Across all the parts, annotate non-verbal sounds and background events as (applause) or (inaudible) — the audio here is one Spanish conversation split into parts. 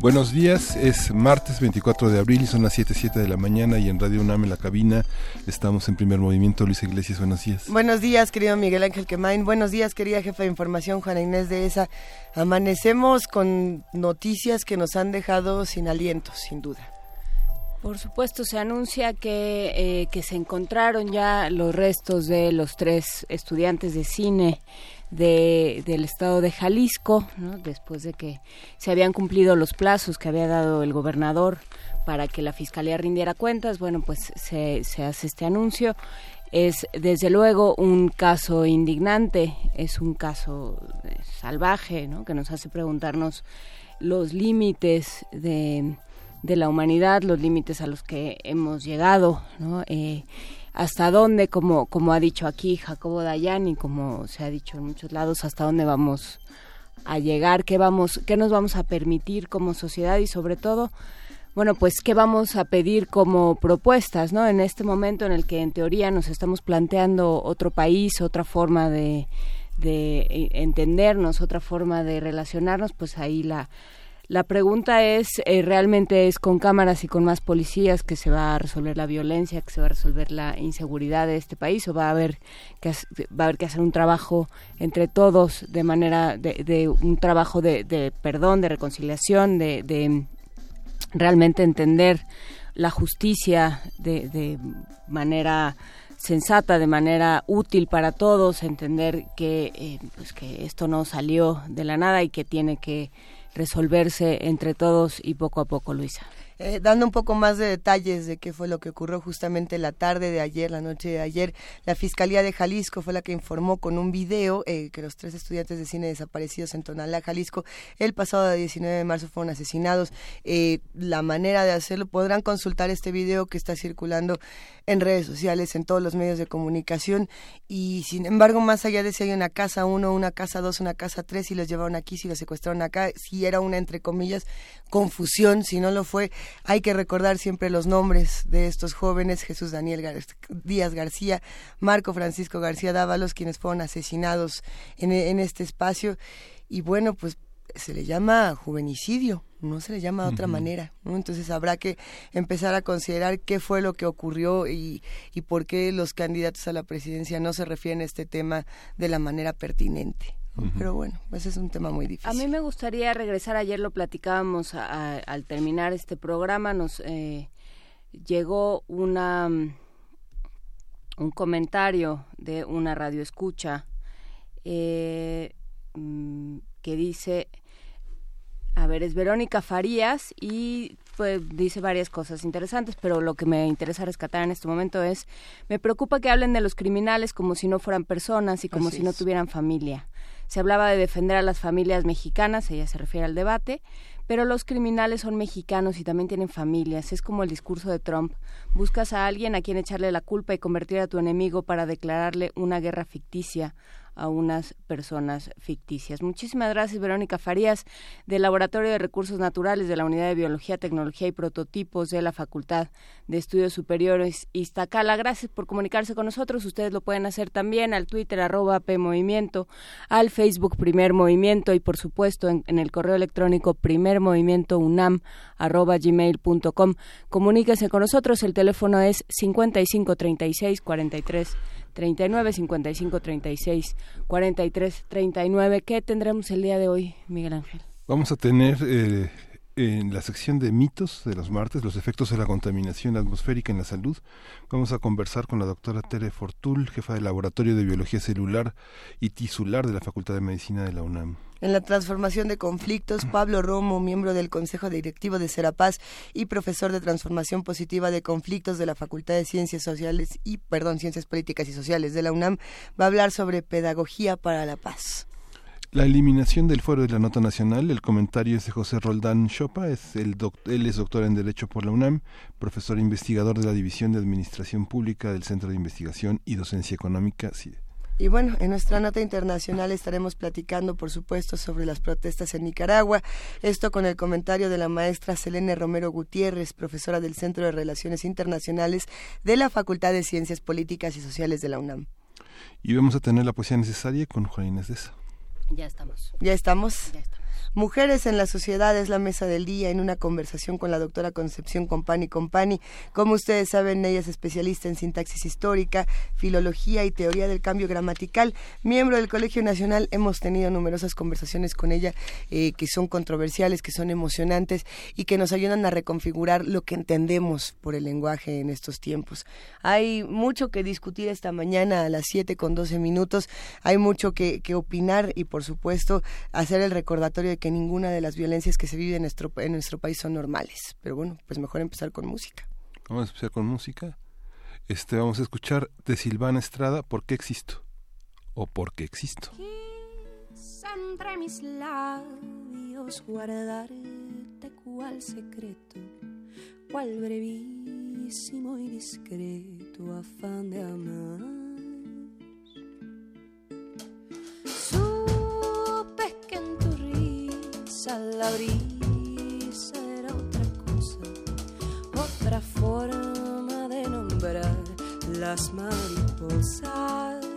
Buenos días, es martes 24 de abril, son las 7.07 de la mañana y en Radio UNAM en la cabina estamos en primer movimiento. Luis Iglesias, buenos días. Buenos días, querido Miguel Ángel Quemain. Buenos días, querida jefa de información Juana Inés de ESA. Amanecemos con noticias que nos han dejado sin aliento, sin duda. Por supuesto, se anuncia que, eh, que se encontraron ya los restos de los tres estudiantes de cine de, del estado de Jalisco, después de que se habían cumplido los plazos que había dado el gobernador para que la fiscalía rindiera cuentas. Bueno, pues se, se hace este anuncio. Es desde luego un caso indignante, es un caso eh, salvaje, ¿no? que nos hace preguntarnos los límites de, de la humanidad, los límites a los que hemos llegado, ¿no? Eh, hasta dónde, como, como ha dicho aquí Jacobo Dayani, como se ha dicho en muchos lados, hasta dónde vamos a llegar, qué vamos, qué nos vamos a permitir como sociedad y sobre todo, bueno, pues qué vamos a pedir como propuestas, ¿no? En este momento en el que en teoría nos estamos planteando otro país, otra forma de, de eh, entendernos, otra forma de relacionarnos, pues ahí la la pregunta es, eh, ¿realmente es con cámaras y con más policías que se va a resolver la violencia, que se va a resolver la inseguridad de este país o va a haber que, va a haber que hacer un trabajo entre todos de manera, de, un trabajo de, perdón, de reconciliación, de, realmente entender la justicia de, manera sensata, de manera útil para todos, entender que, eh, pues que esto no salió de la nada y que tiene que resolverse entre todos y poco a poco, Luisa. Eh, dando un poco más de detalles de qué fue lo que ocurrió justamente la tarde de ayer, la noche de ayer, la Fiscalía de Jalisco fue la que informó con un video eh, que los tres estudiantes de cine desaparecidos en Tonalá, Jalisco, el pasado 19 de marzo fueron asesinados. Eh, la manera de hacerlo, podrán consultar este video que está circulando en redes sociales, en todos los medios de comunicación y sin embargo, más allá de si hay una casa 1, una casa 2, una casa 3, si los llevaron aquí, si los secuestraron acá, si era una, entre comillas, confusión, si no lo fue, hay que recordar siempre los nombres de estos jóvenes, Jesús Daniel Díaz García, Marco Francisco García Dávalos, quienes fueron asesinados en, en este espacio y bueno, pues se le llama juvenicidio, no se le llama de otra manera. Entonces habrá que empezar a considerar qué fue lo que ocurrió y, y por qué los candidatos a la presidencia no se refieren a este tema de la manera pertinente. Pero bueno, ese es un tema muy difícil. A mí me gustaría regresar, ayer lo platicábamos al terminar este programa, nos eh, llegó una un comentario de una radio escucha eh, mm, que dice a ver, es Verónica Farías y pues dice varias cosas interesantes, pero lo que me interesa rescatar en este momento es, me preocupa que hablen de los criminales como si no fueran personas y como si no tuvieran familia. Se hablaba de defender a las familias mexicanas, ella se refiere al debate, pero los criminales son mexicanos y también tienen familias. Es como el discurso de Trump. Buscas a alguien a quien echarle la culpa y convertir a tu enemigo para declararle una guerra ficticia a unas personas ficticias. Muchísimas gracias, Verónica Farías, del Laboratorio de Recursos Naturales de la Unidad de Biología, Tecnología y Prototipos de la Facultad de Estudios Superiores Iztacala. Gracias por comunicarse con nosotros. Ustedes lo pueden hacer también al Twitter, arroba PMovimiento, al Facebook Primer Movimiento y, por supuesto, en, el correo electrónico Primer Movimiento UNAM, arroba gmail.com. Comuníquese con nosotros. El teléfono es 5536 43 39 55 36 43 39. ¿Qué tendremos el día de hoy, Miguel Ángel? Vamos a tener eh, en la sección de mitos de los martes, los efectos de la contaminación atmosférica en la salud, vamos a conversar con la doctora Tere Fortul, jefa del Laboratorio de Biología Celular y Tisular de la Facultad de Medicina de la UNAM. En la transformación de conflictos, Pablo Romo, miembro del Consejo Directivo de Serapaz y profesor de transformación positiva de conflictos de la Facultad de Ciencias Sociales y, perdón, Ciencias Políticas y Sociales de la UNAM, va a hablar sobre pedagogía para la paz. La eliminación del fuero de la nota nacional, el comentario es de José Roldán Chopa, es el él es doctor en Derecho por la UNAM, profesor investigador de la División de Administración Pública del Centro de Investigación y Docencia Económica. Y bueno, en nuestra nota internacional estaremos platicando, por supuesto, sobre las protestas en Nicaragua. Esto con el comentario de la maestra Selene Romero Gutiérrez, profesora del Centro de Relaciones Internacionales de la Facultad de Ciencias Políticas y Sociales de la UNAM. Y vamos a tener la poesía necesaria con Juan Inés de esa. Ya estamos. ¿Ya estamos? Ya estamos. Mujeres en la sociedad es la mesa del día en una conversación con la doctora Concepción Compani Compani. Como ustedes saben, ella es especialista en sintaxis histórica, filología y teoría del cambio gramatical. Miembro del Colegio Nacional, hemos tenido numerosas conversaciones con ella eh, que son controversiales, que son emocionantes y que nos ayudan a reconfigurar lo que entendemos por el lenguaje en estos tiempos. Hay mucho que discutir esta mañana a las 7 con 12 minutos. Hay mucho que, que opinar y, por supuesto, hacer el recordatorio de que ninguna de las violencias que se viven en nuestro, en nuestro país son normales. Pero bueno, pues mejor empezar con música. Vamos a empezar con música. Este, vamos a escuchar de Silvana Estrada, ¿Por qué existo? O ¿Por qué existo? entre mis labios guardarte cual secreto, cual brevísimo y discreto afán de amar la brisa era otra cosa, otra forma de nombrar las mariposas.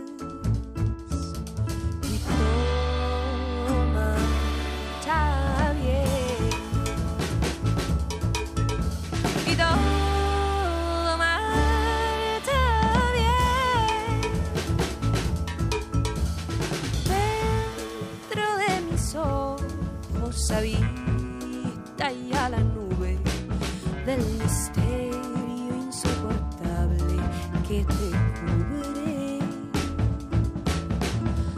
Vista y a la nube del misterio insoportable que te cubre.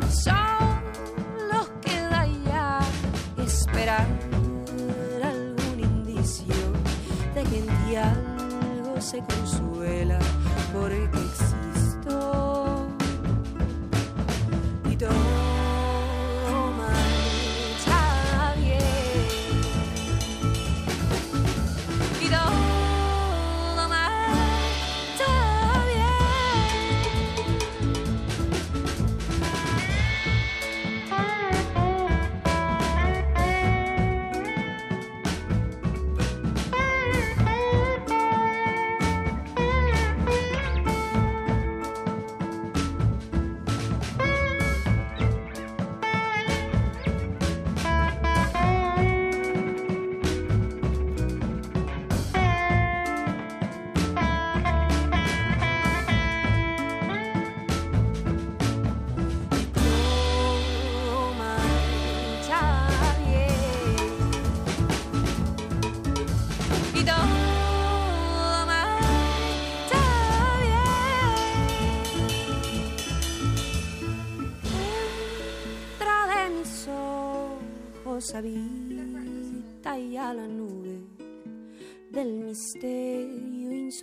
Solo queda ya esperar algún indicio de que en ti algo se consuela porque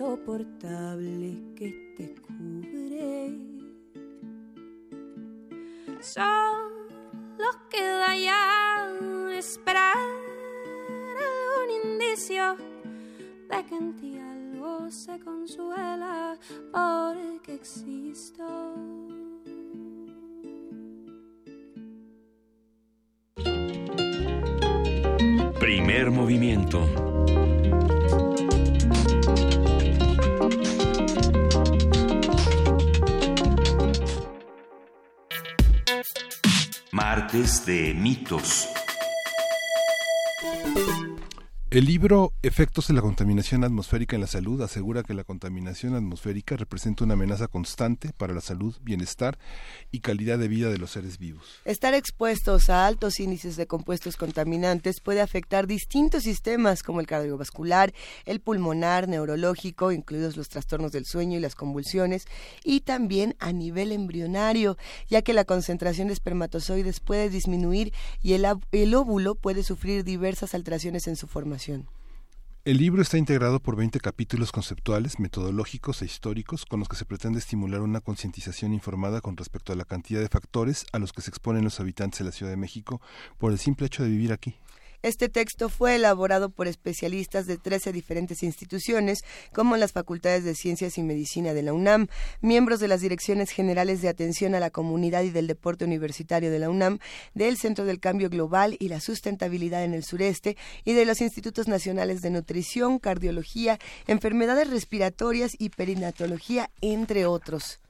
insoportable que te cubre. Solo queda ya esperar algún indicio de que en ti algo se consuela porque existo. Primer movimiento. Martes de mitos. El libro Efectos de la contaminación atmosférica en la salud asegura que la contaminación atmosférica representa una amenaza constante para la salud, bienestar y calidad de vida de los seres vivos. Estar expuestos a altos índices de compuestos contaminantes puede afectar distintos sistemas como el cardiovascular, el pulmonar, neurológico, incluidos los trastornos del sueño y las convulsiones, y también a nivel embrionario, ya que la concentración de espermatozoides puede disminuir y el, el óvulo puede sufrir diversas alteraciones en su formación. El libro está integrado por 20 capítulos conceptuales, metodológicos e históricos con los que se pretende estimular una concientización informada con respecto a la cantidad de factores a los que se exponen los habitantes de la Ciudad de México por el simple hecho de vivir aquí. Este texto fue elaborado por especialistas de 13 diferentes instituciones, como las Facultades de Ciencias y Medicina de la UNAM, miembros de las Direcciones Generales de Atención a la Comunidad y del Deporte Universitario de la UNAM, del Centro del Cambio Global y la Sustentabilidad en el Sureste y de los Institutos Nacionales de Nutrición, Cardiología, Enfermedades Respiratorias y Perinatología, entre otros.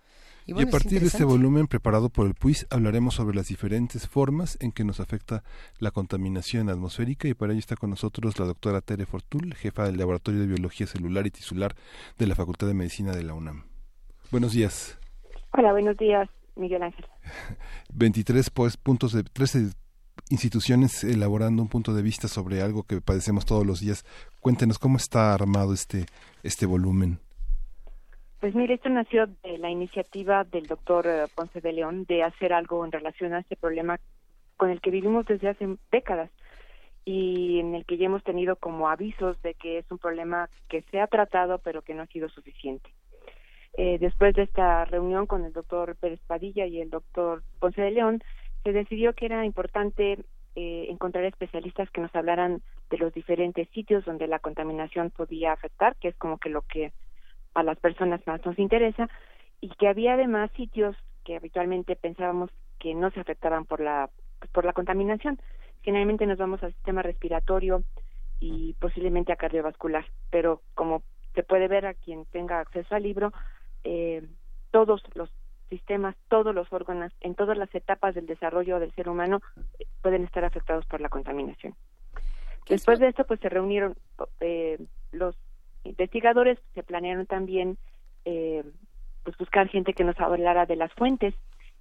Y, a partir de este volumen preparado por el PUIS hablaremos sobre las diferentes formas en que nos afecta la contaminación atmosférica y para ello está con nosotros la doctora Tere Fortul, jefa del Laboratorio de Biología Celular y Tisular de la Facultad de Medicina de la UNAM. Buenos días. Hola, buenos días, Miguel Ángel. (laughs) 23 pues, puntos de 13 instituciones elaborando un punto de vista sobre algo que padecemos todos los días. Cuéntenos cómo está armado este este volumen. Pues mire, esto nació de la iniciativa del doctor eh, Ponce de León de hacer algo en relación a este problema con el que vivimos desde hace décadas y en el que ya hemos tenido como avisos de que es un problema que se ha tratado pero que no ha sido suficiente. Eh, después de esta reunión con el doctor Pérez Padilla y el doctor Ponce de León, se decidió que era importante eh, encontrar especialistas que nos hablaran de los diferentes sitios donde la contaminación podía afectar, que es como que lo que a las personas más nos interesa y que había además sitios que habitualmente pensábamos que no se afectaban por la por la contaminación. Generalmente nos vamos al sistema respiratorio y posiblemente a cardiovascular, pero como se puede ver a quien tenga acceso al libro, eh, todos los sistemas, todos los órganos, en todas las etapas del desarrollo del ser humano eh, pueden estar afectados por la contaminación. Después de esto, pues se reunieron eh, los investigadores se planearon también eh, pues buscar gente que nos hablara de las fuentes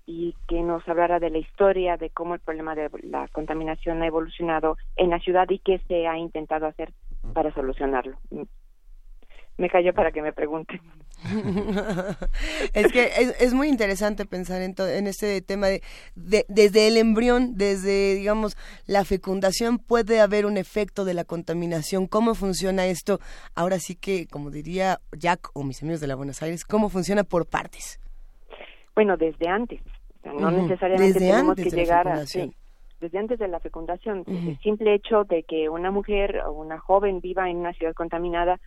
y que nos hablara de la historia de cómo el problema de la contaminación ha evolucionado en la ciudad y qué se ha intentado hacer para solucionarlo me cayó para que me pregunten. (laughs) es que es, muy interesante pensar en, en este tema de, desde el embrión, desde, digamos, la fecundación, puede haber un efecto de la contaminación. ¿Cómo funciona esto? Ahora sí que, como diría Jack o mis amigos de la Buenos Aires, ¿cómo funciona por partes? Bueno, desde antes. no necesariamente tenemos que llegar a... desde antes de la fecundación. El simple hecho de que una mujer o una joven viva en una ciudad contaminada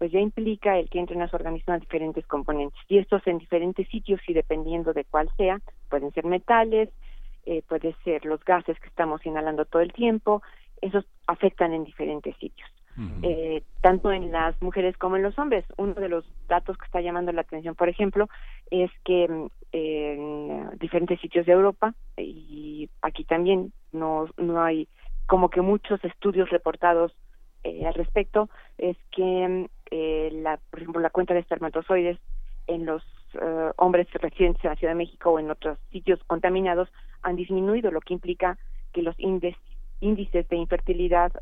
pues ya implica el que entren a su organismo diferentes componentes. Y estos en diferentes sitios y dependiendo de cuál sea, pueden ser metales, eh, puede ser los gases que estamos inhalando todo el tiempo, esos afectan en diferentes sitios, eh, tanto en las mujeres como en los hombres. Uno de los datos que está llamando la atención, por ejemplo, es que en diferentes sitios de Europa y aquí también no, no hay como que muchos estudios reportados eh, al respecto, es que eh, la, por ejemplo, la cuenta de espermatozoides en los eh, hombres residentes en la Ciudad de México o en otros sitios contaminados han disminuido, lo que implica que los índices de infertilidad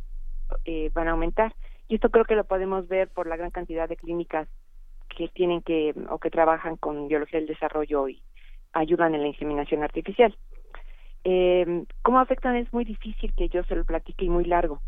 eh, van a aumentar. Y esto creo que lo podemos ver por la gran cantidad de clínicas que tienen que o que trabajan con biología del desarrollo y ayudan en la inseminación artificial. Eh, ¿Cómo afectan? Es muy difícil que yo se lo platique y muy largo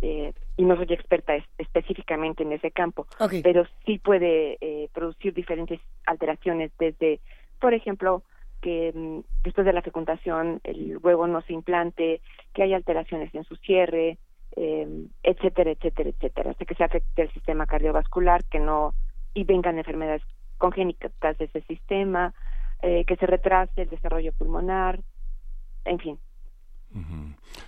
eh, y no soy experta específicamente en ese campo, pero sí puede eh, producir diferentes alteraciones desde, por ejemplo, que mm, después de la fecundación el huevo no se implante, que hay alteraciones en su cierre, eh, etcétera, etcétera, etcétera, hasta que se afecte el sistema cardiovascular, que no y vengan enfermedades congénitas de ese sistema, eh, que se retrase el desarrollo pulmonar, en fin,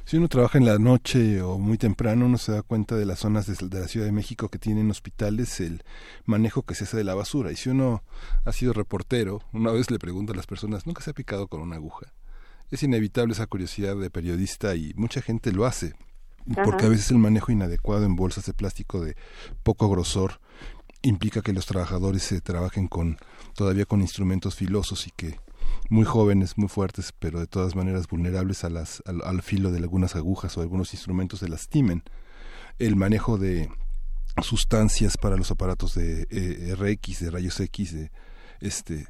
si uno trabaja en la noche o muy temprano, uno se da cuenta de las zonas de, la Ciudad de México que tienen hospitales, el manejo que se hace de la basura. Y si uno ha sido reportero, una vez le pregunta a las personas, ¿nunca se ha picado con una aguja? Es inevitable esa curiosidad de periodista y mucha gente lo hace. porque a veces el manejo inadecuado en bolsas de plástico de poco grosor implica que los trabajadores se trabajen con todavía con instrumentos filosos y que muy jóvenes, muy fuertes, pero de todas maneras vulnerables a las, al, filo de algunas agujas o algunos instrumentos se lastimen. El manejo de sustancias para los aparatos de eh, RX, de rayos X, de este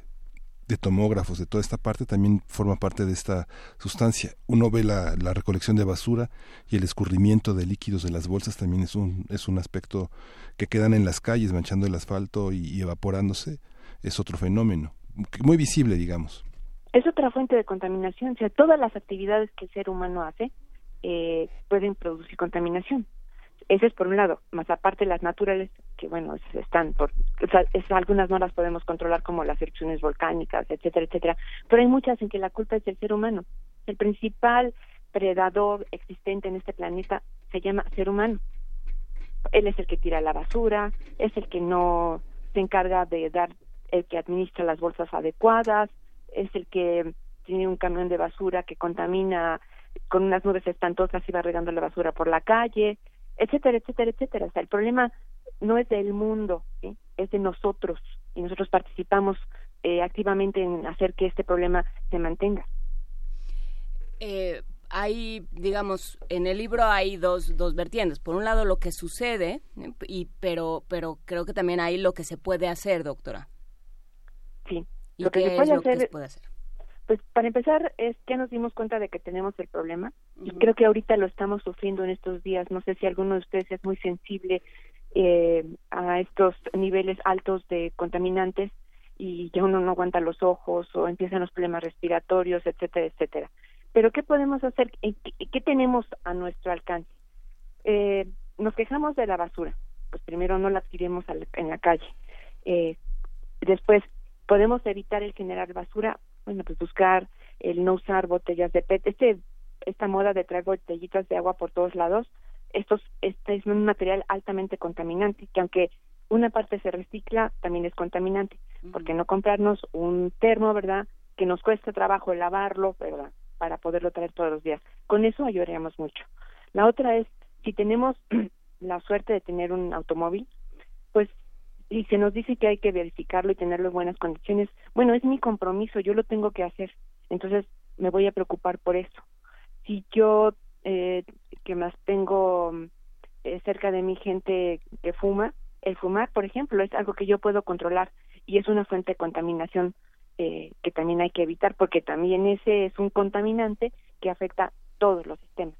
de tomógrafos, de toda esta parte, también forma parte de esta sustancia. Uno ve la, la, recolección de basura y el escurrimiento de líquidos de las bolsas también es un, es un aspecto que quedan en las calles manchando el asfalto y evaporándose. Es otro fenómeno, muy visible, digamos es otra fuente de contaminación. O sea, todas las actividades que el ser humano hace eh, pueden producir contaminación. Ese es por un lado, más aparte las naturales, que bueno, están por, o sea, es, algunas no las podemos controlar como las erupciones volcánicas, etcétera, etcétera, pero hay muchas en que la culpa es del ser humano. El principal predador existente en este planeta se llama ser humano. Él es el que tira la basura, es el que no se encarga de dar, el que administra las bolsas adecuadas, es el que tiene un camión de basura que contamina con unas nubes espantosas y va regando la basura por la calle, etcétera, etcétera, etcétera. O sea, el problema no es del mundo, es de nosotros y nosotros participamos eh, activamente en hacer que este problema se mantenga. Eh, hay, digamos, en el libro hay dos, dos vertientes. Por un lado, lo que sucede, y, pero, pero creo que también hay lo que se puede hacer, doctora. Sí, lo que se puede, hacer, Pues para empezar es que nos dimos cuenta de que tenemos el problema y creo que ahorita lo estamos sufriendo en estos días. No sé si alguno de ustedes es muy sensible eh, a estos niveles altos de contaminantes y ya uno no aguanta los ojos o empiezan los problemas respiratorios, etcétera, etcétera. Pero ¿qué podemos hacer? ¿Qué, tenemos a nuestro alcance? Eh, nos quejamos de la basura. Pues primero no la adquirimos en la calle. Eh, después podemos evitar el generar basura, bueno, pues buscar el no usar botellas de PET, este, esta moda de traer botellitas de agua por todos lados, estos, este es un material altamente contaminante, que aunque una parte se recicla, también es contaminante, porque no comprarnos un termo, ¿verdad?, que nos cuesta trabajo lavarlo, ¿verdad?, para poderlo traer todos los días. Con eso ayudaríamos mucho. La otra es, si tenemos (clears throat) la suerte de tener un automóvil, pues y se nos dice que hay que verificarlo y tenerlo en buenas condiciones. Bueno, es mi compromiso, yo lo tengo que hacer, entonces me voy a preocupar por eso. Si yo, eh, que más tengo eh, cerca de mi gente que fuma, el fumar, por ejemplo, es algo que yo puedo controlar y es una fuente de contaminación eh, que también hay que evitar porque también ese es un contaminante que afecta todos los sistemas.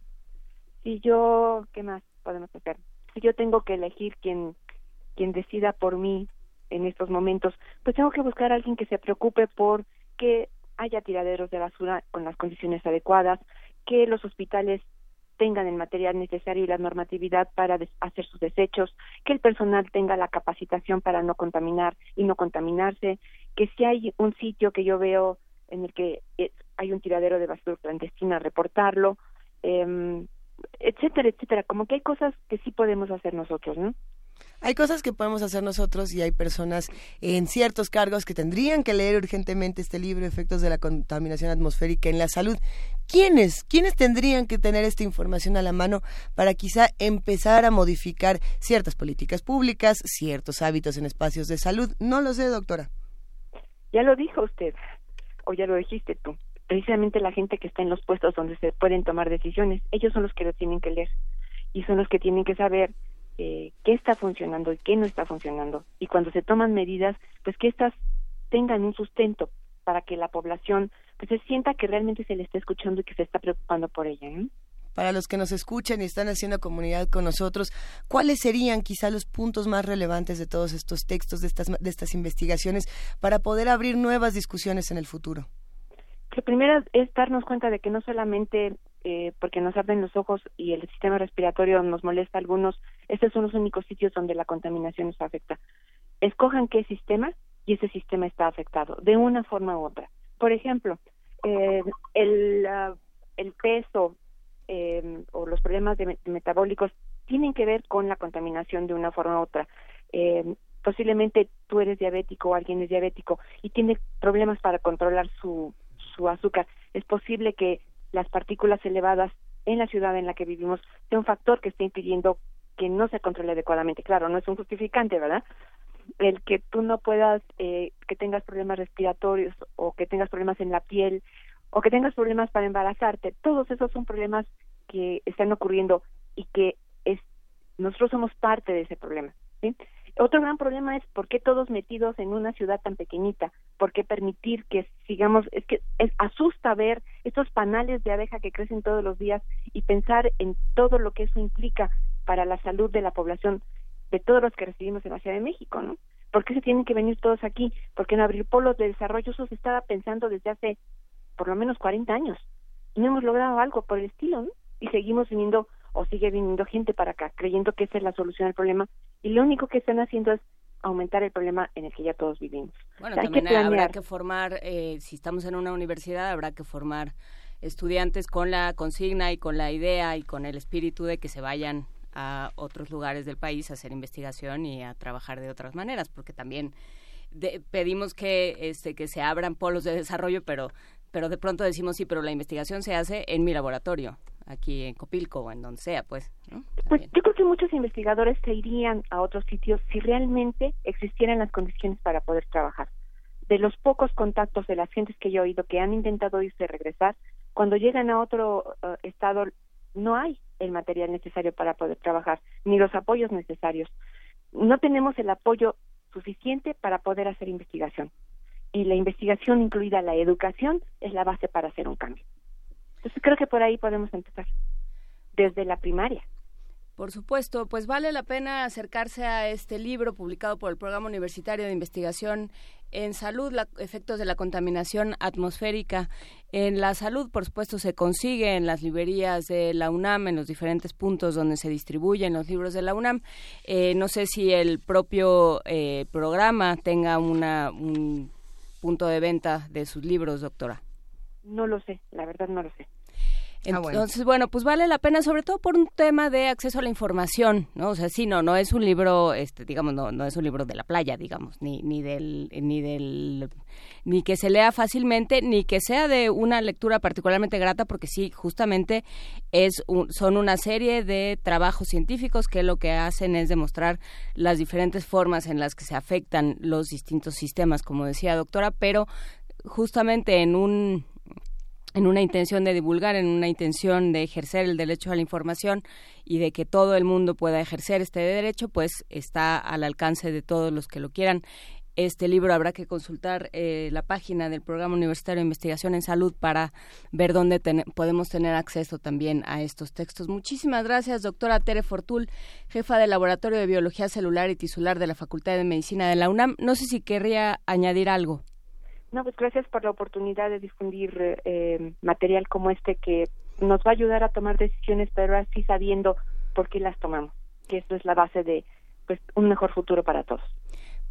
Si yo, ¿qué más podemos hacer? Si yo tengo que elegir quién quien decida por mí en estos momentos, pues tengo que buscar a alguien que se preocupe por que haya tiraderos de basura con las condiciones adecuadas, que los hospitales tengan el material necesario y la normatividad para hacer sus desechos, que el personal tenga la capacitación para no contaminar y no contaminarse, que si hay un sitio que yo veo en el que eh, hay un tiradero de basura clandestina, reportarlo, eh, etcétera, etcétera. Como que hay cosas que sí podemos hacer nosotros, ¿no? Hay cosas que podemos hacer nosotros y hay personas en ciertos cargos que tendrían que leer urgentemente este libro, Efectos de la Contaminación Atmosférica en la Salud. ¿Quiénes? ¿Quiénes tendrían que tener esta información a la mano para quizá empezar a modificar ciertas políticas públicas, ciertos hábitos en espacios de salud? No lo sé, doctora. Ya lo dijo usted, o ya lo dijiste tú. Precisamente la gente que está en los puestos donde se pueden tomar decisiones, ellos son los que lo tienen que leer y son los que tienen que saber eh, qué está funcionando y qué no está funcionando. Y cuando se toman medidas, pues que éstas tengan un sustento para que la población pues se sienta que realmente se le está escuchando y que se está preocupando por ella. Para los que nos escuchan y están haciendo comunidad con nosotros, ¿cuáles serían quizá los puntos más relevantes de todos estos textos, de estas, de estas investigaciones, para poder abrir nuevas discusiones en el futuro? Lo primero es darnos cuenta de que no solamente eh, porque nos abren los ojos y el sistema respiratorio nos molesta a algunos, estos son los únicos sitios donde la contaminación nos afecta. Escojan qué sistema y ese sistema está afectado, de una forma u otra. Por ejemplo, eh, el, ah, el peso eh, o los problemas metabólicos tienen que ver con la contaminación de una forma u otra. posiblemente tú eres diabético o alguien es diabético y tiene problemas para controlar su, su azúcar. Es posible que las partículas elevadas en la ciudad en la que vivimos sea un factor que esté impidiendo que no se controle adecuadamente. Claro, no es un justificante, ¿verdad? El que tú no puedas, eh, que tengas problemas respiratorios o que tengas problemas en la piel o que tengas problemas para embarazarte, todos esos son problemas que están ocurriendo y que es, nosotros somos parte de ese problema. ¿sí? Otro gran problema es por qué todos metidos en una ciudad tan pequeñita, por qué permitir que sigamos, es que asusta ver estos panales de abeja que crecen todos los días y pensar en todo lo que eso implica para la salud de la población, de todos los que recibimos en la Ciudad de México, ¿no? ¿Por qué se tienen que venir todos aquí? ¿Por qué no abrir polos de desarrollo? Eso se estaba pensando desde hace por lo menos 40 años y no hemos logrado algo por el estilo, ¿no? Y seguimos viniendo o sigue viniendo gente para acá creyendo que esa es la solución al problema y lo único que están haciendo es aumentar el problema en el que ya todos vivimos. Bueno, también habrá que formar, eh, si estamos en una universidad, habrá que formar estudiantes con la consigna y con la idea y con el espíritu de que se vayan a otros lugares del país a hacer investigación y a trabajar de otras maneras, porque también pedimos que este que se abran polos de desarrollo, pero pero de pronto decimos sí, pero la investigación se hace en mi laboratorio aquí en Copilco o en donde sea, pues. Pues yo creo que muchos investigadores se irían a otros sitios si realmente existieran las condiciones para poder trabajar. De los pocos contactos de las gentes que yo he oído que han intentado irse y regresar, cuando llegan a otro eh, estado no hay el material necesario para poder trabajar, ni los apoyos necesarios. No tenemos el apoyo suficiente para poder hacer investigación. Y la investigación, incluida la educación, es la base para hacer un cambio. Entonces creo que por ahí podemos empezar, desde la primaria. Por supuesto, pues vale la pena acercarse a este libro publicado por el Programa Universitario de Investigación en Salud, los efectos de la contaminación atmosférica en la salud, por supuesto, se consigue en las librerías de la UNAM, en los diferentes puntos donde se distribuyen los libros de la UNAM. Eh, no sé si el propio eh, programa tenga una, un punto de venta de sus libros, doctora. No lo sé, la verdad no lo sé. Ah, Entonces, bueno. pues vale la pena, sobre todo por un tema de acceso a la información, ¿no? O sea, sí, no, no es un libro, este, digamos, no, no es un libro de la playa, digamos, ni, ni del, ni del, ni que se lea fácilmente, ni que sea de una lectura particularmente grata, porque sí, justamente es son una serie de trabajos científicos que lo que hacen es demostrar las diferentes formas en las que se afectan los distintos sistemas, como decía doctora, pero justamente en un en una intención de divulgar, en una intención de ejercer el derecho a la información y de que todo el mundo pueda ejercer este derecho, pues está al alcance de todos los que lo quieran. Este libro habrá que consultar eh, la página del Programa Universitario de Investigación en Salud para ver dónde podemos tener acceso también a estos textos. Muchísimas gracias, doctora Tere Fortul, jefa del Laboratorio de Biología Celular y Tisular de la Facultad de Medicina de la UNAM. No sé si querría añadir algo. No, pues gracias por la oportunidad de difundir eh, material como este que nos va a ayudar a tomar decisiones, pero así sabiendo por qué las tomamos, que esto es la base de pues un mejor futuro para todos.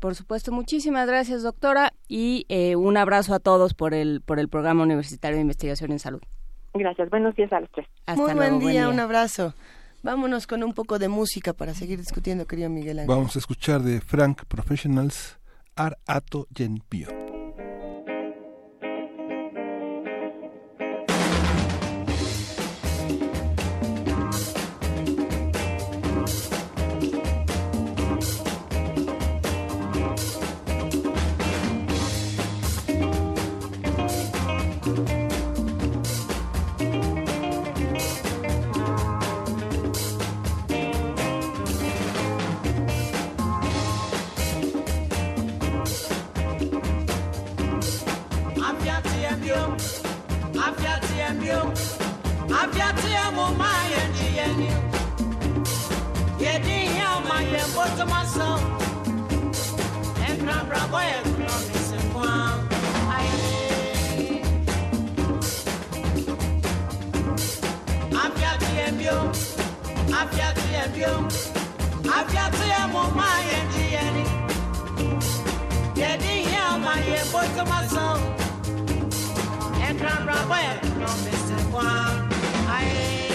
Por supuesto, muchísimas gracias, doctora, y eh, un abrazo a todos por el por el programa universitario de investigación en salud. Gracias, buenos días a los tres. Muy buen, día, un abrazo. Vámonos con un poco de música para seguir discutiendo, querido Miguel Ángel. Vamos a escuchar de Frank Professionals Ar Ato yo abiatea mo ma yɛ ne yɛ ni yɛde hia ma yɛ mbotoma so ɛmprabrabɔ yɛ korɔ me se koa abiatea bio abiatea bio abiatea mo ma ma yɛ mbotoma can't run away from Mr. One. I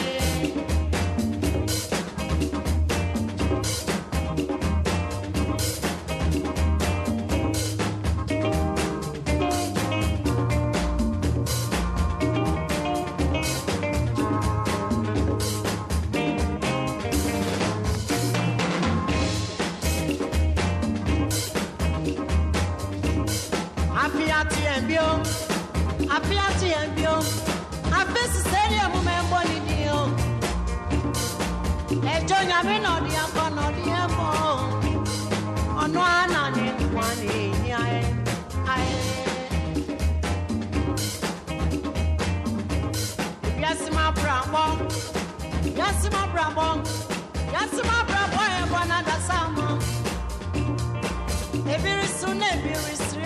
afesi seri emume mgbolidi ejo nyami nọdị akọ nọdị emo ọnụ a na na-ekwa na-enye anyị yasima brabọ yasima brabọ yasima brabọ ebo na dasamọ ebiri su na ebiri sri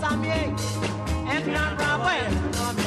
Samye, and Grand Rabbi,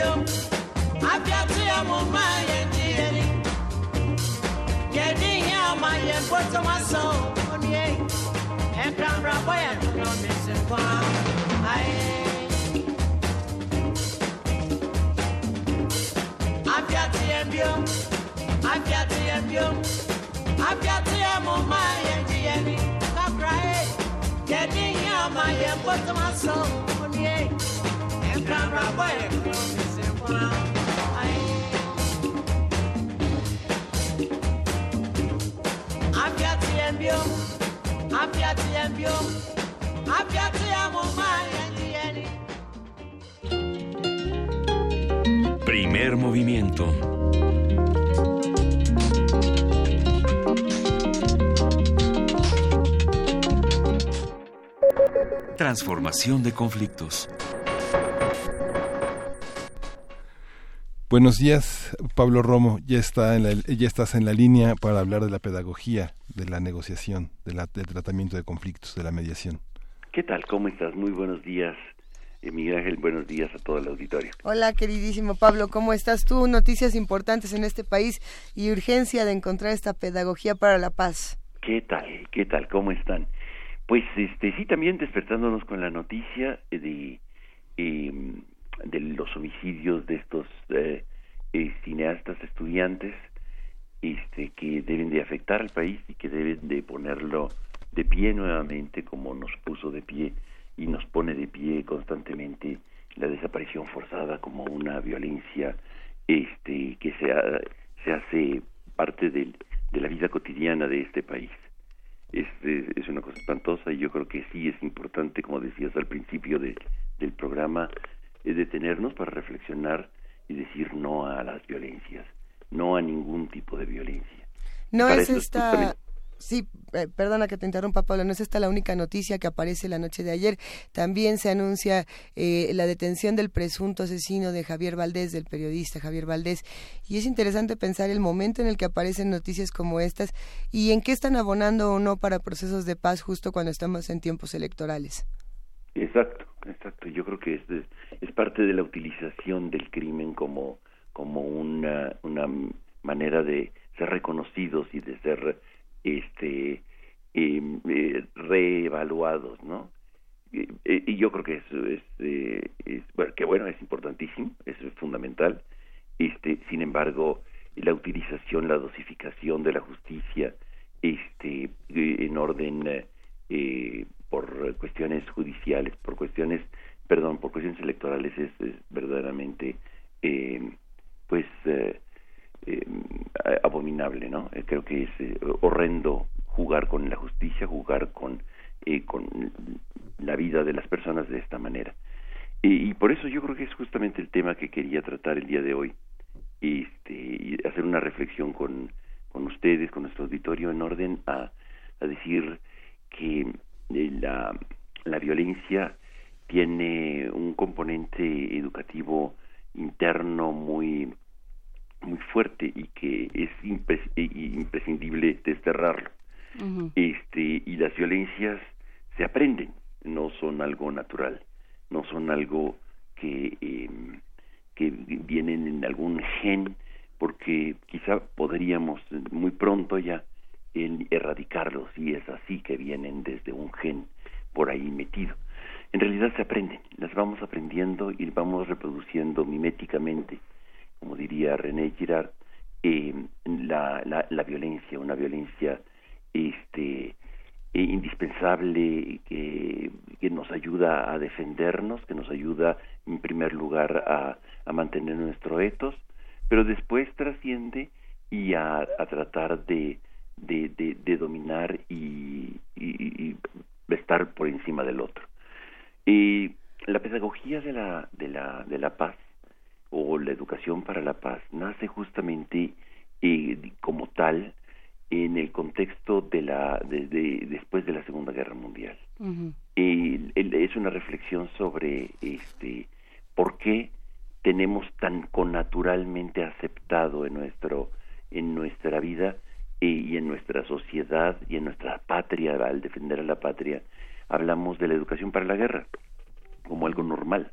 yo abiate amoma yɛ diɛni yɛdi yɛ ama yɛ bɔtɔma sɔn onie ɛnkranbra bɔ yɛ dɔdɔ mese kwa aye. Abiate yɛ bio abiate yɛ bio abiate. Primer movimiento. Transformación de conflictos. Buenos días, Pablo Romo. Ya, está en la, ya estás en la línea para hablar de la pedagogía, de la negociación, de la, del tratamiento de conflictos, de la mediación. ¿Qué tal? ¿Cómo estás? Muy buenos días. Eh, Miguel Ángel, buenos días a todo el auditorio. Hola, queridísimo Pablo, ¿cómo estás tú? Noticias importantes en este país y urgencia de encontrar esta pedagogía para la paz. ¿Qué tal? ¿Qué tal? ¿Cómo están? Pues este sí, también despertándonos con la noticia de, em, de los homicidios de estos eh, eh, cineastas estudiantes este, que deben de afectar al país y que deben de ponerlo de pie nuevamente como nos puso de pie y nos pone de pie constantemente la desaparición forzada como una violencia este que se, se hace parte del, de la vida cotidiana de este país. Este, es una cosa espantosa y yo creo que sí es importante, como decías al principio de, del programa, eh, detenernos para reflexionar y decir no a las violencias, no a ningún tipo de violencia. No es esta... Sí, eh, perdona que te interrumpa, Pablo, no es esta la única noticia que aparece la noche de ayer. También se anuncia eh, la detención del presunto asesino de Javier Valdés, del periodista Javier Valdés. Y es interesante pensar el momento en el que aparecen noticias como estas y en qué están abonando o no para procesos de paz justo cuando estamos en tiempos electorales. Exacto, exacto. Yo creo que es, parte de la utilización del crimen como, como una, una manera de ser reconocidos y de ser este em, eh, reevaluados, ¿no? y yo creo que eso es, eh, es, que bueno, es importantísimo, es fundamental, este, sin embargo, la utilización, la dosificación de la justicia, este, en orden eh, por cuestiones judiciales, por cuestiones, perdón, por cuestiones electorales es, verdaderamente, eh, pues, eh, abominable, ¿no? creo que es horrendo jugar con la justicia, jugar con con la vida de las personas de esta manera. Y, por eso yo creo que es justamente el tema que quería tratar el día de hoy. Este, y hacer una reflexión con, con ustedes, con nuestro auditorio, en orden a, a decir que eh, la, la violencia tiene un componente educativo interno muy muy fuerte y que es imprescindible desterrarlo. Este y las violencias se aprenden, no son algo natural no son algo que, em, que vienen en algún gen, porque quizá podríamos muy pronto ya erradicarlos y es así que vienen desde un gen por ahí metido. En realidad se aprenden, las vamos aprendiendo y vamos reproduciendo miméticamente, como diría René Girard, em, la, la, la violencia, una violencia este eh, indispensable que, que, nos ayuda a defendernos, que nos ayuda en primer lugar a, a mantener nuestro etos, pero después trasciende y a, a tratar de, de, de, dominar y, y, estar por encima del otro. Y la pedagogía de la, de, la, de la paz o la educación para la paz nace justamente eh, como tal en el contexto de la de, después de la Segunda Guerra Mundial. es una reflexión sobre este por qué tenemos tan connaturalmente aceptado en nuestro en nuestra vida y en nuestra sociedad y en nuestra patria al defender a la patria hablamos de la educación para la guerra como algo normal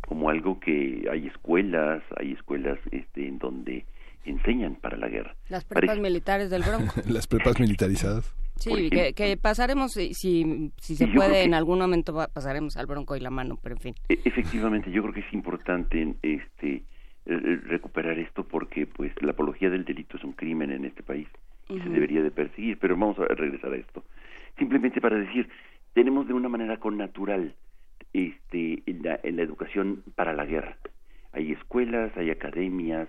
como algo que hay escuelas hay escuelas este en donde enseñan para la guerra. Las prepas militares del Bronco. (laughs) Las prepas militarizadas. Sí, que, pasaremos, si, si, se puede, en algún momento pasaremos al Bronco y la mano, pero en fin. E, efectivamente, yo creo que es importante este recuperar esto porque pues la apología del delito es un crimen en este país y se debería de perseguir, pero vamos a regresar a esto. Simplemente para decir, tenemos de una manera connatural este en la, en la educación para la guerra. Hay escuelas, hay academias,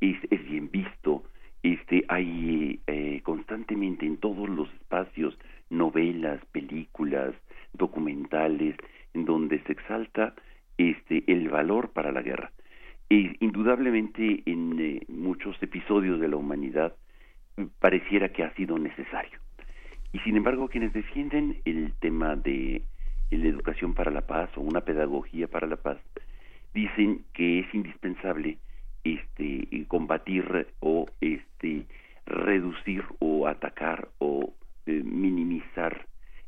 es, es bien visto, este, hay eh, constantemente en todos los espacios novelas, películas, documentales, en donde se exalta este, el valor para la guerra. E, indudablemente en eh, muchos episodios de la humanidad pareciera que ha sido necesario. Y sin embargo, quienes defienden el tema de la educación para la paz o una pedagogía para la paz, dicen que es indispensable este combatir o este reducir o atacar o eh, minimizar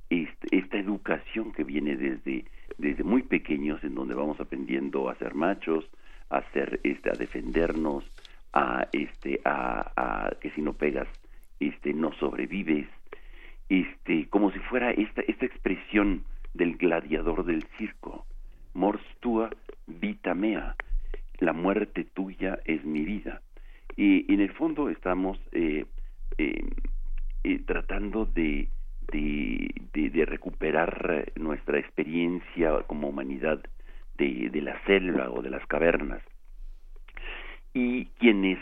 este, esta educación que viene desde desde muy pequeños en donde vamos aprendiendo a ser machos a ser este a defendernos a este a, que si no pegas este no sobrevives este como si fuera esta esta expresión del gladiador del circo mors tua vita mea la muerte tuya es mi vida. Y, en el fondo estamos eh, eh, eh, tratando de, de, recuperar nuestra experiencia como humanidad de, de, la selva o de las cavernas. Y quienes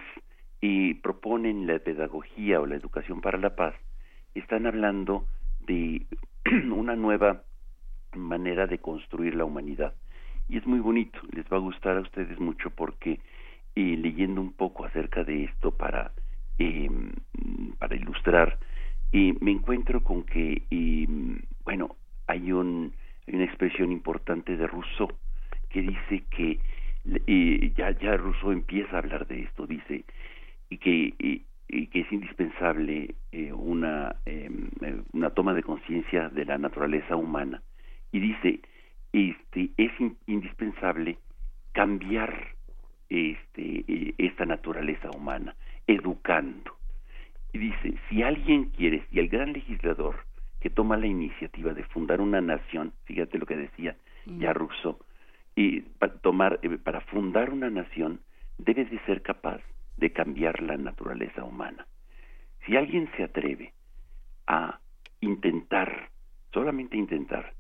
proponen la pedagogía o la educación para la paz están hablando de (clears throat) una nueva manera de construir la humanidad. Y es muy bonito, les va a gustar a ustedes mucho porque eh, leyendo un poco acerca de esto para, eh, para ilustrar, eh, me encuentro con que, em, bueno, hay, un, una expresión importante de Rousseau que dice que eh, ya, ya Rousseau empieza a hablar de esto, dice y que, que es indispensable una, em, una toma de conciencia de la naturaleza humana y dice este, es indispensable cambiar este, eh, esta naturaleza humana, educando. Y dice, si alguien quiere, si el gran legislador que toma la iniciativa de fundar una nación, fíjate lo que decía ya Rousseau, y para, tomar, eh, para fundar una nación debe de ser capaz de cambiar la naturaleza humana. Si alguien se atreve a intentar, solamente intentar,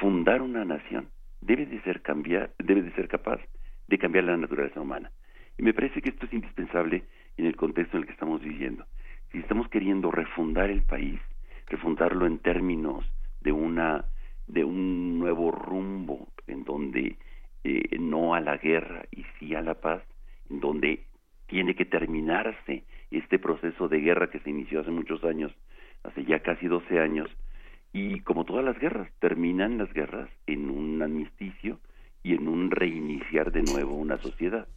fundar una nación, debe de ser cambiar, debe de ser capaz de cambiar la naturaleza humana. Y me parece que esto es indispensable en el contexto en el que estamos viviendo. Si estamos queriendo refundar el país, refundarlo en términos de una de un nuevo rumbo en donde eh, no a la guerra y sí a la paz, en donde tiene que terminarse este proceso de guerra que se inició hace muchos años, hace ya casi 12 años, y como todas las guerras, terminan las guerras en un amnisticio y en un reiniciar de nuevo una sociedad.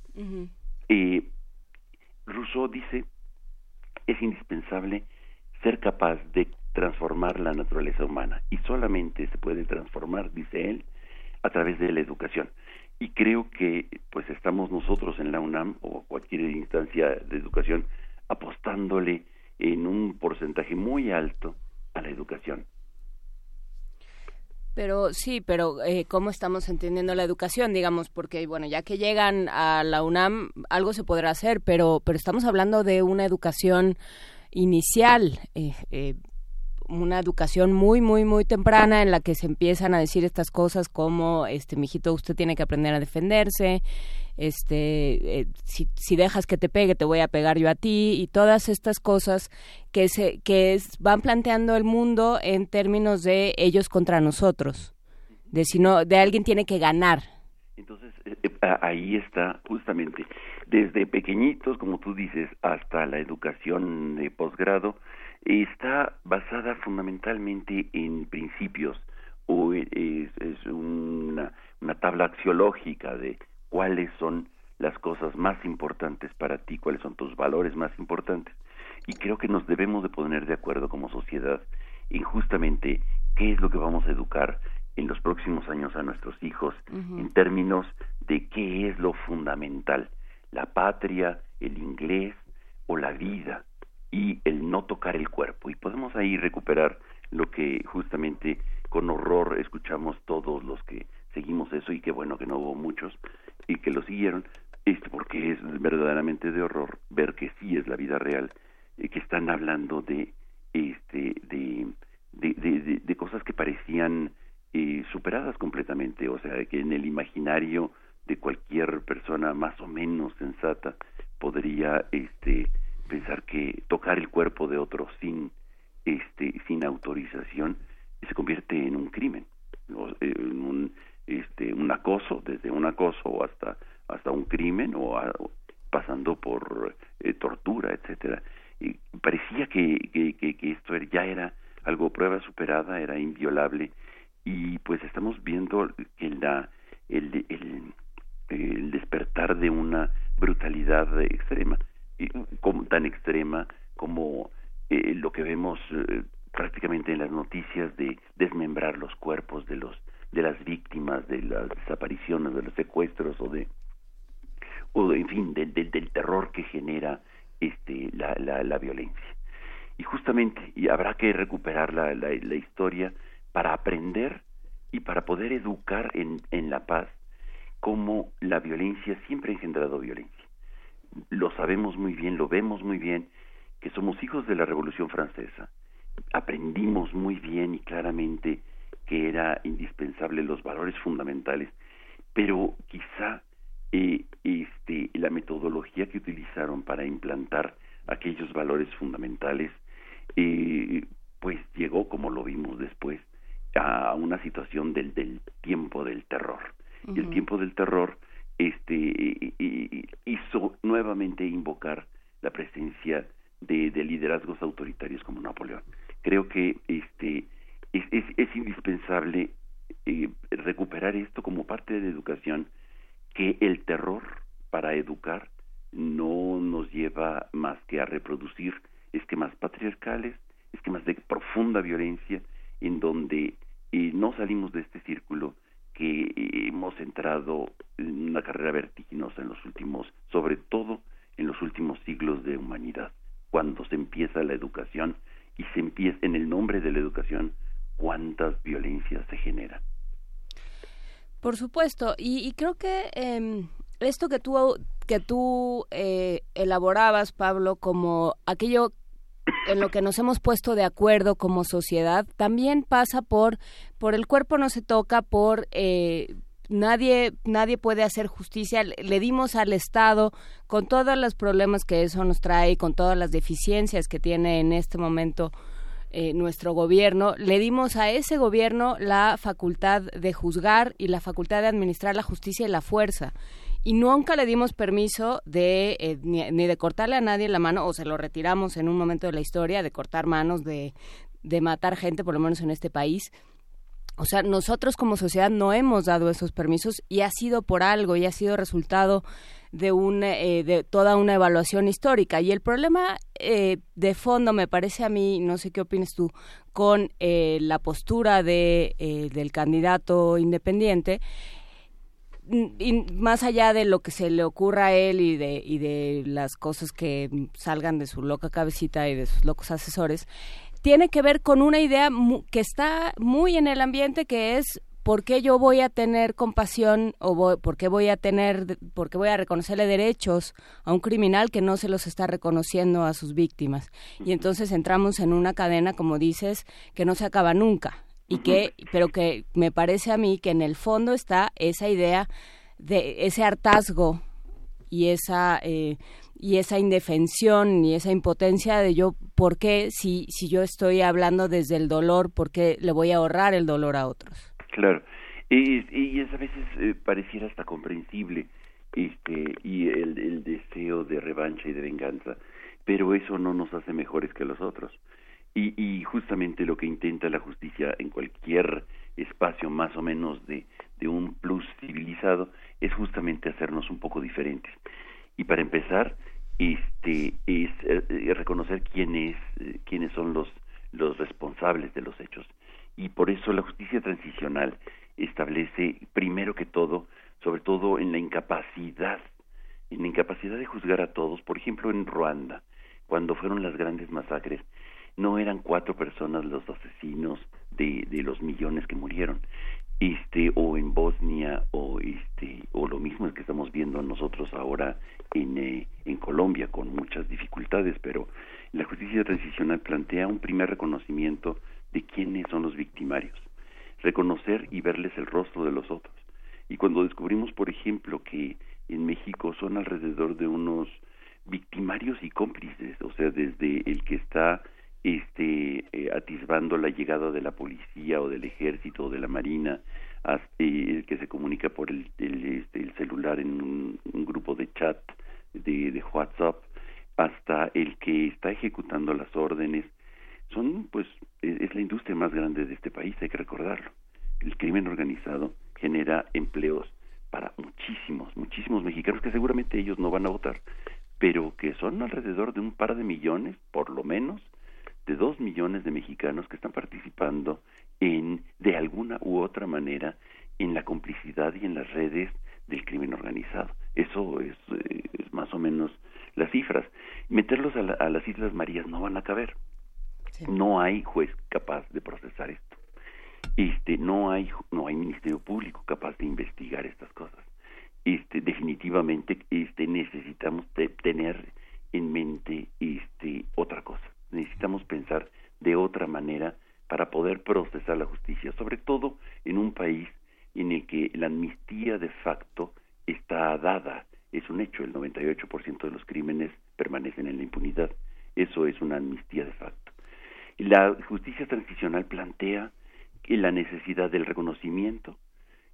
eh, Rousseau dice, es indispensable ser capaz de transformar la naturaleza humana y solamente se puede transformar, dice él, a través de la educación. Y creo que pues estamos nosotros en la UNAM o cualquier instancia de educación apostándole en un porcentaje muy alto a la educación. Pero sí, pero eh, ¿cómo estamos entendiendo la educación? Digamos, porque, bueno, ya que llegan a la UNAM, algo se podrá hacer, pero, pero estamos hablando de una educación inicial, eh, eh, una educación muy, muy, muy temprana en la que se empiezan a decir estas cosas como, este, mijito, usted tiene que aprender a defenderse, este, eh, si, si, dejas que te pegue, te voy a pegar yo a ti, y todas estas cosas que, se, que van planteando el mundo en términos de ellos contra nosotros, de si no, de alguien tiene que ganar. Entonces, eh, eh, ahí está justamente, desde pequeñitos, como tú dices, hasta la educación de posgrado, está basada fundamentalmente en principios o es, es una, una, tabla axiológica de cuáles son las cosas más importantes para ti, cuáles son tus valores más importantes. Y creo que nos debemos de poner de acuerdo como sociedad en justamente qué es lo que vamos a educar en los próximos años a nuestros hijos uh -huh. en términos de qué es lo fundamental, la patria, el inglés o la vida y el no tocar el cuerpo. Y podemos ahí recuperar lo que justamente con horror escuchamos todos los que seguimos eso y qué bueno que no hubo muchos y que lo siguieron, este, porque es verdaderamente de horror ver que sí es la vida real, eh, que están hablando de este de, de, de cosas que parecían eh, superadas completamente, o sea, que en el imaginario de cualquier persona más o menos sensata podría este pensar que tocar el cuerpo de otro sin este sin autorización se convierte en un crimen en un este un acoso desde un acoso hasta hasta un crimen o, a, pasando por eh, tortura etcétera. Y parecía que, que, que, que esto ya era algo prueba superada era inviolable. Y pues estamos viendo que la el, el, el despertar de una brutalidad extrema como, tan extrema como eh, lo que vemos eh, prácticamente en las noticias de desmembrar los cuerpos de los de las víctimas de las desapariciones de los secuestros o de o en fin del terror que genera este la, la, la violencia. Y justamente y habrá que recuperar la, la, la historia para aprender y para poder educar en, en la paz cómo la violencia siempre ha engendrado violencia lo sabemos muy bien, lo vemos muy bien, que somos hijos de la Revolución Francesa. Aprendimos muy bien y claramente que era indispensable los valores fundamentales, pero quizá eh, este, la metodología que utilizaron para implantar aquellos valores fundamentales, eh, pues llegó, como lo vimos después, a una situación del, del tiempo del terror. Uh -huh. El tiempo del terror este hizo nuevamente invocar la presencia de, de, liderazgos autoritarios como Napoleón. Creo que este es, es, es indispensable eh, recuperar esto como parte de la educación, que el terror para educar no nos lleva más que a reproducir esquemas patriarcales, esquemas de profunda violencia, en donde eh, no salimos de este círculo que hemos entrado en una carrera vertiginosa en los últimos, sobre todo en los últimos siglos de humanidad, cuando se empieza la educación y se empieza en el nombre de la educación cuántas violencias se generan. Por supuesto, y, creo que eh, esto que tú que tú eh, elaborabas, Pablo, como aquello en lo que nos hemos puesto de acuerdo como sociedad, también pasa por, por el cuerpo no se toca, por eh, nadie, nadie puede hacer justicia. Le dimos al Estado, con todos los problemas que eso nos trae, con todas las deficiencias que tiene en este momento eh, nuestro gobierno, le dimos a ese gobierno la facultad de juzgar y la facultad de administrar la justicia y la fuerza. Y nunca le dimos permiso de eh, ni, de cortarle a nadie la mano, o se lo retiramos en un momento de la historia, de cortar manos, de, de matar gente, por lo menos en este país. O sea, nosotros como sociedad no hemos dado esos permisos y ha sido por algo y ha sido resultado de, un, eh, de toda una evaluación histórica. Y el problema eh, de fondo, me parece a mí, no sé qué opinas tú, con eh, la postura de, del candidato independiente, y más allá de lo que se le ocurra a él y de, y de las cosas que salgan de su loca cabecita y de sus locos asesores, tiene que ver con una idea que está muy en el ambiente que es ¿por qué yo voy a tener compasión o por qué voy a tener, por qué voy a reconocerle derechos a un criminal que no se los está reconociendo a sus víctimas? Y entonces entramos en una cadena, como dices, que no se acaba nunca y que, pero que me parece a mí que en el fondo está esa idea de ese hartazgo y esa eh, y esa indefensión y esa impotencia de yo, ¿por qué si, si yo estoy hablando desde el dolor, por qué le voy a ahorrar el dolor a otros? Claro, y, y a veces eh, pareciera hasta comprensible este y el, el deseo de revancha y de venganza, pero eso no nos hace mejores que los otros. Y, y justamente lo que intenta la justicia en cualquier espacio más o menos de, de un plus civilizado es justamente hacernos un poco diferentes. Y para empezar, este es eh, reconocer quién es, eh, quiénes son los los responsables de los hechos y por eso la justicia transicional establece primero que todo, sobre todo en la incapacidad, en la incapacidad de juzgar a todos, por ejemplo en Ruanda, cuando fueron las grandes masacres, no eran cuatro personas los asesinos de, de los millones que murieron, este o en Bosnia o este o lo mismo que estamos viendo nosotros ahora en, eh, en Colombia con muchas dificultades, pero la justicia transicional plantea un primer reconocimiento de quiénes son los victimarios, reconocer y verles el rostro de los otros. Y cuando descubrimos, por ejemplo, que en México son alrededor de unos victimarios y cómplices, o sea, desde el que está este eh, atisbando la llegada de la policía o del ejército o de la marina hasta el que se comunica por el, este, el, celular en un, un, grupo de chat de, de WhatsApp hasta el que está ejecutando las órdenes son pues e, es la industria más grande de este país, hay que recordarlo. El crimen organizado genera empleos para muchísimos, muchísimos mexicanos que seguramente ellos no van a votar, pero que son alrededor de un par de millones, por lo menos, de dos millones de mexicanos que están participando en, de alguna u otra manera, en la complicidad y en las redes del crimen organizado. Eso es, eh, es más o menos las cifras. Meterlos a, a las Islas Marías no van a caber, no hay juez capaz de procesar esto. Este, no hay no hay ministerio público capaz de investigar estas cosas. Este, definitivamente este necesitamos tener en mente este otra cosa. Necesitamos pensar de otra manera para poder procesar la justicia, sobre todo en un país en el que la amnistía de facto está dada, es un hecho, el 98% de los crímenes permanecen en la impunidad. Eso es una amnistía de facto. La justicia transicional plantea la necesidad del reconocimiento,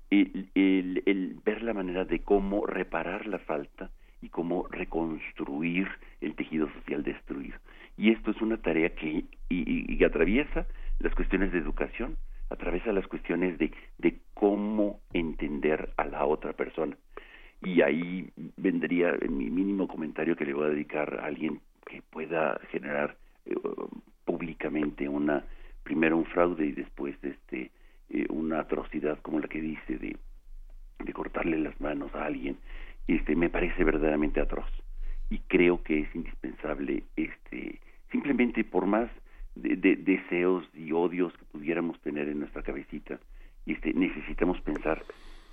el, el, ver la manera de cómo reparar la falta y cómo reconstruir el tejido social destruido. Y esto es una tarea que y, atraviesa las cuestiones de educación, atraviesa las cuestiones de, de cómo entender a la otra persona. Y ahí vendría mi mínimo comentario que le voy a dedicar a alguien que pueda generar eh, públicamente una primero un fraude y después este eh, una atrocidad como la que dice de, de cortarle las manos a alguien este me parece verdaderamente atroz y creo que es indispensable este simplemente por más de, deseos y odios que pudiéramos tener en nuestra cabecita este necesitamos pensar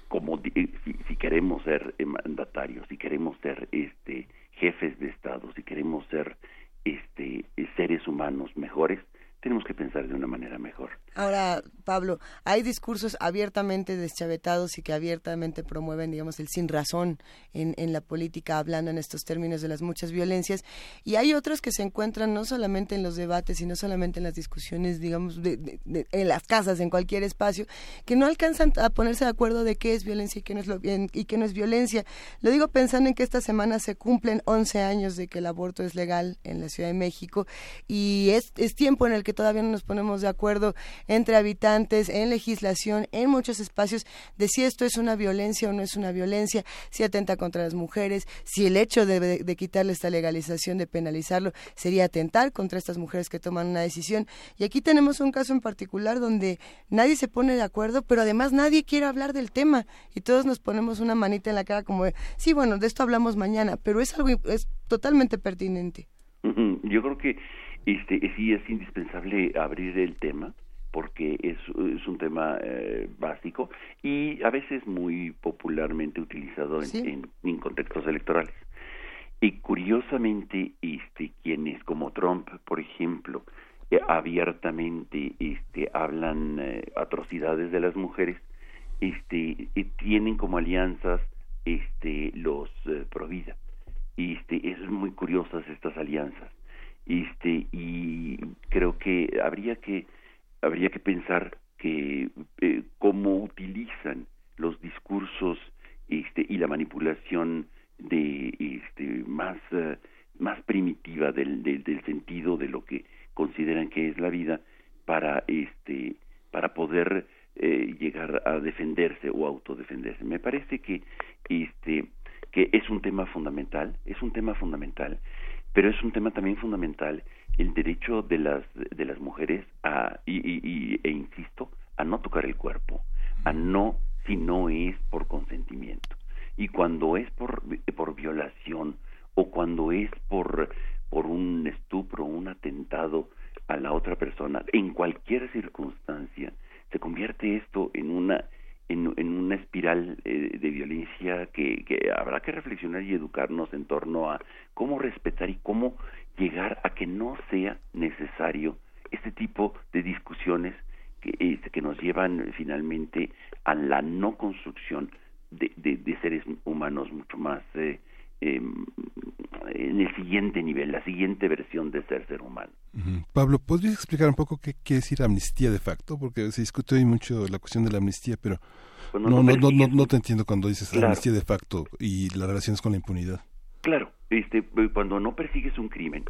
como si, queremos ser mandatarios, si queremos ser este jefes de estado, si queremos ser este seres humanos mejores, tenemos que pensar de una manera mejor. Ahora, Pablo, hay discursos abiertamente deschavetados y que abiertamente promueven, digamos, el sin razón en, en la política, hablando en estos términos de las muchas violencias, y hay otros que se encuentran no solamente en los debates y no solamente en las discusiones, digamos, de, en las casas, en cualquier espacio, que no alcanzan a ponerse de acuerdo de qué es violencia y qué no es, lo, y qué no es violencia. Lo digo pensando en que esta semana se cumplen 11 años de que el aborto es legal en la Ciudad de México y es, es tiempo en el que todavía no nos ponemos de acuerdo entre habitantes, en legislación, en muchos espacios, de si esto es una violencia o no es una violencia, si atenta contra las mujeres, si el hecho de, de quitarle esta legalización, de penalizarlo, sería atentar contra estas mujeres que toman una decisión. Y aquí tenemos un caso en particular donde nadie se pone de acuerdo, pero además nadie quiere hablar del tema y todos nos ponemos una manita en la cara como, sí, bueno, de esto hablamos mañana, pero es algo es totalmente pertinente. Yo creo que este, sí es indispensable abrir el tema porque es, es un tema eh, básico y a veces muy popularmente utilizado en, en, contextos electorales. Y curiosamente, este, quienes como Trump, por ejemplo, eh, abiertamente este, hablan eh, atrocidades de las mujeres, este, tienen como alianzas este, los pro vida. Este, es muy curiosas estas alianzas este y creo que habría que habría que pensar que eh, cómo utilizan los discursos este y la manipulación de este más eh, más primitiva del, del, sentido de lo que consideran que es la vida para este para poder eh, llegar a defenderse o autodefenderse. Me parece que este que es un tema fundamental es un tema fundamental pero es un tema también fundamental el derecho de las de las mujeres a y, y, e insisto a no tocar el cuerpo a no si no es por consentimiento. Y cuando es por por violación o cuando es por por un estupro un atentado a la otra persona en cualquier circunstancia se convierte esto en una en, en una espiral eh, de violencia que, que habrá que reflexionar y educarnos en torno a cómo respetar y cómo llegar a que no sea necesario este tipo de discusiones que, este, que nos llevan finalmente a la no construcción de, de, seres humanos mucho más eh, em, en el siguiente nivel, la siguiente versión de ser ser humano. Pablo, ¿podrías explicar un poco qué quiere decir amnistía de facto? Porque se discute hoy mucho la cuestión de la amnistía, pero no, no, no, no, no, te entiendo cuando dices amnistía de facto y las relaciones con la impunidad. Claro, este, cuando no persigues un crimen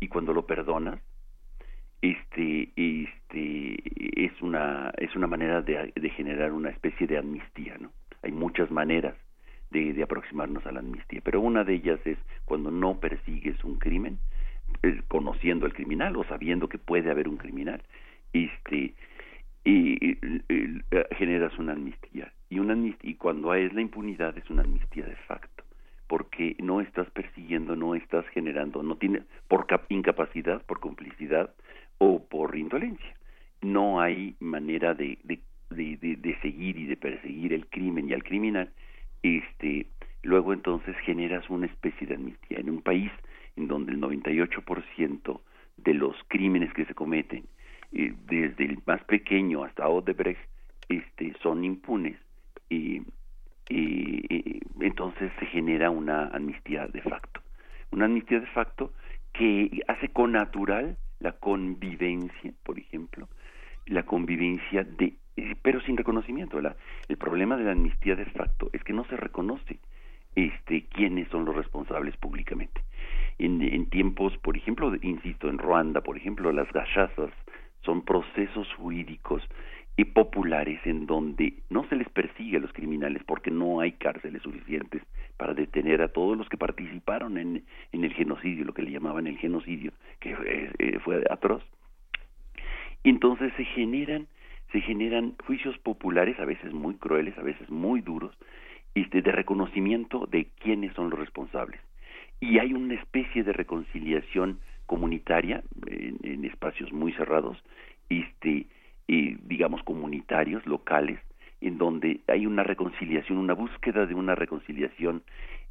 y cuando lo perdonas, este, este, es una, es una manera de, de generar una especie de amnistía, ¿no? Hay muchas maneras de, aproximarnos a la amnistía, pero una de ellas es cuando no persigues un crimen, eh, conociendo al criminal o sabiendo que puede haber un criminal, este, y, generas una amnistía. Y una y cuando es la impunidad es una amnistía de facto porque no estás persiguiendo no estás generando no tiene por incapacidad por complicidad o por indolencia. No hay manera de, de, de seguir y de perseguir el crimen y al criminal este luego entonces generas una especie de amnistía en un país en donde el 98% de los crímenes que se cometen desde el más pequeño hasta Odebrecht este, son impunes y, entonces se genera una amnistía de facto. Una amnistía de facto que hace con natural la convivencia, por ejemplo, la convivencia de, pero sin reconocimiento. El problema de la amnistía de facto es que no se reconoce este, quiénes son los responsables públicamente. En, en tiempos, por ejemplo, insisto, en Ruanda, por ejemplo, las gachazas son procesos jurídicos y populares en donde no se les persigue a los criminales porque no hay cárceles suficientes para detener a todos los que participaron en, el genocidio, lo que le llamaban el genocidio, que eh, fue atroz. Entonces se generan, se generan juicios populares, a veces muy crueles, a veces muy duros, este, de reconocimiento de quiénes son los responsables. Y hay una especie de reconciliación comunitaria en, espacios muy cerrados, este, digamos comunitarios, locales, en donde hay una reconciliación, una búsqueda de una reconciliación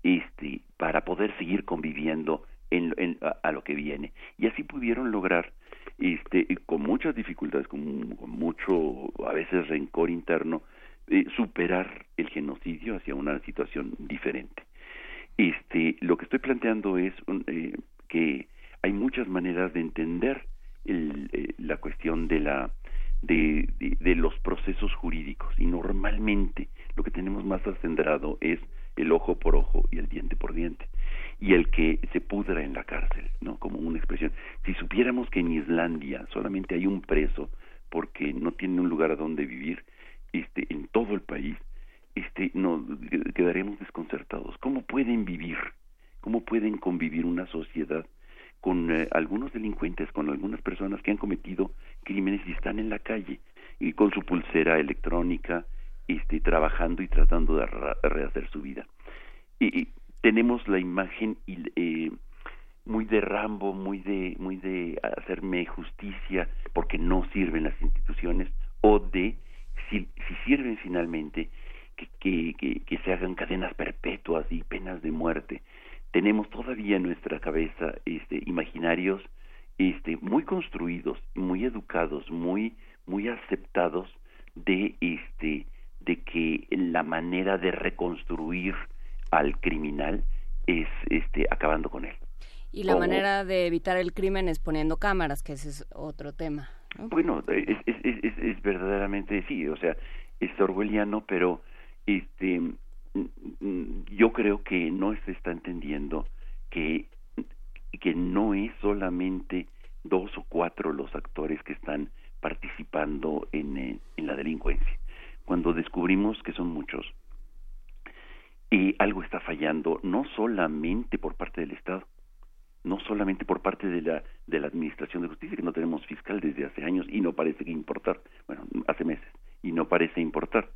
este, para poder seguir conviviendo en, a, lo que viene. Y así pudieron lograr, este, con muchas dificultades, con, mucho, a veces, rencor interno, eh, superar el genocidio hacia una situación diferente. Este, lo que estoy planteando es eh, que hay muchas maneras de entender el, eh, la cuestión de la de, los procesos jurídicos y normalmente lo que tenemos más acendrado es el ojo por ojo y el diente por diente y el que se pudra en la cárcel, ¿no? Como una expresión. Si supiéramos que en Islandia solamente hay un preso porque no tiene un lugar a donde vivir, este, en todo el país, este, no, quedaremos desconcertados. ¿Cómo pueden vivir? ¿Cómo pueden convivir una sociedad con eh, algunos delincuentes, con algunas personas que han cometido crímenes y están en la calle y con su pulsera electrónica, este, trabajando y tratando de rehacer su vida? Y, tenemos la imagen eh, muy de Rambo, muy de, muy de hacerme justicia porque no sirven las instituciones o de si, si sirven finalmente que, que, que, se hagan cadenas perpetuas y penas de muerte. Tenemos todavía en nuestra cabeza este, imaginarios este, muy construidos, muy educados, muy, muy aceptados de, este, de que la manera de reconstruir al criminal es este acabando con él. Y la manera de evitar el crimen es poniendo cámaras, que ese es otro tema. Bueno, es, es, es, es, verdaderamente sí, o sea, es orwelliano, pero este yo creo que no se está entendiendo que que no es solamente dos o cuatro los actores que están participando en, en la delincuencia. Cuando descubrimos que son muchos, y algo está fallando no solamente por parte del Estado, no solamente por parte de la de la Administración de Justicia, que no tenemos fiscal desde hace años y no parece importar, bueno, hace meses y no parece importar.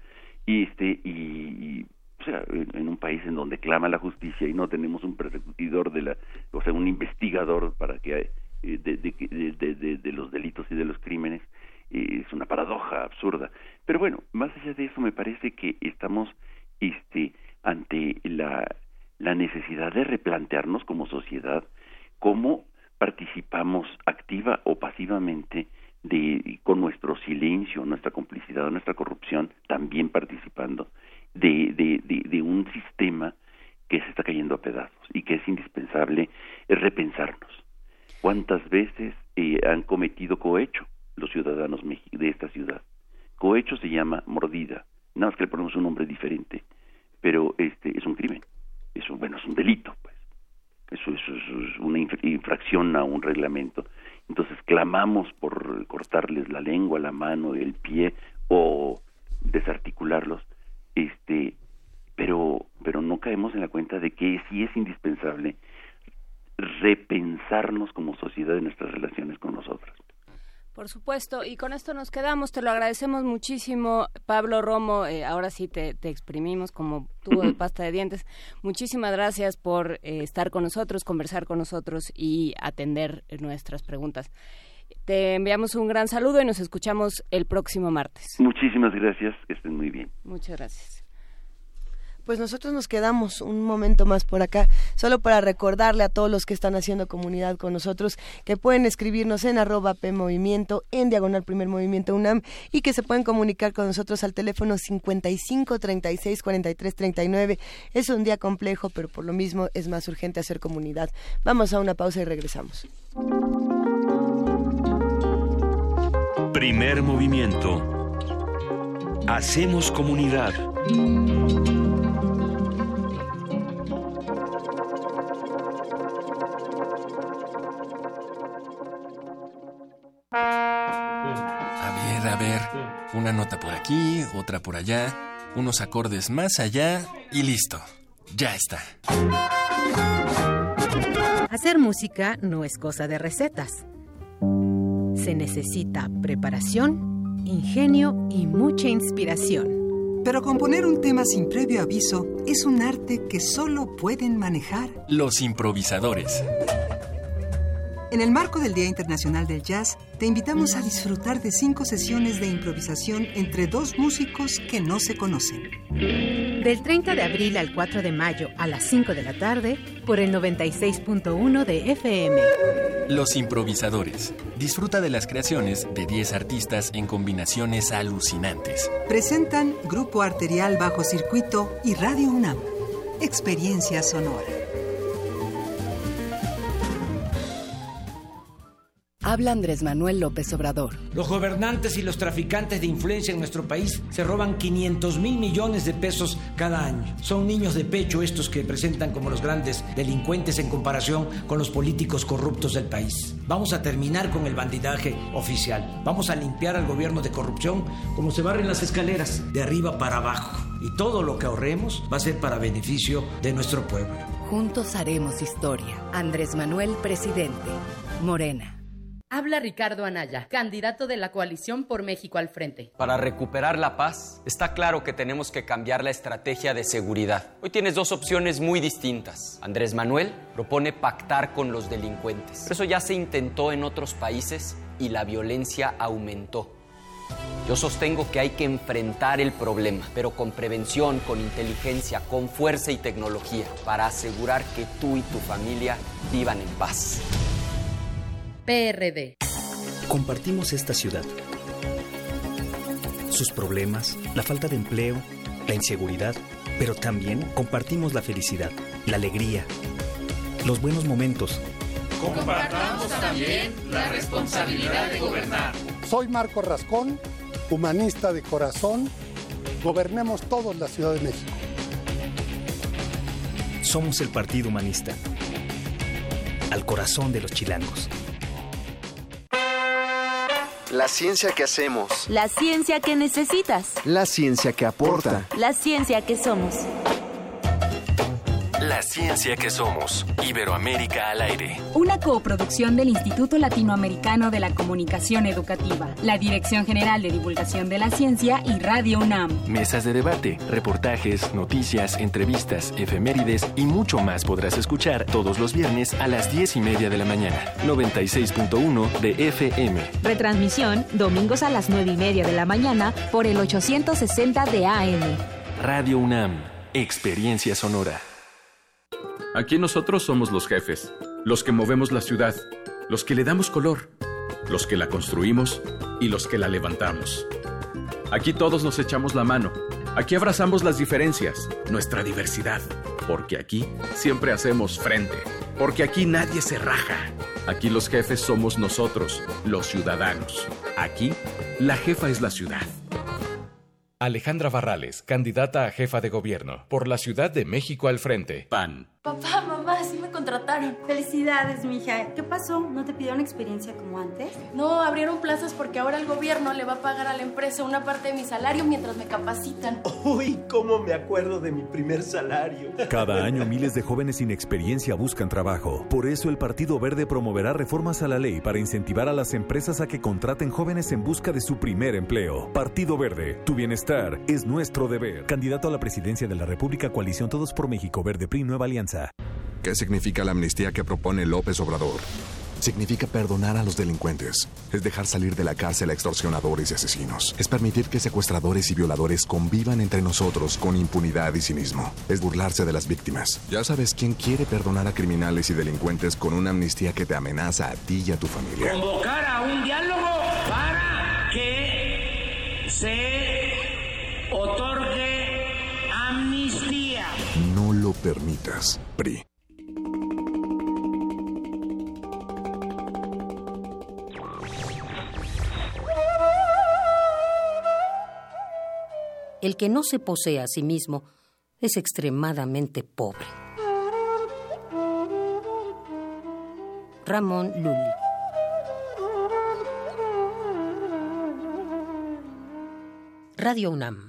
Y este y, o sea, en, un país en donde clama la justicia y no tenemos un perseguidor de la, o sea, un investigador para que eh, de, de, de, los delitos y de los crímenes, eh, es una paradoja absurda. Pero bueno, más allá de eso me parece que estamos este ante la, la necesidad de replantearnos como sociedad cómo participamos activa o pasivamente de con nuestro silencio, nuestra complicidad, nuestra corrupción, también participando de, de, de, un sistema que se está cayendo a pedazos y que es indispensable repensarnos. ¿Cuántas veces eh, han cometido cohecho los ciudadanos de esta ciudad? Cohecho se llama mordida, nada más que le ponemos un nombre diferente pero este es un crimen, es un, bueno, es un delito, pues. Eso, eso, es una infracción a un reglamento. Entonces clamamos por cortarles la lengua, la mano, el pie o desarticularlos, este, pero, pero no caemos en la cuenta de que sí es indispensable repensarnos como sociedad en nuestras relaciones con nosotras. Por supuesto, y con esto nos quedamos. Te lo agradecemos muchísimo, Pablo Romo. Eh, ahora sí te, exprimimos como tubo de (clears throat) pasta de dientes. Muchísimas gracias por eh, estar con nosotros, conversar con nosotros y atender nuestras preguntas. Te enviamos un gran saludo y nos escuchamos el próximo martes. Muchísimas gracias, estén muy bien. Muchas gracias pues nosotros nos quedamos un momento más por acá, solo para recordarle a todos los que están haciendo comunidad con nosotros que pueden escribirnos en arroba PMovimiento, en diagonal primer movimiento UNAM y que se pueden comunicar con nosotros al teléfono 55 36 43 39. Es un día complejo, pero por lo mismo es más urgente hacer comunidad. Vamos a una pausa y regresamos. Primer movimiento. Hacemos comunidad. A ver, a ver, una nota por aquí, otra por allá, unos acordes más allá y listo. Ya está. Hacer música no es cosa de recetas. Se necesita preparación, ingenio y mucha inspiración. Pero componer un tema sin previo aviso es un arte que solo pueden manejar los improvisadores. En el marco del Día Internacional del Jazz, te invitamos a disfrutar de cinco sesiones de improvisación entre dos músicos que no se conocen. Del 30 de abril al 4 de mayo a las 5 de la tarde por el 96.1 de FM. Los improvisadores. Disfruta de las creaciones de 10 artistas en combinaciones alucinantes. Presentan Grupo Arterial Bajo Circuito y Radio UNAM. Experiencia sonora. Habla Andrés Manuel López Obrador. Los gobernantes y los traficantes de influencia en nuestro país se roban 500 mil millones de pesos cada año. Son niños de pecho estos que presentan como los grandes delincuentes en comparación con los políticos corruptos del país. Vamos a terminar con el bandidaje oficial. Vamos a limpiar al gobierno de corrupción como se barren las escaleras, de arriba para abajo. Y todo lo que ahorremos va a ser para beneficio de nuestro pueblo. Juntos haremos historia. Andrés Manuel, presidente. Morena. Habla Ricardo Anaya, candidato de la coalición por México al frente. Para recuperar la paz, está claro que tenemos que cambiar la estrategia de seguridad. Hoy tienes dos opciones muy distintas. Andrés Manuel propone pactar con los delincuentes. Eso ya se intentó en otros países y la violencia aumentó. Yo sostengo que hay que enfrentar el problema, pero con prevención, con inteligencia, con fuerza y tecnología, para asegurar que tú y tu familia vivan en paz. PRD. Compartimos esta ciudad. Sus problemas, la falta de empleo, la inseguridad, pero también compartimos la felicidad, la alegría, los buenos momentos. Compartamos también la responsabilidad de gobernar. Soy Marco Rascón, humanista de corazón. Gobernemos todos la Ciudad de México. Somos el Partido Humanista. Al corazón de los chilangos. La ciencia que hacemos. La ciencia que necesitas. La ciencia que aporta. La ciencia que somos. La ciencia que somos. Iberoamérica al aire. Una coproducción del Instituto Latinoamericano de la Comunicación Educativa, la Dirección General de Divulgación de la Ciencia y Radio UNAM. Mesas de debate, reportajes, noticias, entrevistas, efemérides y mucho más podrás escuchar todos los viernes a las 10 y media de la mañana. 96.1 de FM. Retransmisión domingos a las 9 y media de la mañana por el 860 de AM. Radio UNAM. Experiencia sonora. Aquí nosotros somos los jefes, los que movemos la ciudad, los que le damos color, los que la construimos y los que la levantamos. Aquí todos nos echamos la mano, aquí abrazamos las diferencias, nuestra diversidad, porque aquí siempre hacemos frente, porque aquí nadie se raja. Aquí los jefes somos nosotros, los ciudadanos. Aquí, la jefa es la ciudad. Alejandra Barrales, candidata a jefa de gobierno por la Ciudad de México al frente. PAN. Papá, mamá, sí me contrataron. Felicidades, mija. ¿Qué pasó? ¿No te pidieron experiencia como antes? No, abrieron plazas porque ahora el gobierno le va a pagar a la empresa una parte de mi salario mientras me capacitan. Uy, cómo me acuerdo de mi primer salario. Cada año miles de jóvenes sin experiencia buscan trabajo. Por eso el Partido Verde promoverá reformas a la ley para incentivar a las empresas a que contraten jóvenes en busca de su primer empleo. Partido Verde, tu bienestar es nuestro deber. Candidato a la presidencia de la República Coalición Todos por México Verde PRI Nueva Alianza. ¿Qué significa la amnistía que propone López Obrador? Significa perdonar a los delincuentes. Es dejar salir de la cárcel a extorsionadores y asesinos. Es permitir que secuestradores y violadores convivan entre nosotros con impunidad y cinismo. Es burlarse de las víctimas. Ya sabes quién quiere perdonar a criminales y delincuentes con una amnistía que te amenaza a ti y a tu familia. Convocar a un diálogo para que se otorgue amnistía. No lo permitas, PRI. El que no se posee a sí mismo es extremadamente pobre. Ramón Lully. Radio UNAM.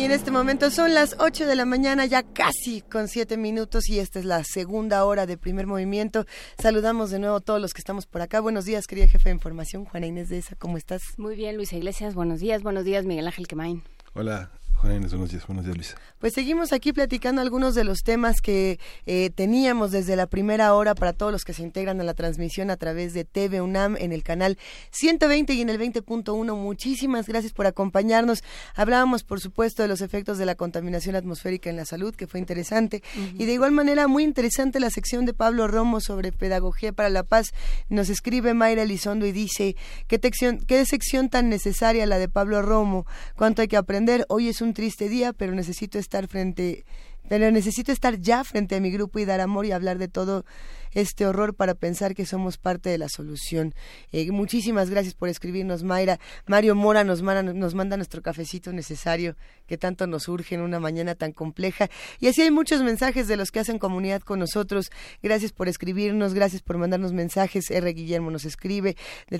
Y en este momento son las 8 de la mañana, ya casi con 7 minutos y esta es la segunda hora de primer movimiento. Saludamos de nuevo a todos los que estamos por acá. Buenos días, querida jefe de información, Juana Inés de esa, ¿cómo estás? Muy bien, Luisa Iglesias, buenos días, buenos días, Miguel Ángel Quemain. Hola, buenos días, buenos días, Luisa. Pues seguimos aquí platicando algunos de los temas que eh, teníamos desde la primera hora para todos los que se integran a la transmisión a través de TV UNAM en el canal 120 y en el 20.1. Muchísimas gracias por acompañarnos. Hablábamos, por supuesto, de los efectos de la contaminación atmosférica en la salud, que fue interesante. Y de igual manera, muy interesante la sección de Pablo Romo sobre pedagogía para la paz. Nos escribe Mayra Elizondo y dice, ¿qué, qué sección tan necesaria la de Pablo Romo? ¿Cuánto hay que aprender? Hoy es un triste día, pero necesito estar frente, pero necesito estar ya frente a mi grupo y dar amor y hablar de todo este horror para pensar que somos parte de la solución. Eh, muchísimas gracias por escribirnos, Mayra. Mario Mora nos manda, nos manda nuestro cafecito necesario que tanto nos urge en una mañana tan compleja. Y así hay muchos mensajes de los que hacen comunidad con nosotros. Gracias por escribirnos, gracias por mandarnos mensajes. R. Guillermo nos escribe,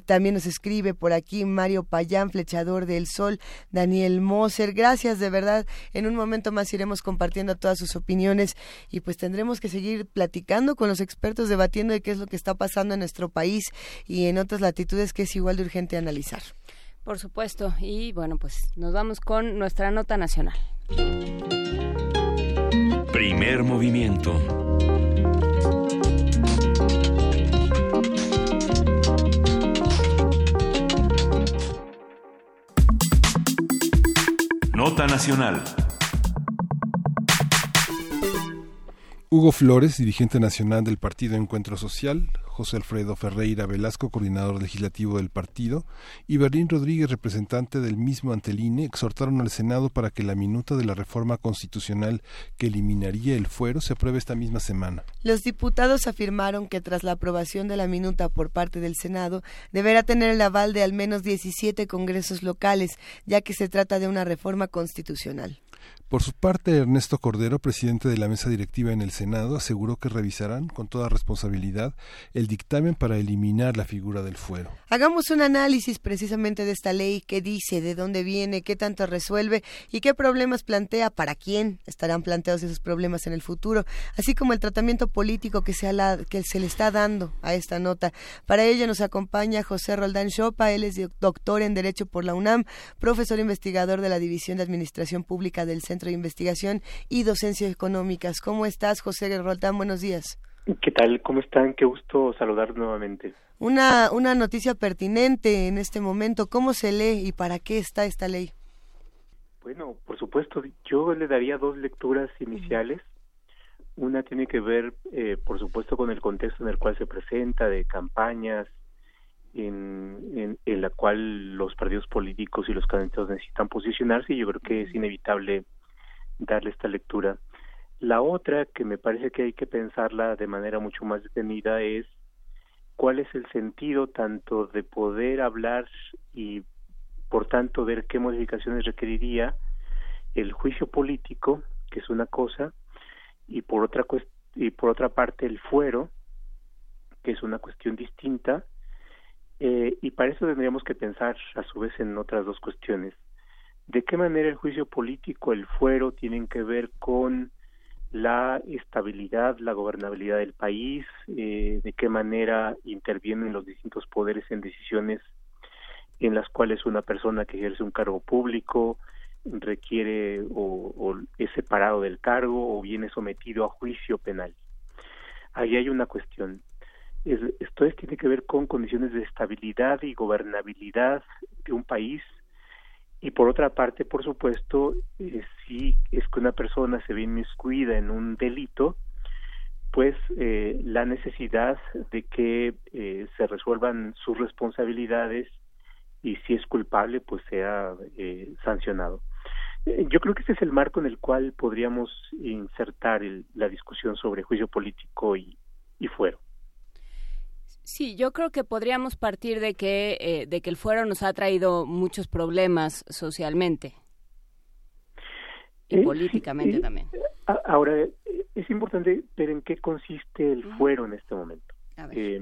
también nos escribe por aquí Mario Payán, flechador del sol, Daniel Moser. Gracias, de verdad. En un momento más iremos compartiendo todas sus opiniones y pues tendremos que seguir platicando con los expertos debatiendo de qué es lo que está pasando en nuestro país y en otras latitudes que es igual de urgente analizar. Por supuesto, y bueno, pues nos vamos con nuestra nota nacional. Primer movimiento. Nota nacional. Hugo Flores, dirigente nacional del Partido Encuentro Social, José Alfredo Ferreira Velasco, coordinador legislativo del partido, y Berlín Rodríguez, representante del mismo ante INE, exhortaron al Senado para que la minuta de la reforma constitucional que eliminaría el fuero se apruebe esta misma semana. Los diputados afirmaron que tras la aprobación de la minuta por parte del Senado, deberá tener el aval de al menos 17 congresos locales, ya que se trata de una reforma constitucional. Por su parte, Ernesto Cordero, presidente de la mesa directiva en el Senado, aseguró que revisarán con toda responsabilidad el dictamen para eliminar la figura del fuero. Hagamos un análisis precisamente de esta ley, qué dice, de dónde viene, qué tanto resuelve y qué problemas plantea, para quién estarán planteados esos problemas en el futuro, así como el tratamiento político que se, que se le está dando a esta nota. Para ello nos acompaña José Roldán Chopa, él es doctor en Derecho por la UNAM, profesor investigador de la División de Administración Pública del Centro de Investigación y Docencia Económicas. ¿Cómo estás, José Roldán? Buenos días. ¿Qué tal? ¿Cómo están? Qué gusto saludar nuevamente. Una, una noticia pertinente en este momento. ¿Cómo se lee y para qué está esta ley? Bueno, por supuesto, yo le daría dos lecturas iniciales. Una tiene que ver, eh, por supuesto, con el contexto en el cual se presenta, de campañas, en, en, la cual los partidos políticos y los candidatos necesitan posicionarse y yo creo que es inevitable darle esta lectura. La otra, que me parece que hay que pensarla de manera mucho más detenida, es cuál es el sentido tanto de poder hablar y por tanto ver qué modificaciones requeriría el juicio político, que es una cosa, y por otra y por otra parte el fuero, que es una cuestión distinta, eh, y para eso tendríamos que pensar a su vez en otras dos cuestiones. ¿De qué manera el juicio político, el fuero, tienen que ver con la estabilidad, la gobernabilidad del país, eh, de qué manera intervienen los distintos poderes en decisiones en las cuales una persona que ejerce un cargo público requiere o, es separado del cargo o viene sometido a juicio penal. Ahí hay una cuestión. Esto es, tiene que ver con condiciones de estabilidad y gobernabilidad de un país y por otra parte, por supuesto, eh, si es que una persona se ve inmiscuida en un delito, pues eh, la necesidad de que eh, se resuelvan sus responsabilidades y si es culpable, pues sea eh, sancionado. Yo creo que ese es el marco en el cual podríamos insertar el, la discusión sobre juicio político y, y fuero. Sí, yo creo que podríamos partir de que, eh, de que el fuero nos ha traído muchos problemas socialmente y Eh, políticamente sí, también. Ahora, eh, es importante ver en qué consiste el fuero en este momento. Eh,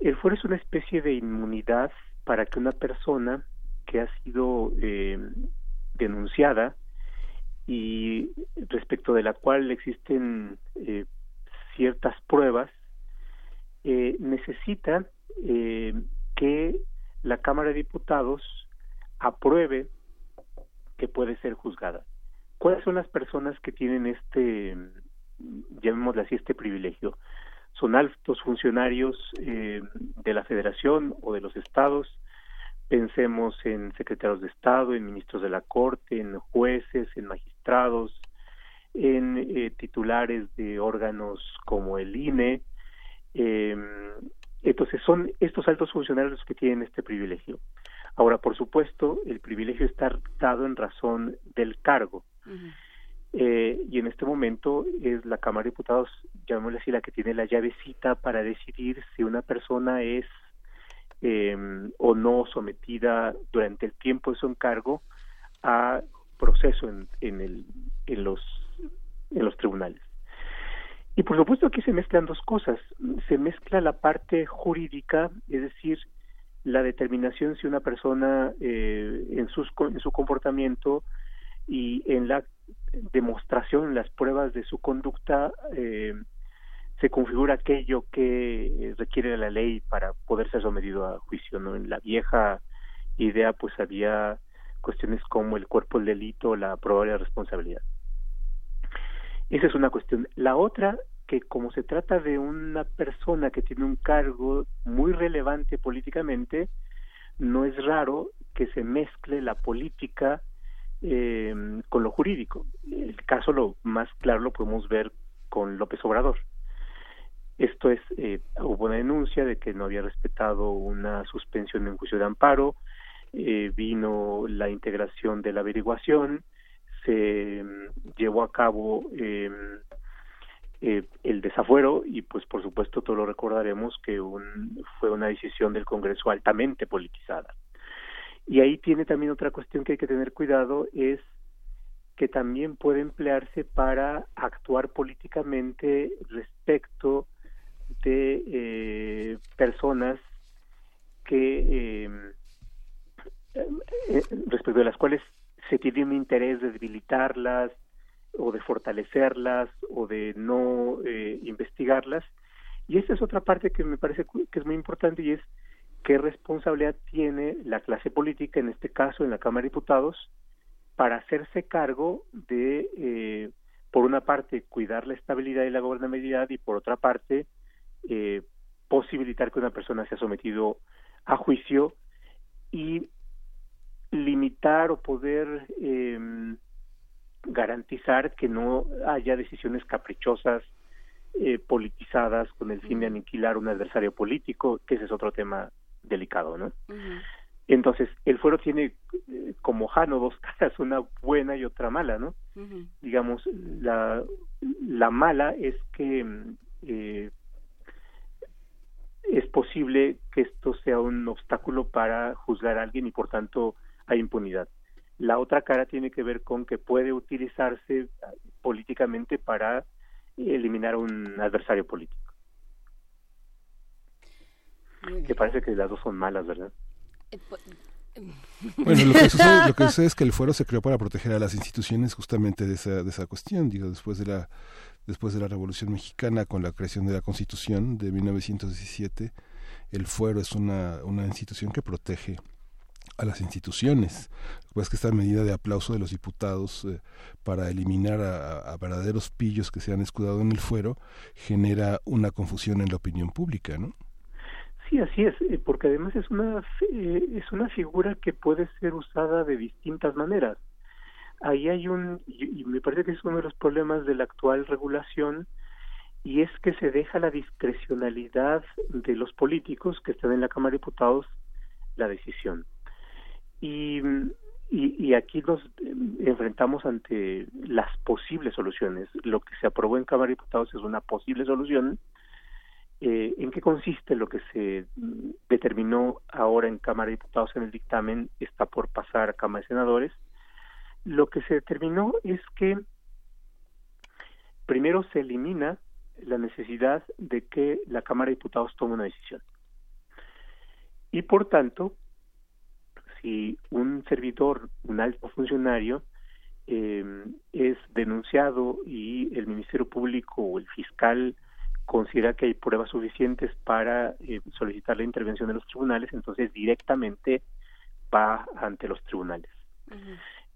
el fuero es una especie de inmunidad para que una persona que ha sido eh, denunciada y respecto de la cual existen eh, ciertas pruebas, eh, necesita eh, que la Cámara de Diputados apruebe que puede ser juzgada. ¿Cuáles son las personas que tienen este, llamémosle así, este privilegio? Son altos funcionarios eh, de la Federación o de los estados, pensemos en secretarios de Estado, en ministros de la Corte, en jueces, en magistrados, en eh, titulares de órganos como el INE. Eh, entonces son estos altos funcionarios los que tienen este privilegio. Ahora, por supuesto, el privilegio está dado en razón del cargo. eh, y en este momento es la Cámara de Diputados, llamémosle así, la que tiene la llavecita para decidir si una persona es eh, o no sometida durante el tiempo de su encargo a proceso en, en, el, en, los, en los tribunales. Y por supuesto aquí se mezclan dos cosas. Se mezcla la parte jurídica, es decir, la determinación si una persona eh, en, sus, en su comportamiento y en la demostración, en las pruebas de su conducta, eh, se configura aquello que requiere la ley para poder ser sometido a juicio. ¿no? En la vieja idea, pues había cuestiones como el cuerpo del delito, la probable responsabilidad. Esa es una cuestión. La otra, que como se trata de una persona que tiene un cargo muy relevante políticamente, no es raro que se mezcle la política eh, con lo jurídico. El caso lo más claro lo podemos ver con López Obrador. Esto es, eh, hubo una denuncia de que no había respetado una suspensión en juicio de amparo, eh, vino la integración de la averiguación, se llevó a cabo eh, eh, el desafuero y pues por supuesto todos lo recordaremos que un, fue una decisión del Congreso altamente politizada. Y ahí tiene también otra cuestión que hay que tener cuidado, es que también puede emplearse para actuar políticamente respecto de eh, personas que eh, eh, respecto de las cuales se tiene un interés de debilitarlas o de fortalecerlas o de no eh, investigarlas. Y esta es otra parte que me parece que es muy importante y es qué responsabilidad tiene la clase política en este caso en la Cámara de Diputados para hacerse cargo de eh, por una parte cuidar la estabilidad y la gobernabilidad y por otra parte eh, posibilitar que una persona sea sometido a juicio y limitar o poder eh, garantizar que no haya decisiones caprichosas eh, politizadas con el fin de aniquilar un adversario político, que ese es otro tema delicado, ¿no? Uh -huh. Entonces, el fuero tiene eh, como Jano dos (laughs) caras, una buena y otra mala, ¿no? Uh -huh. Digamos, la, la mala es que eh, es posible que esto sea un obstáculo para juzgar a alguien y por tanto hay impunidad. La otra cara tiene que ver con que puede utilizarse políticamente para eliminar un adversario político. Que parece que las dos son malas, ¿verdad? (laughs) Bueno, lo que, sucede, lo que (laughs) sucede es que el fuero se creó para proteger a las instituciones justamente de esa, de esa cuestión. Digo, después de la después de la Revolución Mexicana, con la creación de la Constitución de 1917, el fuero es una, una institución que protege a las instituciones. Pues que esta medida de aplauso de los diputados eh, para eliminar a, verdaderos pillos que se han escudado en el fuero genera una confusión en la opinión pública, ¿no? Sí, así es, eh, porque además es una eh, es una figura que puede ser usada de distintas maneras. Ahí hay un y me parece que es uno de los problemas de la actual regulación y es que se deja la discrecionalidad de los políticos que están en la Cámara de Diputados la decisión. Y, y, aquí nos enfrentamos ante las posibles soluciones. Lo que se aprobó en Cámara de Diputados es una posible solución. Eh, ¿En qué consiste lo que se determinó ahora en Cámara de Diputados en el dictamen? Está por pasar a Cámara de Senadores. Lo que se determinó es que primero se elimina la necesidad de que la Cámara de Diputados tome una decisión. Y por tanto, si un servidor, un alto funcionario, es denunciado y el Ministerio Público o el fiscal considera que hay pruebas suficientes para solicitar la intervención de los tribunales, entonces directamente va ante los tribunales.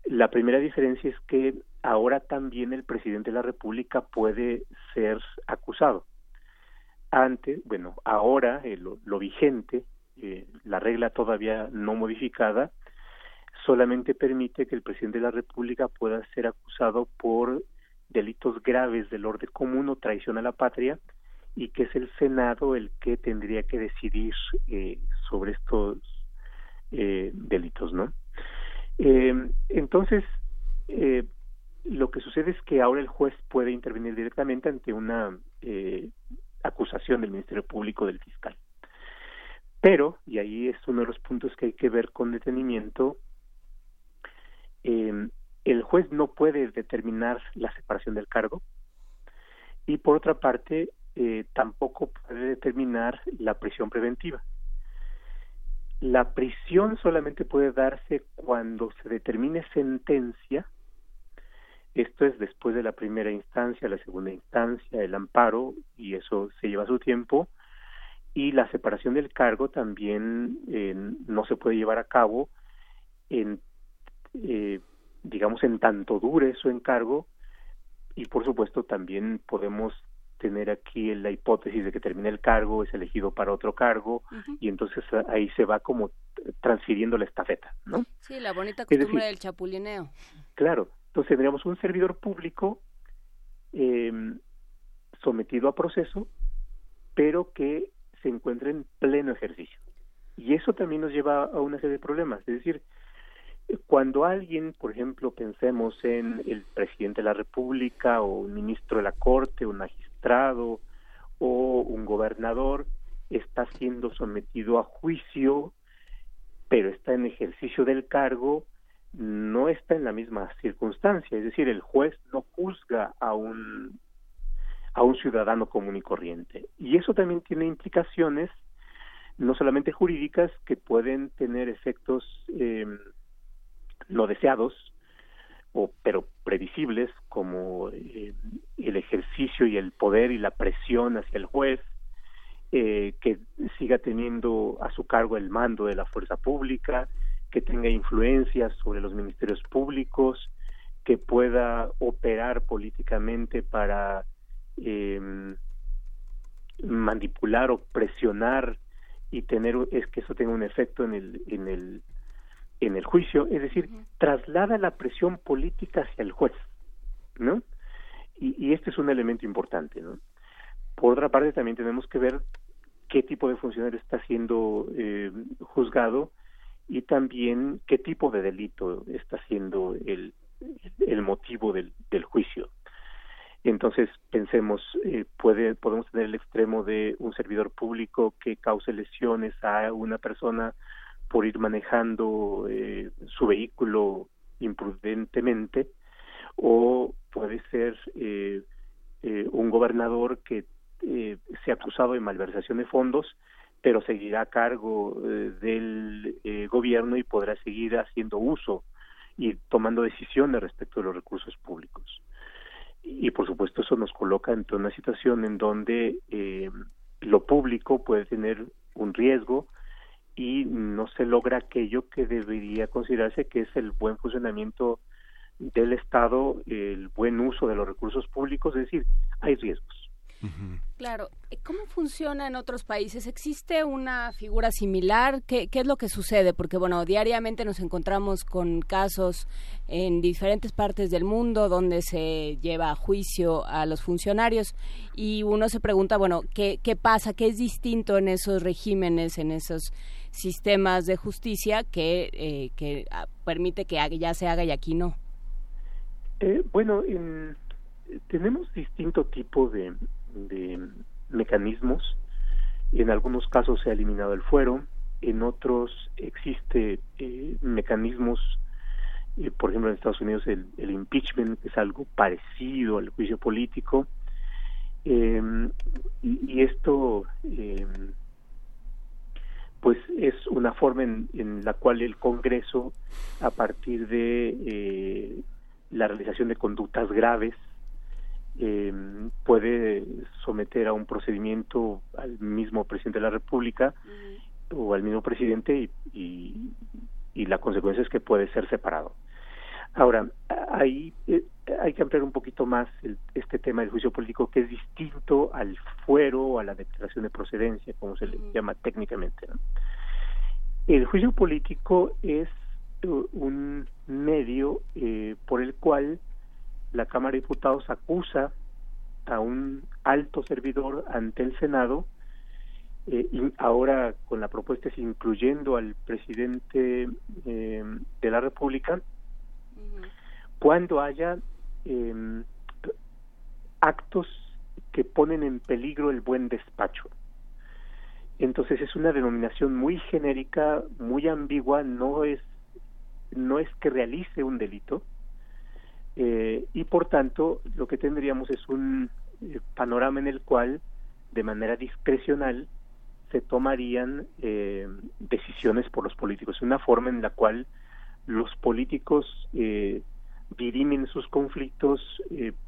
La primera diferencia es que ahora también el presidente de la República puede ser acusado. Antes, bueno, ahora eh, lo, vigente, eh, la regla todavía no modificada, solamente permite que el presidente de la República pueda ser acusado por delitos graves del orden común o traición a la patria y que es el Senado el que tendría que decidir eh, sobre estos delitos, ¿no? Eh, entonces, eh, lo que sucede es que ahora el juez puede intervenir directamente ante una eh, acusación del Ministerio Público del fiscal. Pero, y ahí es uno de los puntos que hay que ver con detenimiento, eh, el juez no puede determinar la separación del cargo y por otra parte eh, tampoco puede determinar la prisión preventiva. La prisión solamente puede darse cuando se determine sentencia, esto es después de la primera instancia, la segunda instancia, el amparo, y eso se lleva su tiempo, y la separación del cargo también eh, no se puede llevar a cabo en, eh, digamos, en tanto dure su encargo, y por supuesto también podemos tener aquí la hipótesis de que termina el cargo, es elegido para otro cargo y entonces ahí se va como transfiriendo la estafeta, ¿no? Sí, la bonita costumbre del chapulineo. Claro, entonces tendríamos un servidor público eh, sometido a proceso, pero que se encuentra en pleno ejercicio. Y eso también nos lleva a una serie de problemas, es decir, cuando alguien, por ejemplo, pensemos en el presidente de la República o un ministro de la Corte, un magistrado o un gobernador, está siendo sometido a juicio, pero está en ejercicio del cargo, no está en la misma circunstancia, es decir, el juez no juzga a un a un ciudadano común y corriente. Y eso también tiene implicaciones no solamente jurídicas que pueden tener efectos eh, no deseados, o, pero previsibles, como eh, el ejercicio y el poder y la presión hacia el juez, eh, que siga teniendo a su cargo el mando de la fuerza pública, que tenga influencias sobre los ministerios públicos, que pueda operar políticamente para eh, manipular o presionar y tener es que eso tenga un efecto en el en el en el juicio, es decir, traslada la presión política hacia el juez, ¿no? Y, y, este es un elemento importante, ¿no? Por otra parte, también tenemos que ver qué tipo de funcionario está siendo eh, juzgado y también qué tipo de delito está siendo el, el motivo del, del juicio. Entonces, pensemos, eh, puede, podemos tener el extremo de un servidor público que cause lesiones a una persona por ir manejando eh, su vehículo imprudentemente o puede ser eh, eh, un gobernador que sea acusado de malversación de fondos pero seguirá a cargo del gobierno y podrá seguir haciendo uso y tomando decisiones respecto de los recursos públicos. Y por supuesto eso nos coloca en una situación en donde eh, lo público puede tener un riesgo y no se logra aquello que debería considerarse que es el buen funcionamiento del Estado, el buen uso de los recursos públicos, es decir, hay riesgos. Claro, ¿cómo funciona en otros países? ¿Existe una figura similar? ¿Qué, ¿Qué, es lo que sucede? Porque, bueno, diariamente nos encontramos con casos en diferentes partes del mundo donde se lleva a juicio a los funcionarios y uno se pregunta, bueno, ¿qué, pasa? ¿Qué es distinto en esos regímenes, en esos sistemas de justicia que, eh, que ah, permite que ya se haga y aquí no? Eh, bueno, en, tenemos distinto tipo de, de mecanismos. En algunos casos se ha eliminado el fuero, en otros existe eh, mecanismos, eh, por ejemplo en Estados Unidos el, impeachment es algo parecido al juicio político, eh, y, y, esto pues es una forma en, en, la cual el Congreso, a partir de la realización de conductas graves eh, puede someter a un procedimiento al mismo presidente de la República o al mismo presidente y, y, la consecuencia es que puede ser separado. Ahora, ahí eh, hay que ampliar un poquito más este tema del juicio político que es distinto al fuero o a la declaración de procedencia, como se le llama técnicamente. El juicio político es un medio eh, por el cual la Cámara de Diputados acusa a un alto servidor ante el Senado, eh, y ahora con la propuesta es incluyendo al presidente eh, de la República, cuando haya em, actos que ponen en peligro el buen despacho. Entonces es una denominación muy genérica, muy ambigua, no es no es que realice un delito eh, y por tanto lo que tendríamos es un eh, panorama en el cual de manera discrecional se tomarían eh, decisiones por los políticos, una forma en la cual los políticos dirimen sus conflictos,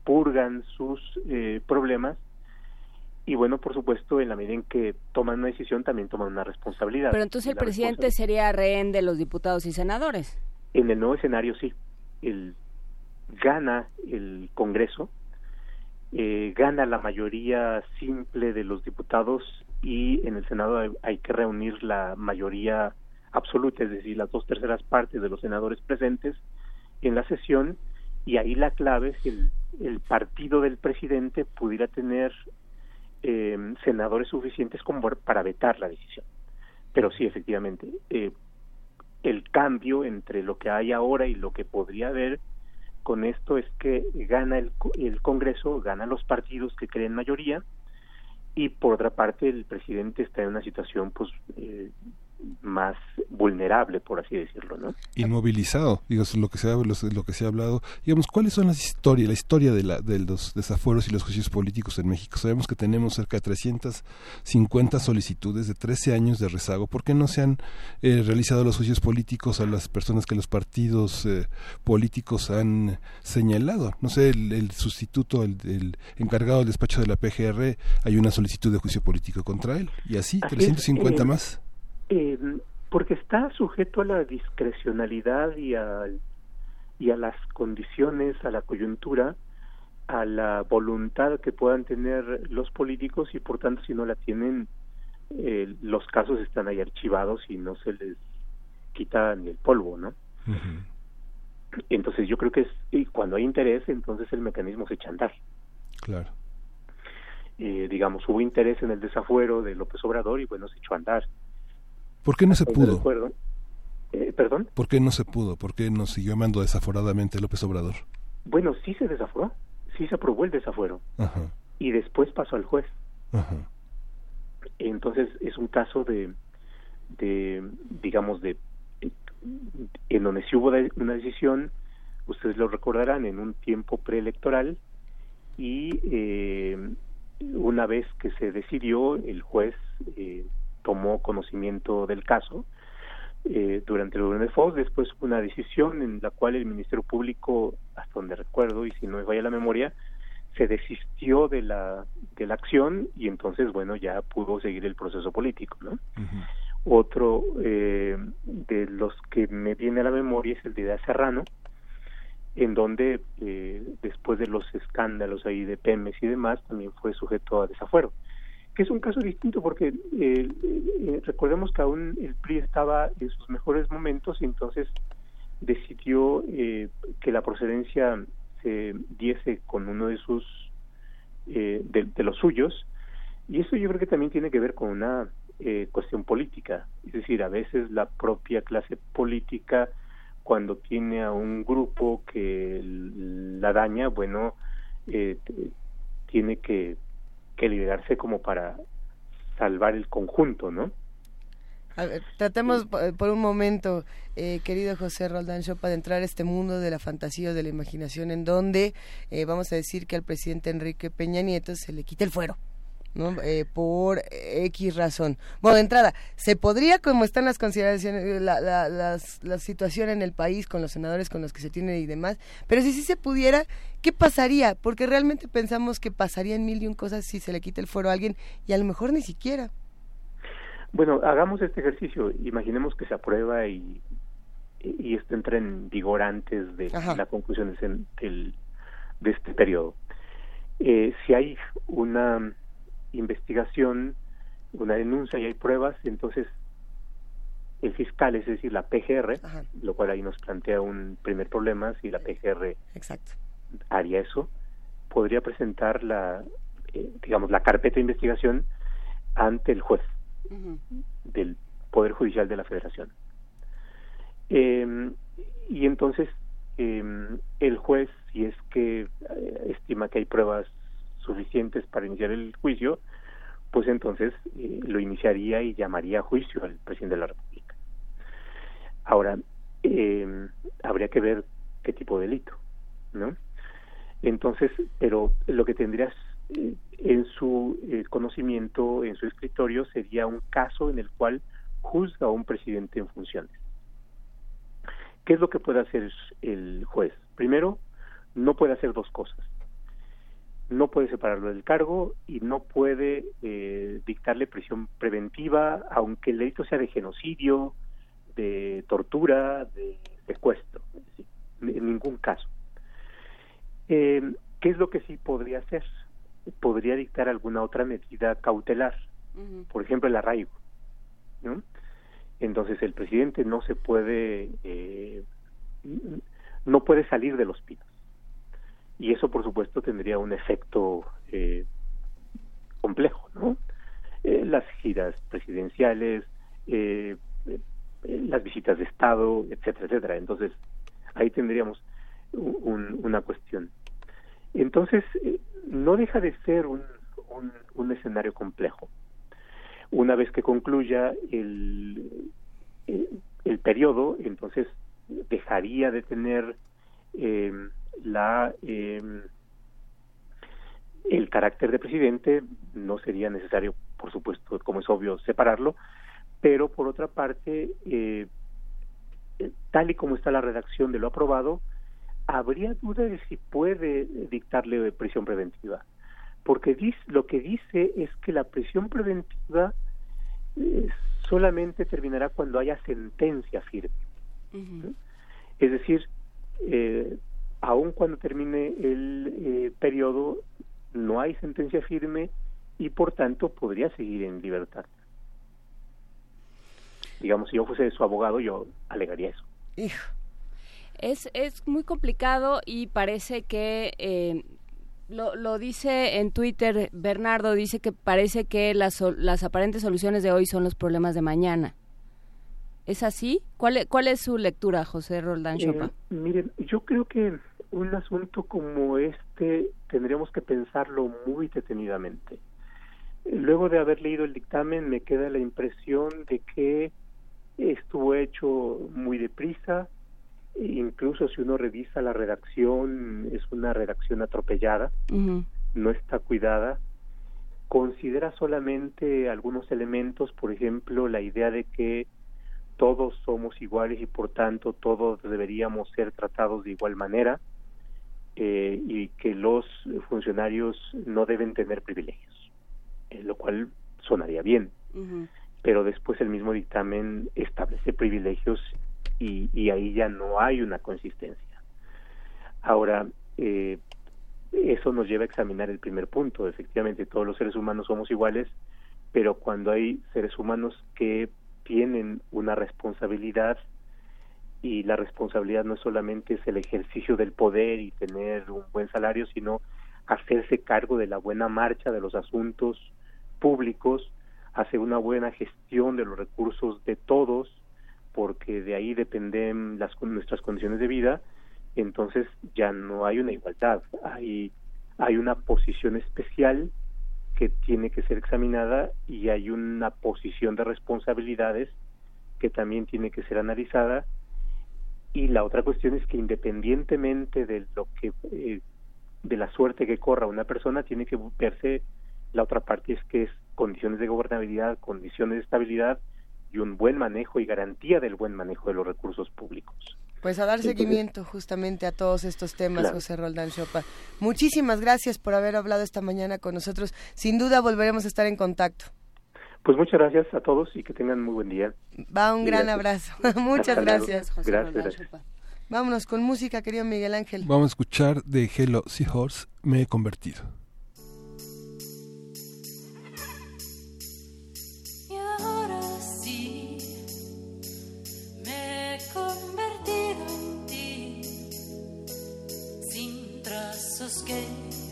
purgan sus problemas y bueno, por supuesto, en la medida en que toman una decisión, también toman una responsabilidad. Pero entonces el presidente sería rehén de los diputados y senadores. En el nuevo escenario sí, el, gana el Congreso, eh, gana la mayoría simple de los diputados y en el Senado hay, que reunir la mayoría absoluta, es decir, las dos terceras partes de los senadores presentes en la sesión y ahí la clave es que el, partido del presidente pudiera tener eh, senadores suficientes como para vetar la decisión. Pero sí, efectivamente, eh, el cambio entre lo que hay ahora y lo que podría haber con esto es que gana el, el Congreso, gana los partidos que creen mayoría y por otra parte el presidente está en una situación pues eh, más vulnerable, por así decirlo, ¿no? Inmovilizado, digo, lo que se ha, lo, que se ha hablado. Digamos, ¿cuáles son las historias, la historia de, la, de los desafueros y los juicios políticos en México? Sabemos que tenemos cerca de 350 solicitudes de 13 años de rezago. ¿Por qué no se han eh, realizado los juicios políticos a las personas que los partidos eh, políticos han señalado? No sé, el, sustituto, el, encargado del despacho de la PGR, hay una solicitud de juicio político contra él. Y así, 350 más. Eh, porque está sujeto a la discrecionalidad y a, y a las condiciones, a la coyuntura, a la voluntad que puedan tener los políticos y por tanto si no la tienen, eh, los casos están ahí archivados y no se les quita ni el polvo, ¿no? Entonces yo creo que es, y cuando hay interés, entonces el mecanismo se echa a andar. Claro. Eh, digamos, hubo interés en el desafuero de López Obrador y bueno, se echó a andar ¿Por qué no se pudo? Eh, ¿Perdón? ¿Por qué no se pudo? ¿Por qué nos siguió amando desaforadamente López Obrador? Bueno, sí se desaforó, sí se aprobó el desafuero. Y después pasó al juez. Entonces es un caso de, de digamos, de en donde sí hubo una decisión, ustedes lo recordarán, en un tiempo preelectoral y eh, una vez que se decidió, el juez eh, tomó conocimiento del caso eh, durante el gobierno de Fox, después una decisión en la cual el Ministerio Público, hasta donde recuerdo y si no me vaya la memoria, se desistió de la, de la acción y entonces, bueno, ya pudo seguir el proceso político, ¿no? Otro eh, de los que me viene a la memoria es el de Serrano, en donde eh, después de los escándalos ahí de Pemes y demás, también fue sujeto a desafuero es un caso distinto porque eh, eh, recordemos que aún el PRI estaba en sus mejores momentos y entonces decidió eh, que la procedencia se diese con uno de sus de, los suyos. Y eso yo creo que también tiene que ver con una cuestión política. Es decir a veces la propia clase política cuando tiene a un grupo que la daña bueno tiene que que liberarse como para salvar el conjunto, ¿no? A ver, tratemos por un momento, eh, querido José Roldán Chopa, de entrar a este mundo de la fantasía o de la imaginación en donde eh, vamos a decir que al presidente Enrique Peña Nieto se le quita el fuero ¿no? Eh, por X razón. Bueno, de entrada, ¿se podría, como están las consideraciones, eh, la, la, la, situación en el país con los senadores con los que se tiene y demás? Pero si sí se pudiera, ¿qué pasaría? Porque realmente pensamos que pasarían mil y un cosas si se le quita el fuero a alguien y a lo mejor ni siquiera. Bueno, hagamos este ejercicio. Imaginemos que se aprueba y, y esto entra en vigor antes de la conclusión del, de este periodo. Eh, si hay una investigación, una denuncia y hay pruebas, entonces el fiscal, es decir, la PGR, lo cual ahí nos plantea un primer problema, si la PGR Exacto. haría eso, podría presentar la, eh, digamos, la carpeta de investigación ante el juez del Poder Judicial de la Federación. Eh, y entonces eh, el juez, si es que eh, estima que hay pruebas suficientes para iniciar el juicio, pues entonces eh, lo iniciaría y llamaría a juicio al presidente de la República. Ahora, eh, habría que ver qué tipo de delito, ¿no? Entonces, pero lo que tendrías eh, en su conocimiento, en su escritorio, sería un caso en el cual juzga a un presidente en funciones. ¿Qué es lo que puede hacer el juez? Primero, no puede hacer dos cosas no puede separarlo del cargo y no puede eh, dictarle prisión preventiva, aunque el delito sea de genocidio, de tortura, de secuestro, en ningún caso. Eh, ¿Qué es lo que sí podría hacer? Podría dictar alguna otra medida cautelar, por ejemplo, el arraigo. ¿no? Entonces el presidente no se puede, eh, no puede salir de los pinos y eso por supuesto tendría un efecto eh, complejo, ¿no? Eh, las giras presidenciales, eh, las visitas de Estado, etcétera, etcétera. Entonces, ahí tendríamos una cuestión. Entonces, no deja de ser un, un, escenario complejo. Una vez que concluya el, el, el periodo, entonces dejaría de tener eh, la eh, el carácter de presidente no sería necesario, por supuesto, como es obvio, separarlo, pero por otra parte, eh, tal y como está la redacción de lo aprobado, habría duda de si puede dictarle prisión preventiva, porque dice, lo que dice es que la prisión preventiva eh, solamente terminará cuando haya sentencia firme. Es decir, eh, aun cuando termine el eh, periodo, no hay sentencia firme y por tanto podría seguir en libertad. Digamos, si yo fuese su abogado, yo alegaría eso. Es, es muy complicado y parece que eh, lo, lo, dice en Twitter Bernardo, dice que parece que las, las aparentes soluciones de hoy son los problemas de mañana. ¿Es así? ¿Cuál, es, cuál es su lectura, José Roldán Chopa? miren, yo creo que un asunto como este tendríamos que pensarlo muy detenidamente. Luego de haber leído el dictamen me queda la impresión de que estuvo hecho muy deprisa, e incluso si uno revisa la redacción es una redacción atropellada, no está cuidada, considera solamente algunos elementos, por ejemplo, la idea de que todos somos iguales y por tanto todos deberíamos ser tratados de igual manera, eh, y que los funcionarios no deben tener privilegios, eh, lo cual sonaría bien. Pero después el mismo dictamen establece privilegios y, y ahí ya no hay una consistencia. Ahora, eh, eso nos lleva a examinar el primer punto. Efectivamente, todos los seres humanos somos iguales, pero cuando hay seres humanos que tienen una responsabilidad y la responsabilidad no solamente es el ejercicio del poder y tener un buen salario, sino hacerse cargo de la buena marcha de los asuntos públicos, hacer una buena gestión de los recursos de todos, porque de ahí dependen las nuestras condiciones de vida, entonces ya no hay una igualdad, hay hay una posición especial que tiene que ser examinada y hay una posición de responsabilidades que también tiene que ser analizada y la otra cuestión es que independientemente de lo que eh, de la suerte que corra una persona tiene que verse la otra parte es que es condiciones de gobernabilidad, condiciones de estabilidad y un buen manejo y garantía del buen manejo de los recursos públicos. Pues a dar seguimiento justamente a todos estos temas, José Roldán Chopa. Muchísimas gracias por haber hablado esta mañana con nosotros. Sin duda volveremos a estar en contacto. Pues muchas gracias a todos y que tengan muy buen día. Va un gran abrazo. (laughs) muchas gracias. José gracias, Vámonos con música, querido Miguel Ángel. Vamos a escuchar de Hello Seahorse, Me he convertido. que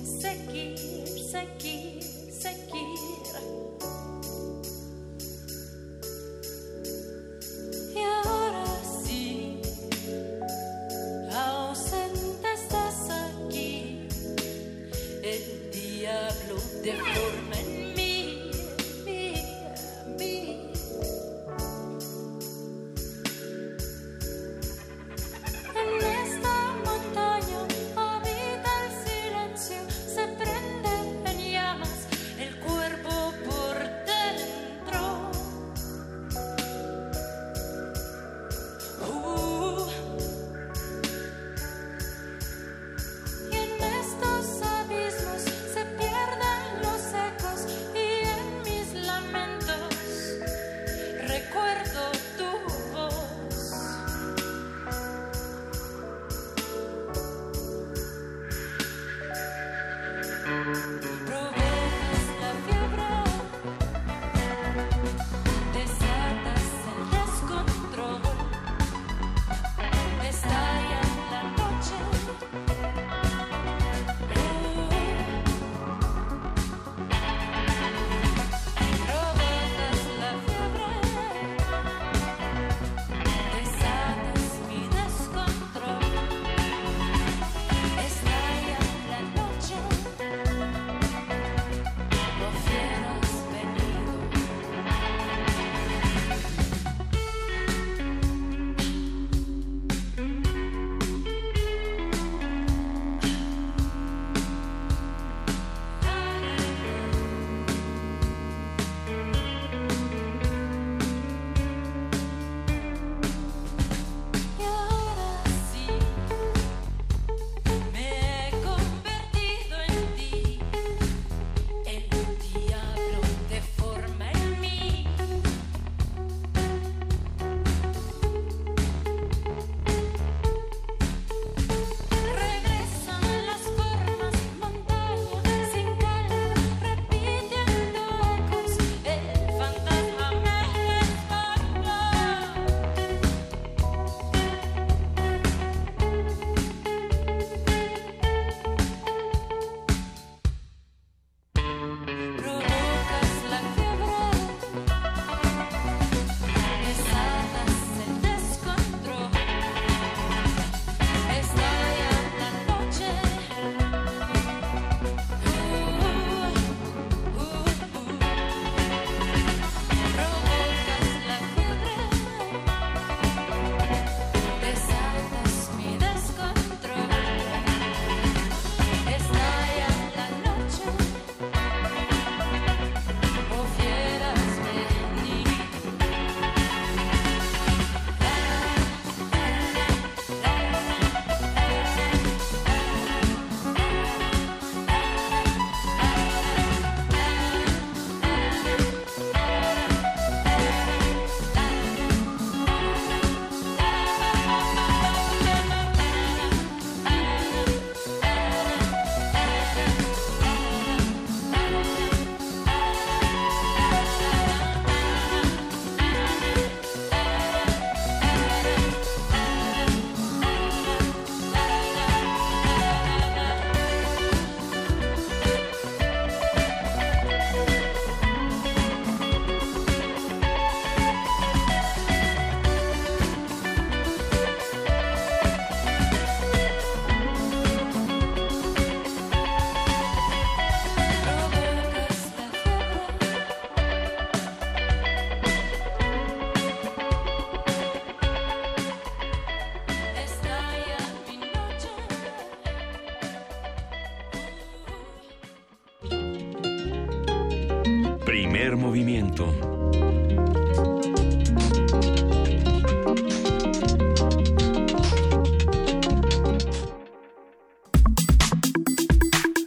seguir, seguir, seguir. Diablo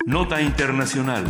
Nota Internacional.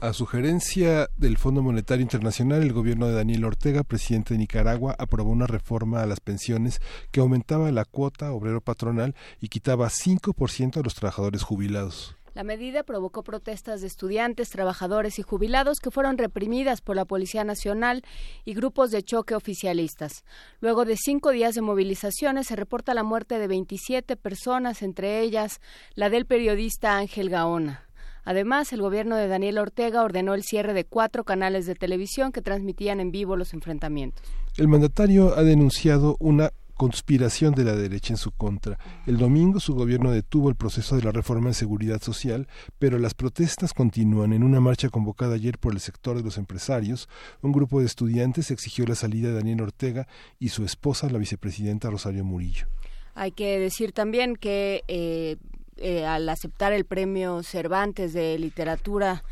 A sugerencia del Fondo Monetario Internacional, el gobierno de Daniel Ortega, presidente de Nicaragua, aprobó una reforma a las pensiones que aumentaba la cuota obrero patronal y quitaba 5% a los trabajadores jubilados. La medida provocó protestas de estudiantes, trabajadores y jubilados que fueron reprimidas por la Policía Nacional y grupos de choque oficialistas. Luego de cinco días de movilizaciones se reporta la muerte de 27 personas, entre ellas la del periodista Ángel Gaona. Además, el gobierno de Daniel Ortega ordenó el cierre de cuatro canales de televisión que transmitían en vivo los enfrentamientos. El mandatario ha denunciado una conspiración de la derecha en su contra. El domingo su gobierno detuvo el proceso de la reforma en seguridad social, pero las protestas continúan. En una marcha convocada ayer por el sector de los empresarios, un grupo de estudiantes exigió la salida de Daniel Ortega y su esposa, la vicepresidenta Rosario Murillo. Hay que decir también que eh, eh, al aceptar el premio Cervantes de literatura,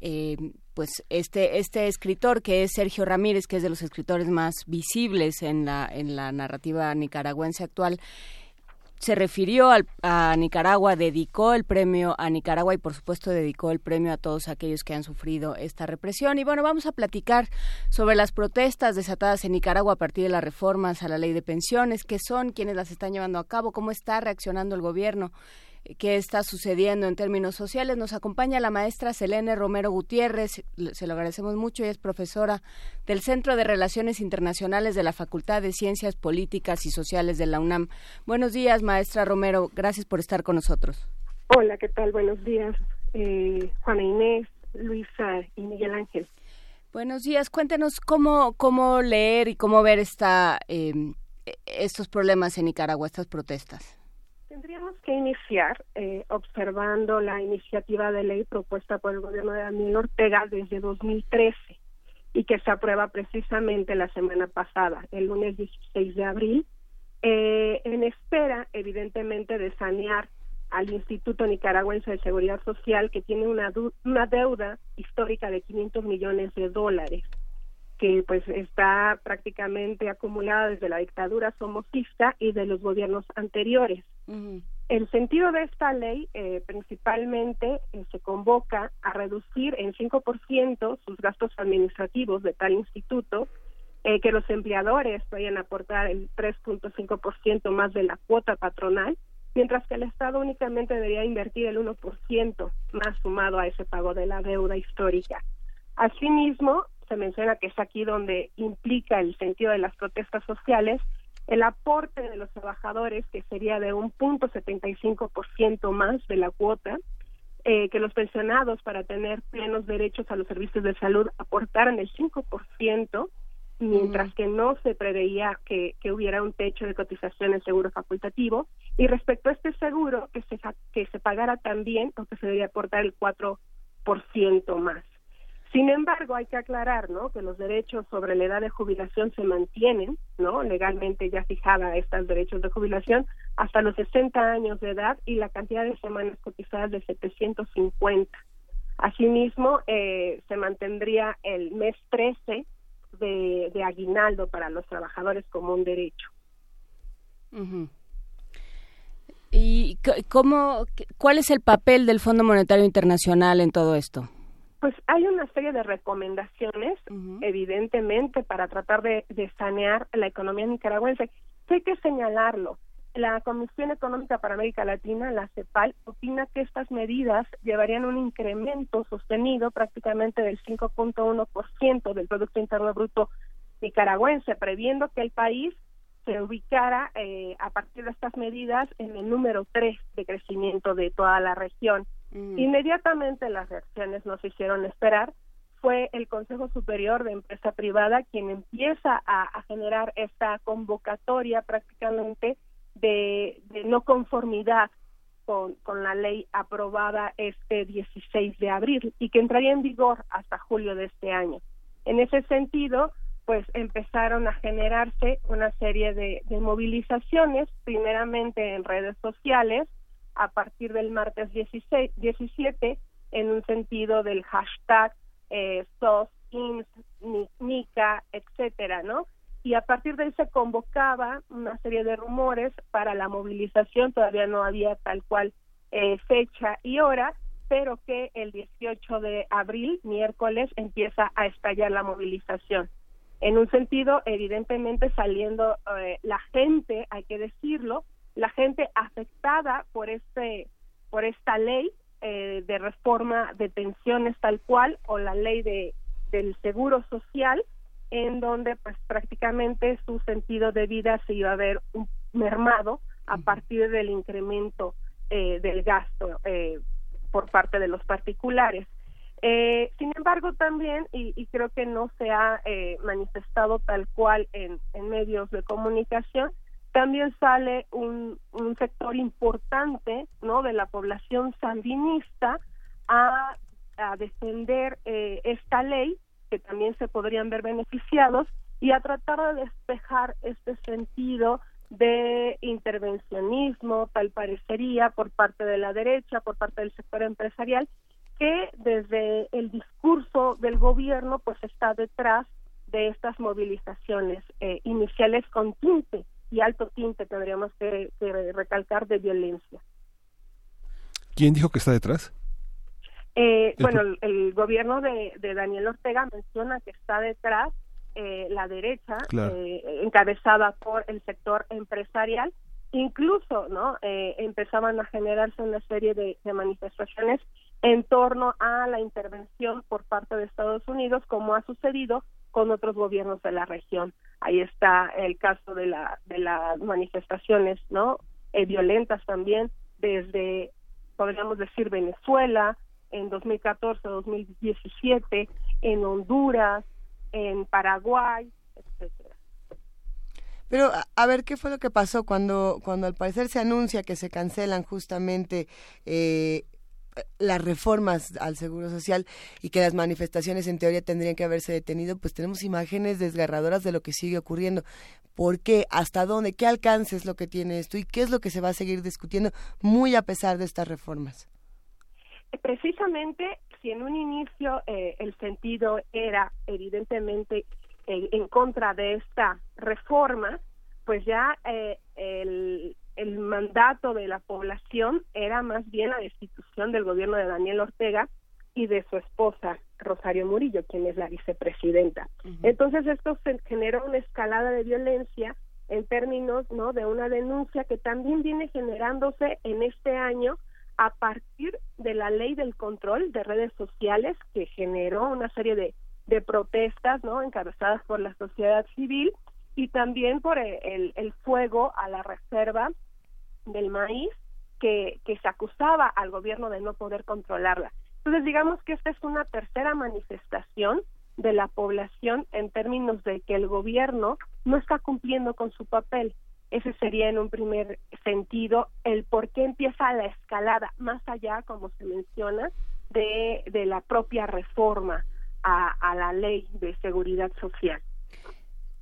eh, pues este este escritor que es Sergio Ramírez, que es de los escritores más visibles en la en la narrativa nicaragüense actual, se refirió a Nicaragua, dedicó el premio a Nicaragua y por supuesto dedicó el premio a todos aquellos que han sufrido esta represión. Y bueno, vamos a platicar sobre las protestas desatadas en Nicaragua a partir de las reformas a la ley de pensiones, qué son, quiénes las están llevando a cabo, cómo está reaccionando el gobierno qué está sucediendo en términos sociales. Nos acompaña la maestra Selene Romero Gutiérrez, se lo agradecemos mucho, y es profesora del Centro de Relaciones Internacionales de la Facultad de Ciencias Políticas y Sociales de la UNAM. Buenos días, maestra Romero, gracias por estar con nosotros. Hola, ¿qué tal? Buenos días, eh, Juana Inés, Luisa y Miguel Ángel. Buenos días, cuéntenos cómo, cómo leer y cómo ver esta, eh, estos problemas en Nicaragua, estas protestas. Tendríamos que iniciar eh, observando la iniciativa de ley propuesta por el gobierno de Daniel Ortega desde 2013 y que se aprueba precisamente la semana pasada, el lunes 16 de abril, eh, en espera, evidentemente, de sanear al Instituto Nicaragüense de Seguridad Social, que tiene una, una deuda histórica de 500 millones de dólares que pues está prácticamente acumulada desde la dictadura somocista y de los gobiernos anteriores. El sentido de esta ley eh, principalmente eh, se convoca a reducir en 5% sus gastos administrativos de tal instituto, eh, que los empleadores vayan a aportar el 3.5% más de la cuota patronal, mientras que el Estado únicamente debería invertir el 1% más sumado a ese pago de la deuda histórica. Asimismo, se menciona que es aquí donde implica el sentido de las protestas sociales, el aporte de los trabajadores, que sería de un punto 75% más de la cuota, eh, que los pensionados para tener plenos derechos a los servicios de salud aportaran el 5%, mientras que no se preveía que, que hubiera un techo de cotización en seguro facultativo. Y respecto a este seguro, que se, que se pagara también, o que se debería aportar el 4% más. Sin embargo, hay que aclarar, ¿no? Que los derechos sobre la edad de jubilación se mantienen, ¿no? Legalmente ya fijada estos derechos de jubilación hasta los 60 años de edad y la cantidad de semanas cotizadas de 750. Asimismo, eh, se mantendría el mes 13 de, de, aguinaldo para los trabajadores como un derecho. ¿Y cómo, cuál es el papel del Fondo Monetario Internacional en todo esto? Pues hay una serie de recomendaciones, evidentemente, para tratar de, sanear la economía nicaragüense. Hay que señalarlo. La Comisión Económica para América Latina, la CEPAL, opina que estas medidas llevarían un incremento sostenido prácticamente del 5.1% del Producto Interno Bruto nicaragüense, previendo que el país se ubicara eh, a partir de estas medidas en el número 3 de crecimiento de toda la región. Inmediatamente las reacciones no se hicieron esperar. Fue el Consejo Superior de Empresa Privada quien empieza a, generar esta convocatoria prácticamente de, no conformidad con, la ley aprobada este 16 de abril y que entraría en vigor hasta julio de este año. En ese sentido, pues empezaron a generarse una serie de movilizaciones, primeramente en redes sociales, a partir del martes 16, 17 en un sentido del hashtag eh, SOS, IMSS, Ni- NICA, etcétera, ¿no? Y a partir de ahí se convocaba una serie de rumores para la movilización, todavía no había tal cual eh, fecha y hora, pero que el 18 de abril, miércoles, empieza a estallar la movilización. En un sentido, evidentemente saliendo eh, la gente, hay que decirlo, la gente afectada por este, por esta ley eh, de reforma de pensiones tal cual o la ley de del seguro social, en donde pues prácticamente su sentido de vida se iba a ver un- mermado a partir del incremento eh, del gasto eh, por parte de los particulares. Eh, sin embargo, también, y, y creo que no se ha eh, manifestado tal cual en, en medios de comunicación, también sale un, un sector importante no de la población sandinista a, a defender eh, esta ley que también se podrían ver beneficiados y a tratar de despejar este sentido de intervencionismo, tal parecería, por parte de la derecha, por parte del sector empresarial, que desde el discurso del gobierno pues está detrás de estas movilizaciones eh, iniciales con tinte y alto tinte, tendríamos que, que recalcar, de violencia. ¿Quién dijo que está detrás? Eh, El bueno, el, el gobierno de, de Daniel Ortega menciona que está detrás eh, la derecha, Claro. eh, encabezada por el sector empresarial. Incluso, ¿no? Eh, empezaban a generarse una serie de, de manifestaciones en torno a la intervención por parte de Estados Unidos, como ha sucedido con otros gobiernos de la región. Ahí está el caso de la de las manifestaciones, ¿no? Eh, violentas también desde podríamos decir Venezuela en 2014, 2017, en Honduras, en Paraguay, etcétera. Pero a ver qué fue lo que pasó cuando cuando al parecer se anuncia que se cancelan justamente eh, las reformas al seguro social y que las manifestaciones en teoría tendrían que haberse detenido, pues tenemos imágenes desgarradoras de lo que sigue ocurriendo. ¿Por qué? ¿Hasta dónde? ¿Qué alcance es lo que tiene esto? ¿Y qué es lo que se va a seguir discutiendo muy a pesar de estas reformas? Precisamente, si en un inicio eh, el sentido era evidentemente eh, en contra de esta reforma, pues ya eh, el, el mandato de la población era más bien la destitución del gobierno de Daniel Ortega y de su esposa Rosario Murillo, quien es la vicepresidenta. Entonces esto se generó una escalada de violencia en términos no de una denuncia que también viene generándose en este año a partir de la ley del control de redes sociales que generó una serie de, de protestas no encabezadas por la sociedad civil y también por el, el, el fuego a la reserva del maíz que, se acusaba al gobierno de no poder controlarla. Entonces, digamos que esta es una tercera manifestación de la población en términos de que el gobierno no está cumpliendo con su papel. Ese sería en un primer sentido el por qué empieza la escalada, más allá, como se menciona, de, de la propia reforma a, a la ley de seguridad social.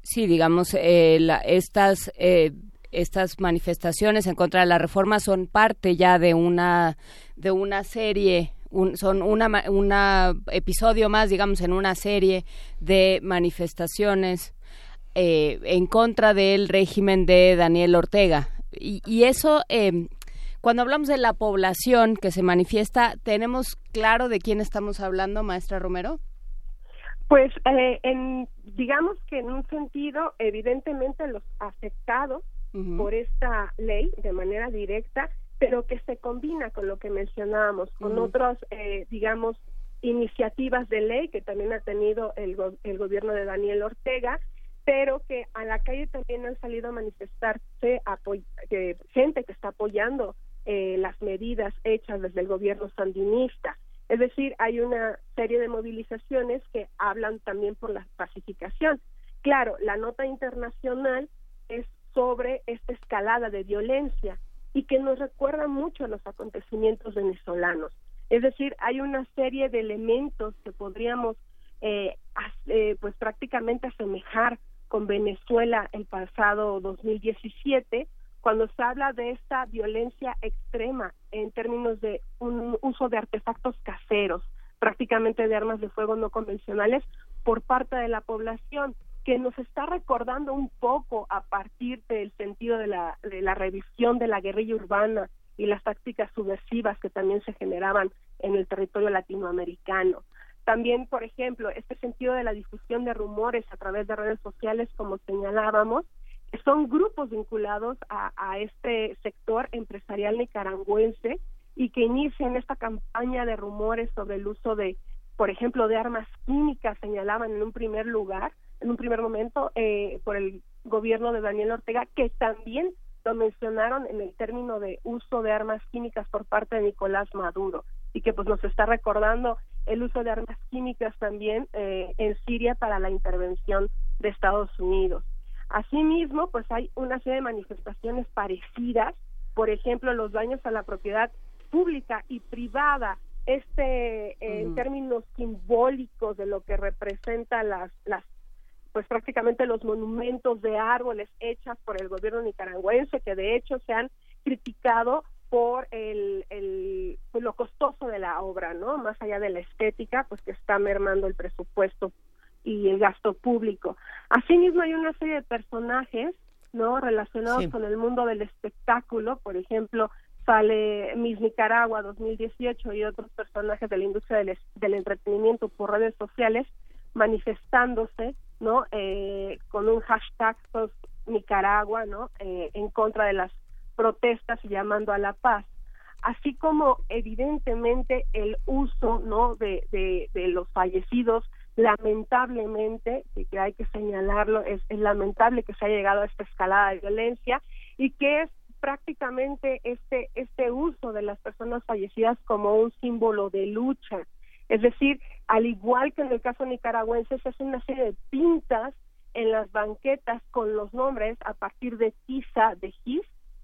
Sí, digamos, eh, la- estas eh, estas manifestaciones en contra de la reforma son parte ya de una de una serie un- son una episodio más digamos en una serie de manifestaciones eh, en contra del régimen de Daniel Ortega. Y, y eso eh, cuando hablamos de la población que se manifiesta tenemos claro de quién estamos hablando maestra Romero Pues, eh, en, digamos que en un sentido, evidentemente los afectados por esta ley de manera directa, pero que se combina con lo que mencionábamos, con Ujú. otros, eh, digamos, iniciativas de ley que también ha tenido el, go- el gobierno de Daniel Ortega, pero que a la calle también han salido a manifestarse gente que está apoyando eh, las medidas hechas desde el gobierno sandinista. Es decir, hay una serie de movilizaciones que hablan también por la pacificación. Claro, la nota internacional es sobre esta escalada de violencia y que nos recuerda mucho a los acontecimientos venezolanos. Es decir, hay una serie de elementos que podríamos eh, eh, pues prácticamente asemejar con Venezuela el pasado 2017 cuando se habla de esta violencia extrema en términos de un uso de artefactos caseros, prácticamente de armas de fuego no convencionales por parte de la población que nos está recordando un poco a partir del sentido de la, de la revisión de la guerrilla urbana y las tácticas subversivas que también se generaban en el territorio latinoamericano. También, por ejemplo, este sentido de la difusión de rumores a través de redes sociales, como señalábamos, son grupos vinculados a, a este sector empresarial nicaragüense y que inician esta campaña de rumores sobre el uso de, por ejemplo, de armas químicas, señalaban en un primer lugar, en un primer momento, eh, por el gobierno de Daniel Ortega, que también lo mencionaron en el término de uso de armas químicas por parte de Nicolás Maduro y que pues nos está recordando el uso de armas químicas también eh, en Siria para la intervención de Estados Unidos. Asimismo, pues hay una serie de manifestaciones parecidas, por ejemplo, los daños a la propiedad pública y privada, este eh, en términos simbólicos de lo que representa las las pues prácticamente los monumentos de árboles hechas por el gobierno nicaragüense que de hecho se han criticado por el, el pues, lo costoso de la obra, ¿no? Más allá de la estética, pues que está mermando el presupuesto y el gasto público. Asimismo hay una serie de personajes, ¿no? Relacionados Sí. con el mundo del espectáculo, por ejemplo, sale Miss Nicaragua 2018 y otros personajes de la industria del, entretenimiento por redes sociales manifestándose, ¿no? Eh, con un hashtag pues, Nicaragua, ¿no? Eh, en contra de las protestas y llamando a la paz. Así como evidentemente el uso, ¿no? De, de, de los fallecidos, lamentablemente, y que hay que señalarlo, es, es lamentable que se haya llegado a esta escalada de violencia y que es prácticamente este este uso de las personas fallecidas como un símbolo de lucha. Es decir, al igual que en el caso nicaragüense, se hace una serie de pintas en las banquetas con los nombres a partir de tiza, de GIS,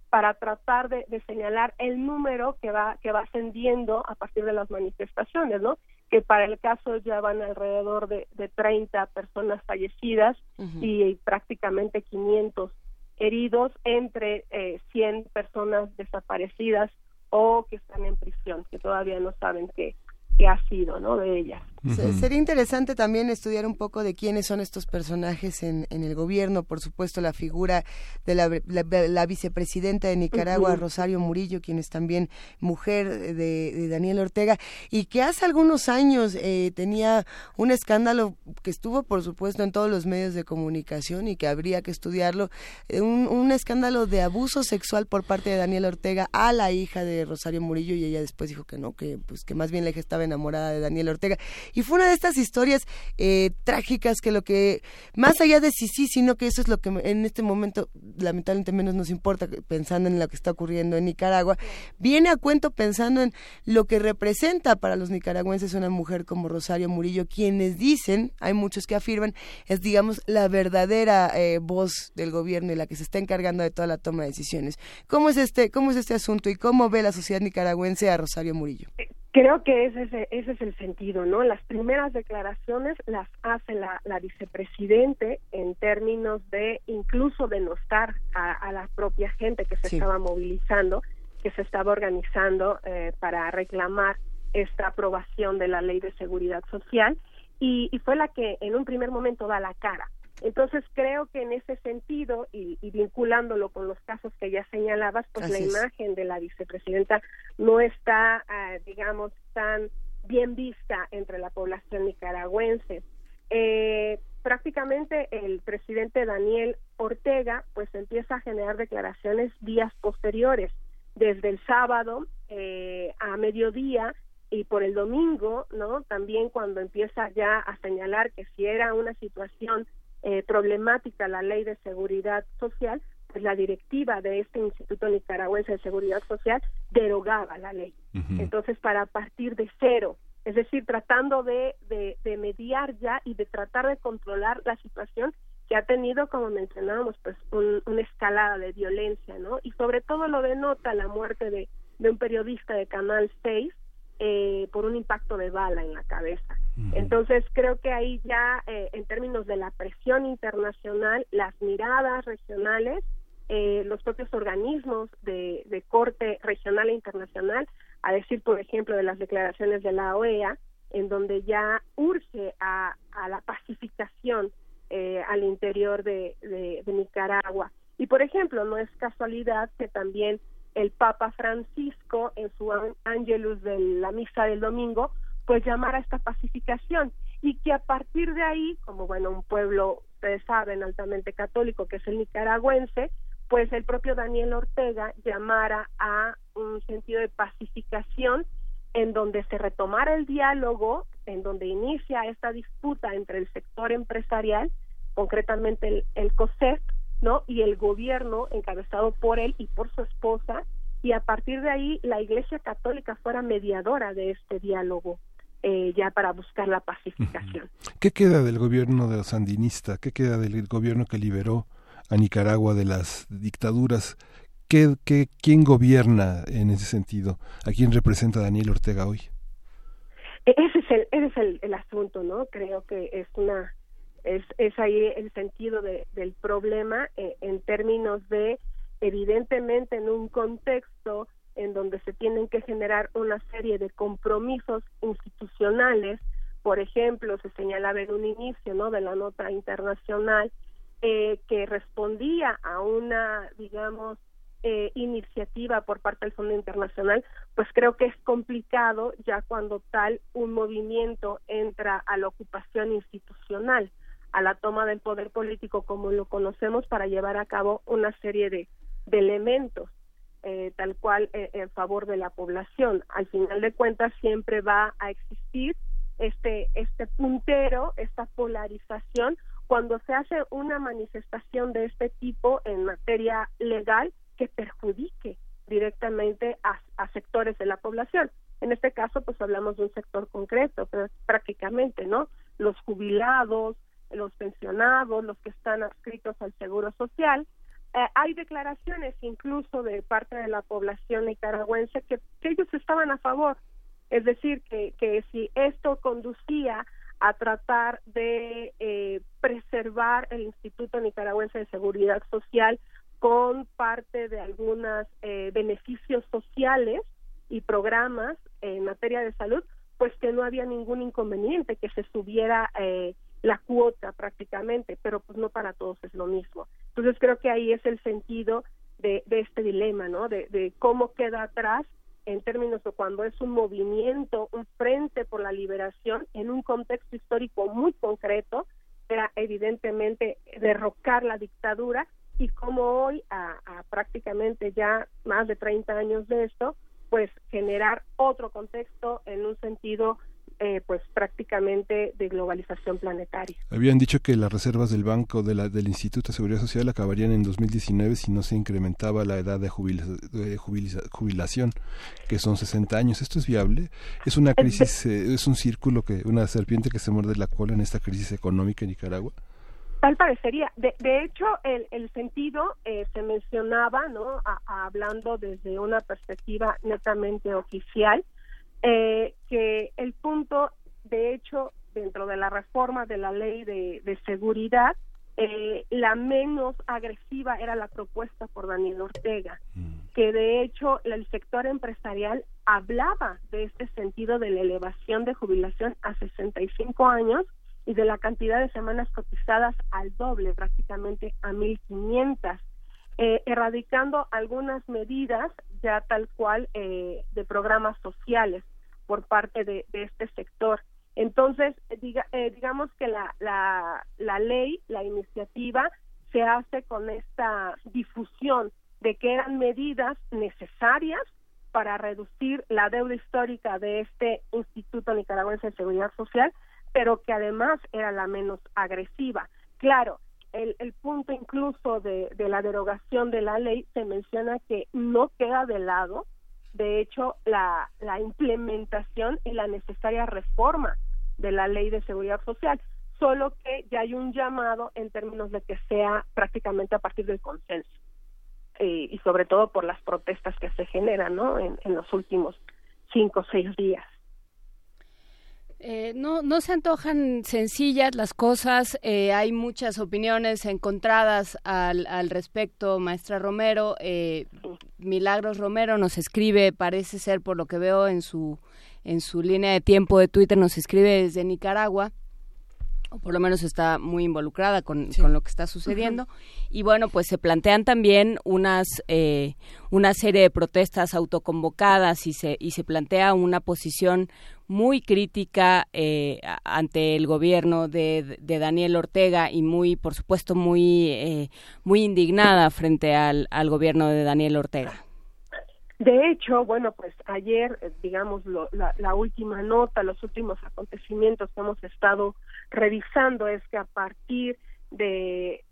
para tratar de, de señalar el número que va que va ascendiendo a partir de las manifestaciones, ¿no? Que para el caso ya van alrededor de, de 30 personas fallecidas Ujú. y prácticamente 500 heridos entre eh, 100 personas desaparecidas o que están en prisión, que todavía no saben qué, qué ha sido, ¿no? De ellas. Se- Sería interesante también estudiar un poco de quiénes son estos personajes en, en el gobierno. Por supuesto, la figura de la, la- la vicepresidenta de Nicaragua. Rosario Murillo, quien es también mujer de, de Daniel Ortega, y que hace algunos años eh, tenía un escándalo que estuvo, por supuesto, en todos los medios de comunicación y que habría que estudiarlo, eh, un, un escándalo de abuso sexual por parte de Daniel Ortega a la hija de Rosario Murillo y ella después dijo que no, que pues que más bien la hija estaba enamorada de Daniel Ortega. Y fue una de estas historias eh, trágicas que lo que, más allá de si sí, sino que eso es lo que en este momento lamentablemente menos nos importa, pensando en lo que está ocurriendo en Nicaragua, viene a cuento pensando en lo que representa para los nicaragüenses una mujer como Rosario Murillo, quienes dicen, hay muchos que afirman, es digamos la verdadera eh, voz del gobierno y la que se está encargando de toda la toma de decisiones. ¿Cómo es este, cómo es este asunto y cómo ve la sociedad nicaragüense a Rosario Murillo? Creo que ese es, ese es el sentido, ¿no? Las primeras declaraciones las hace la, la vicepresidente en términos de incluso denostar a, a la propia gente que se Sí. estaba movilizando, que se estaba organizando eh, para reclamar esta aprobación de la ley de seguridad social y, y fue la que en un primer momento da la cara. Entonces creo que en ese sentido y, y vinculándolo con los casos que ya señalabas, pues Así la es. imagen de la vicepresidenta no está, ah, digamos, tan bien vista entre la población nicaragüense. Eh, prácticamente el presidente Daniel Ortega pues empieza a generar declaraciones días posteriores, desde el sábado eh, a mediodía y por el domingo, ¿no? También cuando empieza ya a señalar que si era una situación eh, problemática la ley de seguridad social, pues la directiva de este Instituto Nicaragüense de Seguridad Social derogaba la ley. Entonces, para partir de cero, es decir, tratando de, de, de mediar ya y de tratar de controlar la situación que ha tenido, como mencionábamos, pues un- una escalada de violencia, ¿no? Y sobre todo lo denota la muerte de, de un periodista de Canal 6 eh, por un impacto de bala en la cabeza. Entonces, creo que ahí ya, eh, en términos de la presión internacional, las miradas regionales eh, los propios organismos de, de corte regional e internacional, a decir, por ejemplo, de las declaraciones de la OEA, en donde ya urge a, a la pacificación eh, al interior de, de, de Nicaragua. Y, por ejemplo, no es casualidad que también el Papa Francisco, en su an- Angelus de la misa del domingo, pues llamara a esta pacificación. Y que a partir de ahí, como bueno, un pueblo, ustedes saben, altamente católico, que es el nicaragüense, pues el propio Daniel Ortega llamara a un sentido de pacificación en donde se retomara el diálogo, en donde inicia esta disputa entre el sector empresarial, concretamente el, el ¿no? Y el gobierno encabezado por él y por su esposa, y a partir de ahí la Iglesia Católica fuera mediadora de este diálogo, eh, ya para buscar la pacificación. ¿Qué queda del gobierno de los sandinistas? ¿Qué queda del gobierno que liberó a Nicaragua de las dictaduras? ¿Qué, qué, ¿Quién gobierna en ese sentido? ¿A quién representa Daniel Ortega hoy? E- Ese es el, ese es el, el asunto, ¿no? Creo que es una es, es ahí el sentido de, del problema eh, en términos de evidentemente en un contexto en donde se tienen que generar una serie de compromisos institucionales, por ejemplo, se señalaba en un inicio, ¿no? de la nota internacional eh, que respondía a una, digamos, eh, iniciativa por parte del Fondo Internacional, pues creo que es complicado ya cuando tal un movimiento entra a la ocupación institucional, a la toma del poder político como lo conocemos para llevar a cabo una serie de, de elementos eh, tal cual eh, en favor de la población. Al final de cuentas siempre va a existir este este puntero, esta polarización cuando se hace una manifestación de este tipo en materia legal que perjudique directamente a, sectores de la población. En este caso, pues hablamos de un sector concreto, pero prácticamente, ¿no? Los jubilados, los pensionados, los que están adscritos al Seguro Social. Eh, hay declaraciones incluso de parte de la población nicaragüense que, ellos estaban a favor. Es decir, que, que si esto conducía a tratar de eh, preservar el Instituto Nicaragüense de Seguridad Social con parte de algunos eh, beneficios sociales y programas en materia de salud, pues que no había ningún inconveniente que se subiera eh, la cuota prácticamente, pero pues no para todos es lo mismo. Entonces creo que ahí es el sentido de, de este dilema, ¿no? De, cómo queda atrás en términos de cuando es un movimiento, un frente por la liberación en un contexto histórico muy concreto, era evidentemente derrocar la dictadura y como hoy, a, a prácticamente ya más de 30 años de esto, pues generar otro contexto en un sentido eh, pues prácticamente de globalización planetaria. Habían dicho que las reservas del Banco de la, del Instituto de Seguridad Social acabarían en 2019 si no se incrementaba la edad de, jubila, de jubila, jubilación, que son 60 años. ¿Esto es viable? ¿Es una crisis, eh, es un círculo, que una serpiente que se muerde la cola en esta crisis económica en Nicaragua? Tal parecería. De, de hecho, el, el sentido eh, se mencionaba, ¿no? A, a, hablando desde una perspectiva netamente oficial, eh, que el punto, de hecho, dentro de la reforma de la ley de, de seguridad, eh, la menos agresiva era la propuesta por Daniel Ortega, que de hecho el sector empresarial hablaba de este sentido de la elevación de jubilación a 65 años y de la cantidad de semanas cotizadas al doble, prácticamente a 1.500, eh, erradicando algunas medidas ya tal cual eh, de programas sociales por parte de, este sector. Entonces, diga, eh, digamos que la, la, la ley, la iniciativa, se hace con esta difusión de que eran medidas necesarias para reducir la deuda histórica de este Instituto Nicaragüense de Seguridad Social, pero que además era la menos agresiva. Claro, el, el punto incluso de, de, la derogación de la ley se menciona que no queda de lado, de hecho, la, la implementación y la necesaria reforma de la ley de seguridad social, solo que ya hay un llamado en términos de que sea prácticamente a partir del consenso eh, y sobre todo por las protestas que se generan ¿no? en, en los últimos cinco o seis días. Eh, no, no se antojan sencillas las cosas, eh, hay muchas opiniones encontradas al, al respecto, maestra Romero. Eh, Milagros Romero nos escribe, parece ser por lo que veo en su, en su línea de tiempo de Twitter, nos escribe desde Nicaragua o por lo menos está muy involucrada con, con lo que está sucediendo. Y bueno, pues se plantean también unas eh, una serie de protestas autoconvocadas y se, y se plantea una posición muy crítica eh, ante el gobierno de, de Daniel Ortega y muy, por supuesto, muy, eh, muy indignada frente al, al gobierno de Daniel Ortega. De hecho, bueno, pues ayer, eh, digamos, lo- la, la última nota, los últimos acontecimientos que hemos estado revisando es que a partir de,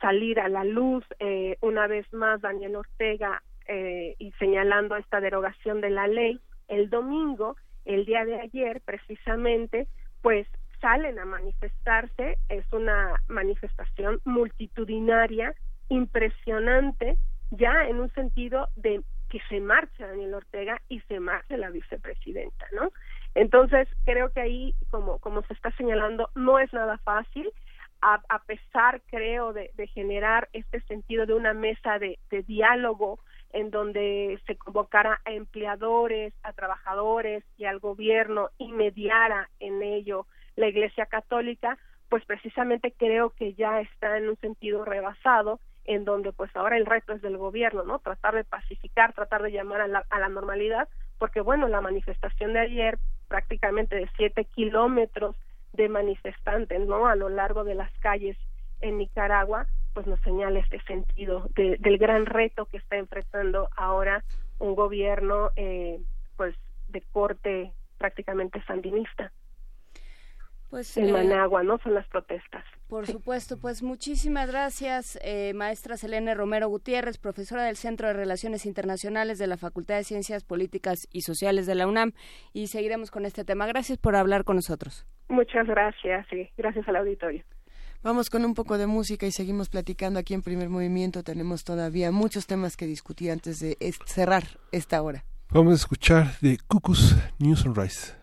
salir a la luz, eh, una vez más, Daniel Ortega eh, y señalando esta derogación de la ley, el domingo, el día de ayer, precisamente, pues salen a manifestarse, es una manifestación multitudinaria, impresionante, ya en un sentido de que se marcha Daniel Ortega y se marcha la vicepresidenta, ¿no? Entonces, creo que ahí, como, se está señalando, no es nada fácil, a, a pesar, creo, de, de generar este sentido de una mesa de, de diálogo en donde se convocara a empleadores, a trabajadores y al gobierno y mediara en ello la Iglesia Católica, pues precisamente creo que ya está en un sentido rebasado, en donde pues ahora el reto es del gobierno, ¿no? Tratar de pacificar, tratar de llamar a la, a la normalidad, porque bueno, la manifestación de ayer, prácticamente de siete kilómetros de manifestantes, ¿no? A lo largo de las calles en Nicaragua, pues nos señala este sentido de- del gran reto que está enfrentando ahora un gobierno, eh, pues, de corte prácticamente sandinista. Pues, en eh, Managua, ¿no? Son las protestas. Por supuesto, pues muchísimas gracias, eh, maestra Selene Romero Gutiérrez, profesora del Centro de Relaciones Internacionales de la Facultad de Ciencias Políticas y Sociales de la UNAM, y seguiremos con este tema. Gracias por hablar con nosotros. Muchas gracias, sí, gracias al auditorio. Vamos con un poco de música y seguimos platicando aquí en Primer Movimiento. Tenemos todavía muchos temas que discutir antes de cerrar esta hora. Vamos a escuchar de Cuckoo's New Sunrise.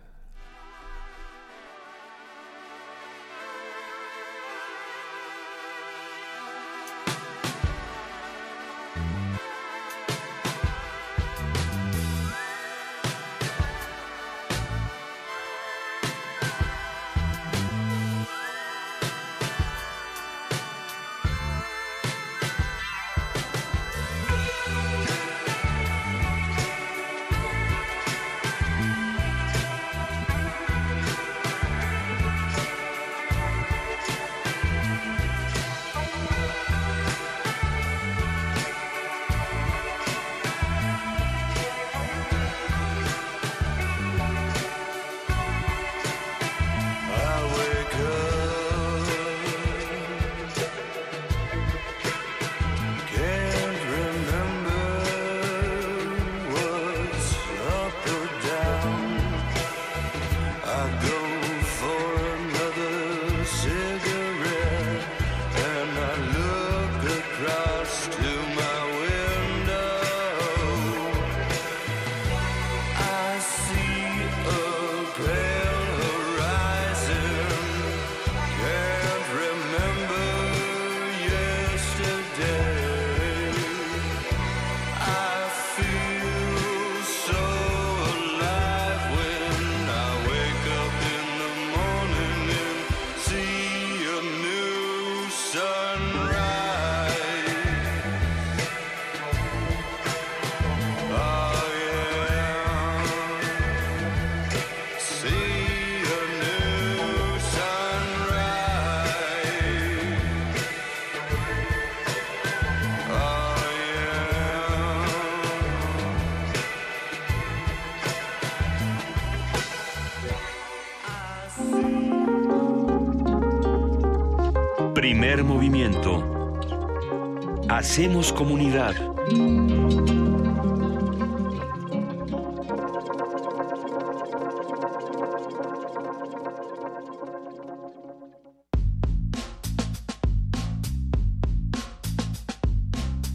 Hacemos comunidad.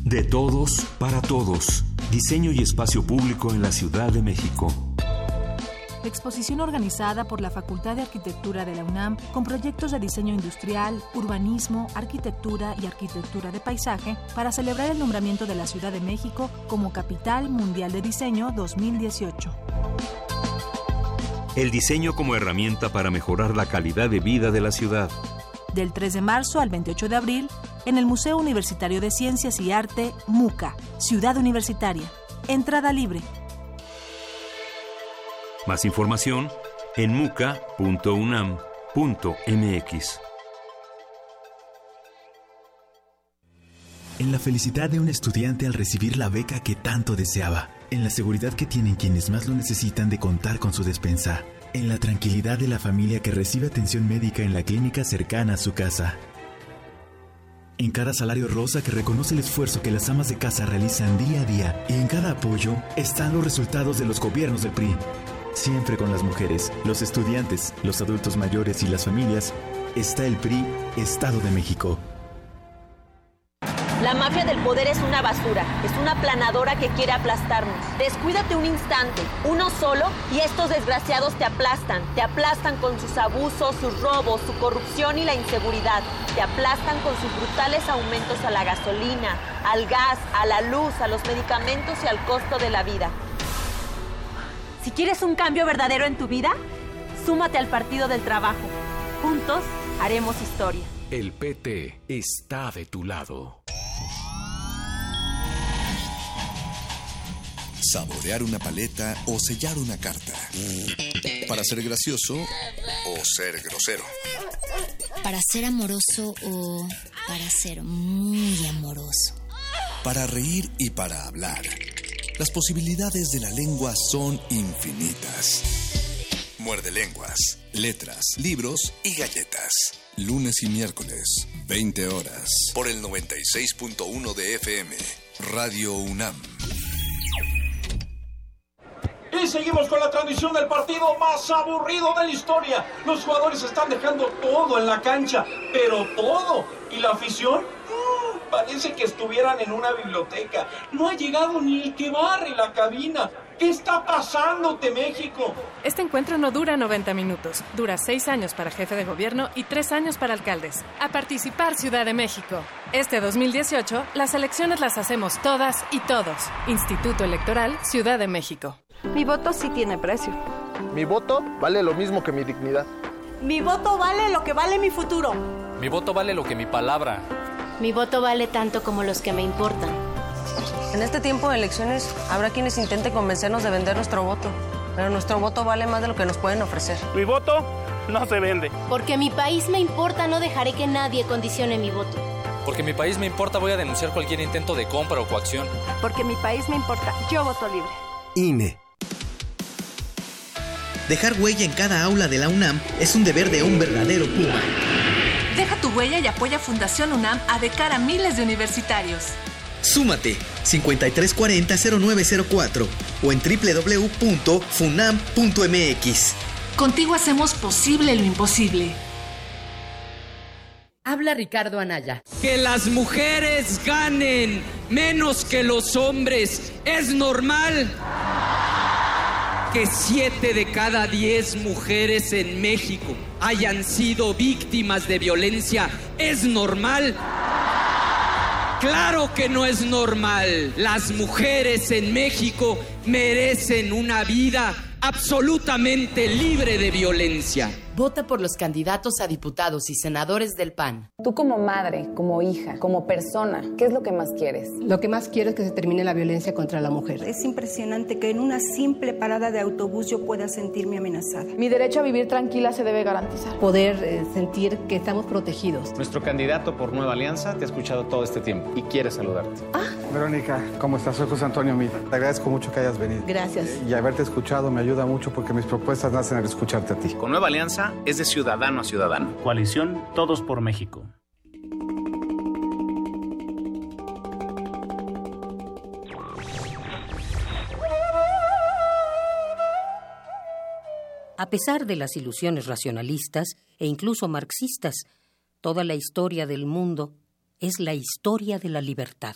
De todos, para todos. Diseño y espacio público en la Ciudad de México. Exposición organizada por la Facultad de Arquitectura de la UNAM con proyectos de diseño industrial, urbanismo, arquitectura y arquitectura de paisaje para celebrar el nombramiento de la Ciudad de México como Capital Mundial de Diseño 2018. El diseño como herramienta para mejorar la calidad de vida de la ciudad. Del 3 de marzo al 28 de abril, en el Museo Universitario de Ciencias y Arte, MUCA, Ciudad Universitaria. Entrada libre. Más información en muca.unam.mx. En la felicidad de un estudiante al recibir la beca que tanto deseaba. En la seguridad que tienen quienes más lo necesitan de contar con su despensa. En la tranquilidad de la familia que recibe atención médica en la clínica cercana a su casa. En cada salario rosa que reconoce el esfuerzo que las amas de casa realizan día a día. Y en cada apoyo están los resultados de los gobiernos del PRI. Siempre con las mujeres, los estudiantes, los adultos mayores y las familias, está el PRI Estado de México. La mafia del poder es una basura, es una planadora que quiere aplastarnos. Descuídate un instante, uno solo, y estos desgraciados te aplastan. Te aplastan con sus abusos, sus robos, su corrupción y la inseguridad. Te aplastan con sus brutales aumentos a la gasolina, al gas, a la luz, a los medicamentos y al costo de la vida. Si quieres un cambio verdadero en tu vida, súmate al Partido del Trabajo. Juntos haremos historia. El PT está de tu lado. Saborear una paleta o sellar una carta. Para ser gracioso o ser grosero. Para ser amoroso o para ser muy amoroso. Para reír y para hablar. Las posibilidades de la lengua son infinitas. Muerde lenguas, letras, libros y galletas. Lunes y miércoles, 20 horas. Por el 96.1 de FM. Radio UNAM. Y seguimos con la transmisión del partido más aburrido de la historia. Los jugadores están dejando todo en la cancha, pero todo. ¿Y la afición? Parece que estuvieran en una biblioteca. No ha llegado ni el que barre la cabina. ¿Qué está pasándote, México? Este encuentro no dura 90 minutos, dura 6 años para jefe de gobierno y 3 años para alcaldes. A participar Ciudad de México. Este 2018, las elecciones las hacemos todas y todos. Instituto Electoral Ciudad de México. Mi voto sí tiene precio. Mi voto vale lo mismo que mi dignidad. Mi voto vale lo que vale mi futuro. Mi voto vale lo que mi palabra. Mi voto vale tanto como los que me importan. En este tiempo de elecciones habrá quienes intenten convencernos de vender nuestro voto, pero nuestro voto vale más de lo que nos pueden ofrecer. Mi voto no se vende. Porque mi país me importa, no dejaré que nadie condicione mi voto. Porque mi país me importa, voy a denunciar cualquier intento de compra o coacción. Porque mi país me importa, yo voto libre. INE. Dejar huella en cada aula de la UNAM es un deber de un verdadero Puma. Deja tu huella y apoya Fundación UNAM a de cara a miles de universitarios. Súmate 5340-0904 o en www.funam.mx. Contigo hacemos posible lo imposible. Habla Ricardo Anaya. Que las mujeres ganen menos que los hombres es normal. Que siete de cada diez mujeres en México hayan sido víctimas de violencia es normal. Claro que no es normal. Las mujeres en México merecen una vida absolutamente libre de violencia. Vota por los candidatos a diputados y senadores del PAN. Tú como madre, como hija, como persona, ¿qué es lo que más quieres? Lo que más quiero es que se termine la violencia contra la mujer. Es impresionante que en una simple parada de autobús yo pueda sentirme amenazada. Mi derecho a vivir tranquila se debe garantizar. Poder eh, sentir que estamos protegidos. Nuestro candidato por Nueva Alianza te ha escuchado todo este tiempo y quiere saludarte. Ah. Verónica, ¿cómo estás? Soy José Antonio Mil. Te agradezco mucho que hayas venido. Gracias. Y haberte escuchado me ayuda mucho porque mis propuestas nacen al escucharte a ti. Con Nueva Alianza es de ciudadano a ciudadano. Coalición Todos por México. A pesar de las ilusiones racionalistas e incluso marxistas, toda la historia del mundo es la historia de la libertad.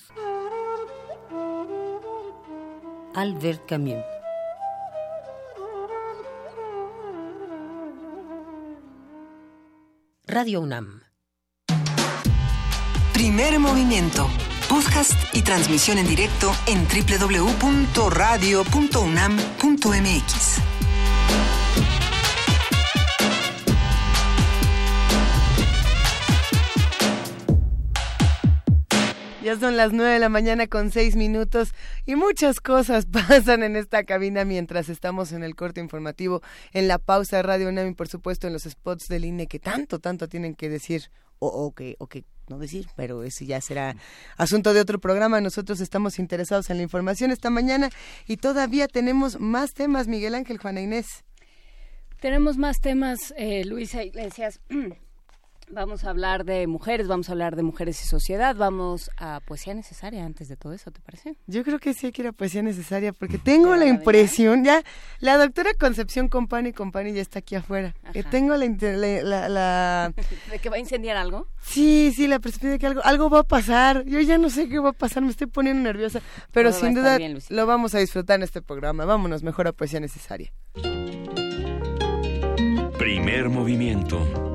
Albert Camus Radio UNAM. Primer movimiento. Podcast y transmisión en directo en www.radio.unam.mx. Ya son las nueve de la mañana con seis minutos y muchas cosas (laughs) pasan en esta cabina mientras estamos en el corte informativo, en la pausa de Radio UNAM y por supuesto en los spots del INE que tanto, tanto tienen que decir o, o que, o que no decir, pero ese ya será asunto de otro programa. Nosotros estamos interesados en la información esta mañana y todavía tenemos más temas, Miguel Ángel, Juana Inés. Tenemos más temas, eh, Luisa Iglesias. (clears throat) Vamos a hablar de mujeres, vamos a hablar de mujeres y sociedad, vamos a poesía necesaria antes de todo eso, ¿te parece? Yo creo que sí hay que ir a poesía necesaria porque tengo la impresión, ya, la doctora Concepción Compani Compani ya está aquí afuera. Eh, tengo la, la, la, (laughs) ¿De que va a incendiar algo? Sí, sí, la perspectiva de que algo, algo va a pasar. Yo ya no sé qué va a pasar, me estoy poniendo nerviosa, pero sin duda lo vamos a disfrutar en este programa. Vámonos mejor a poesía necesaria. Primer movimiento.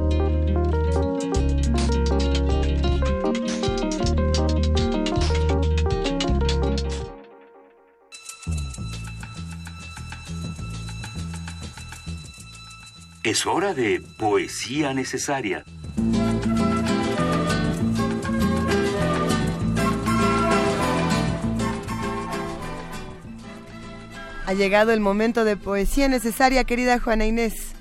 Es hora de poesía necesaria. Ha llegado el momento de poesía necesaria, querida Juana Inés.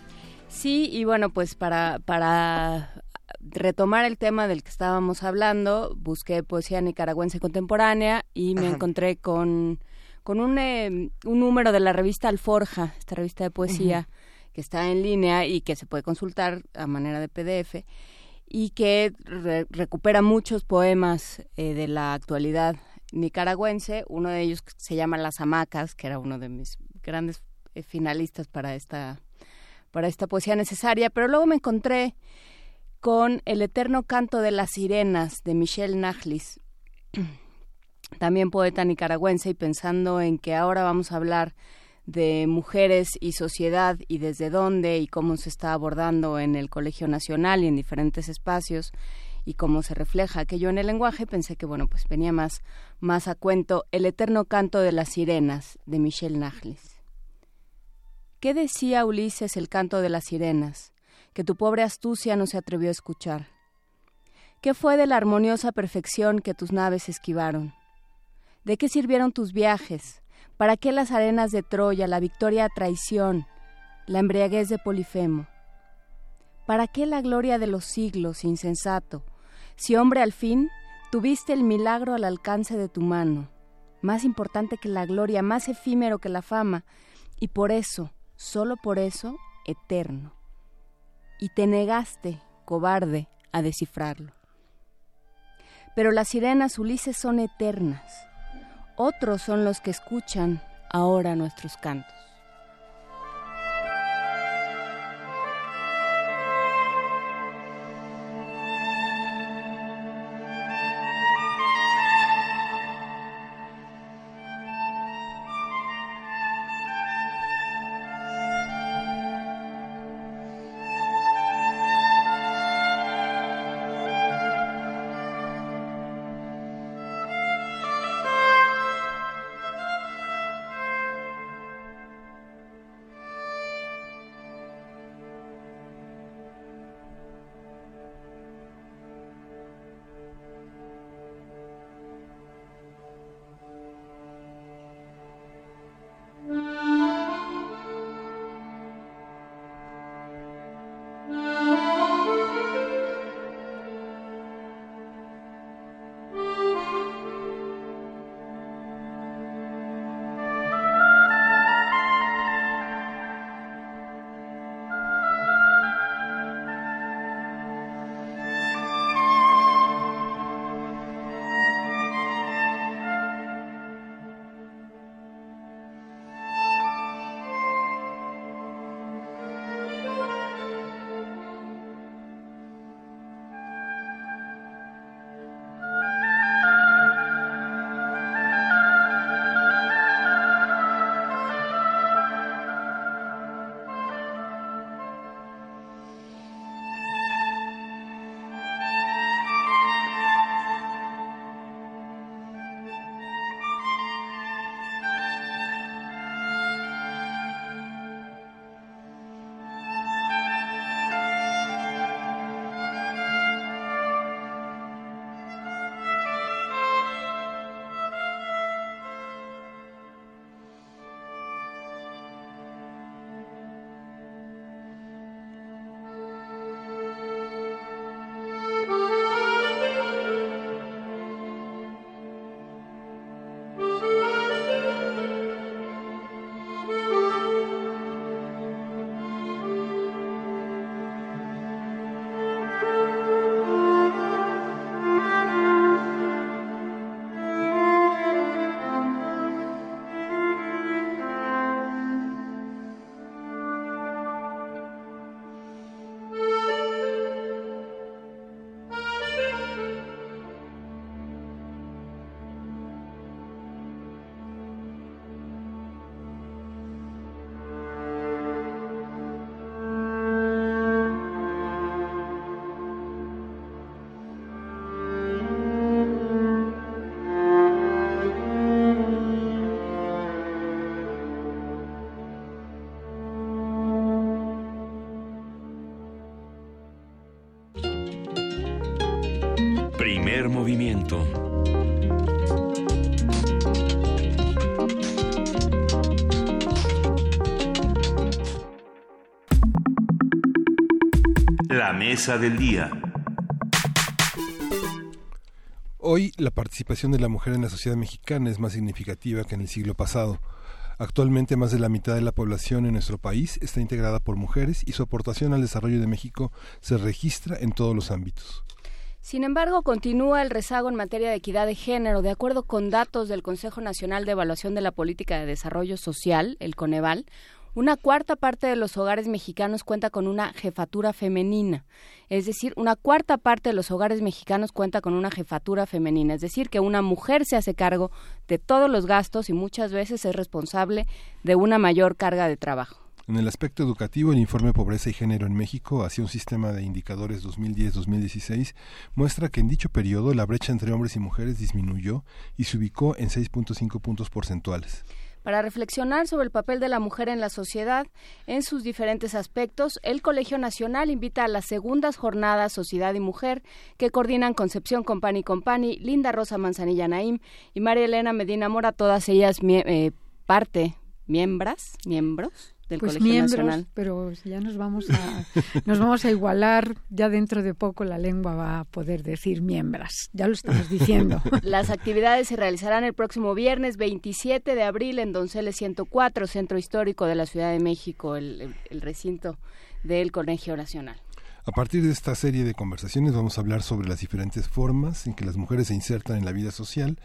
Sí, y bueno, pues para, para retomar el tema del que estábamos hablando, busqué poesía nicaragüense contemporánea y me encontré con, con un, eh, un número de la revista Alforja, esta revista de poesía que está en línea y que se puede consultar a manera de PDF y que recupera muchos poemas eh, de la actualidad nicaragüense. Uno de ellos se llama Las Hamacas, que era uno de mis grandes eh, finalistas para esta, para esta poesía necesaria. Pero luego me encontré con El Eterno Canto de las Sirenas de Michelle Najlis, (clears throat) también poeta nicaragüense, y pensando en que ahora vamos a hablar de mujeres y sociedad y desde dónde y cómo se está abordando en el Colegio Nacional y en diferentes espacios y cómo se refleja aquello en el lenguaje, pensé que bueno, pues venía más, más a cuento El eterno canto de las sirenas de Michel Najlis. ¿Qué decía Ulises el canto de las sirenas, que tu pobre astucia no se atrevió a escuchar? ¿Qué fue de la armoniosa perfección que tus naves esquivaron? ¿De qué sirvieron tus viajes? ¿Para qué las arenas de Troya, la victoria a traición, la embriaguez de Polifemo? ¿Para qué la gloria de los siglos, insensato? Si hombre al fin, tuviste el milagro al alcance de tu mano, más importante que la gloria, más efímero que la fama, y por eso, solo por eso, eterno. Y te negaste, cobarde, a descifrarlo. Pero las sirenas Ulises son eternas otros son los que escuchan ahora nuestros cantos. Primer movimiento. La mesa del día. Hoy la participación de la mujer en la sociedad mexicana es más significativa que en el siglo pasado. Actualmente más de la mitad de la población en nuestro país está integrada por mujeres y su aportación al desarrollo de México se registra en todos los ámbitos. Sin embargo, continúa el rezago en materia de equidad de género. De acuerdo con datos del Consejo Nacional de Evaluación de la Política de Desarrollo Social, el Coneval, una cuarta parte de los hogares mexicanos cuenta con una jefatura femenina. Es decir, una cuarta parte de los hogares mexicanos cuenta con una jefatura femenina. Es decir, que una mujer se hace cargo de todos los gastos y muchas veces es responsable de una mayor carga de trabajo. En el aspecto educativo, el informe Pobreza y Género en México, hacia un sistema de indicadores 2010-2016, muestra que en dicho periodo la brecha entre hombres y mujeres disminuyó y se ubicó en 6.5 puntos porcentuales. Para reflexionar sobre el papel de la mujer en la sociedad en sus diferentes aspectos, el Colegio Nacional invita a las segundas jornadas Sociedad y Mujer que coordinan Concepción Company Company, Linda Rosa Manzanilla Naim y María Elena Medina Mora, todas ellas eh, parte, miembros, miembros del pues Colegio miembros, Nacional. Pero ya nos vamos a nos vamos a igualar, ya dentro de poco la lengua va a poder decir miembras, ya lo estamos diciendo. (laughs) Las actividades se realizarán el próximo viernes 27 de abril en Donceles 104, Centro Histórico de la Ciudad de México, el, el recinto del Colegio Nacional. A partir de esta serie de conversaciones vamos a hablar sobre las diferentes formas en que las mujeres se insertan en la vida social,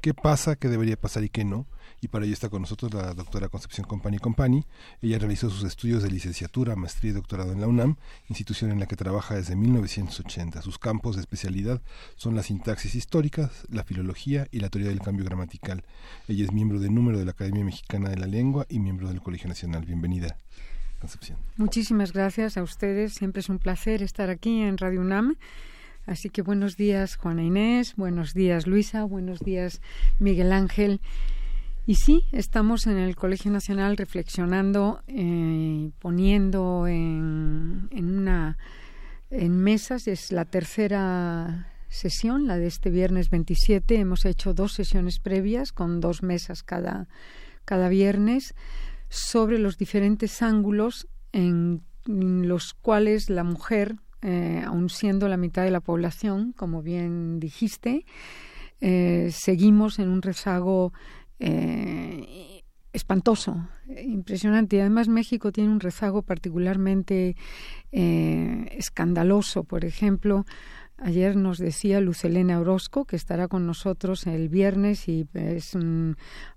qué pasa, qué debería pasar y qué no, y para ello está con nosotros la doctora Concepción Company Company. Ella realizó sus estudios de licenciatura, maestría y doctorado en la UNAM, institución en la que trabaja desde 1980. Sus campos de especialidad son la sintaxis histórica, la filología y la teoría del cambio gramatical. Ella es miembro de número de la Academia Mexicana de la Lengua y miembro del Colegio Nacional. Bienvenida. Concepción. Muchísimas gracias a ustedes. Siempre es un placer estar aquí en Radio UNAM. Así que buenos días Juana Inés, buenos días Luisa, buenos días Miguel Ángel. Y sí, estamos en el Colegio Nacional reflexionando, eh, poniendo en, en, una en mesas, es la tercera sesión, la de este viernes 27. Hemos hecho dos sesiones previas con dos mesas cada, viernes sobre los diferentes ángulos en los cuales la mujer, eh, aun siendo la mitad de la población, como bien dijiste, eh, seguimos en un rezago eh, espantoso, impresionante. Y además México tiene un rezago particularmente eh, escandaloso. Por ejemplo, ayer nos decía Lucelena Orozco, que estará con nosotros el viernes y es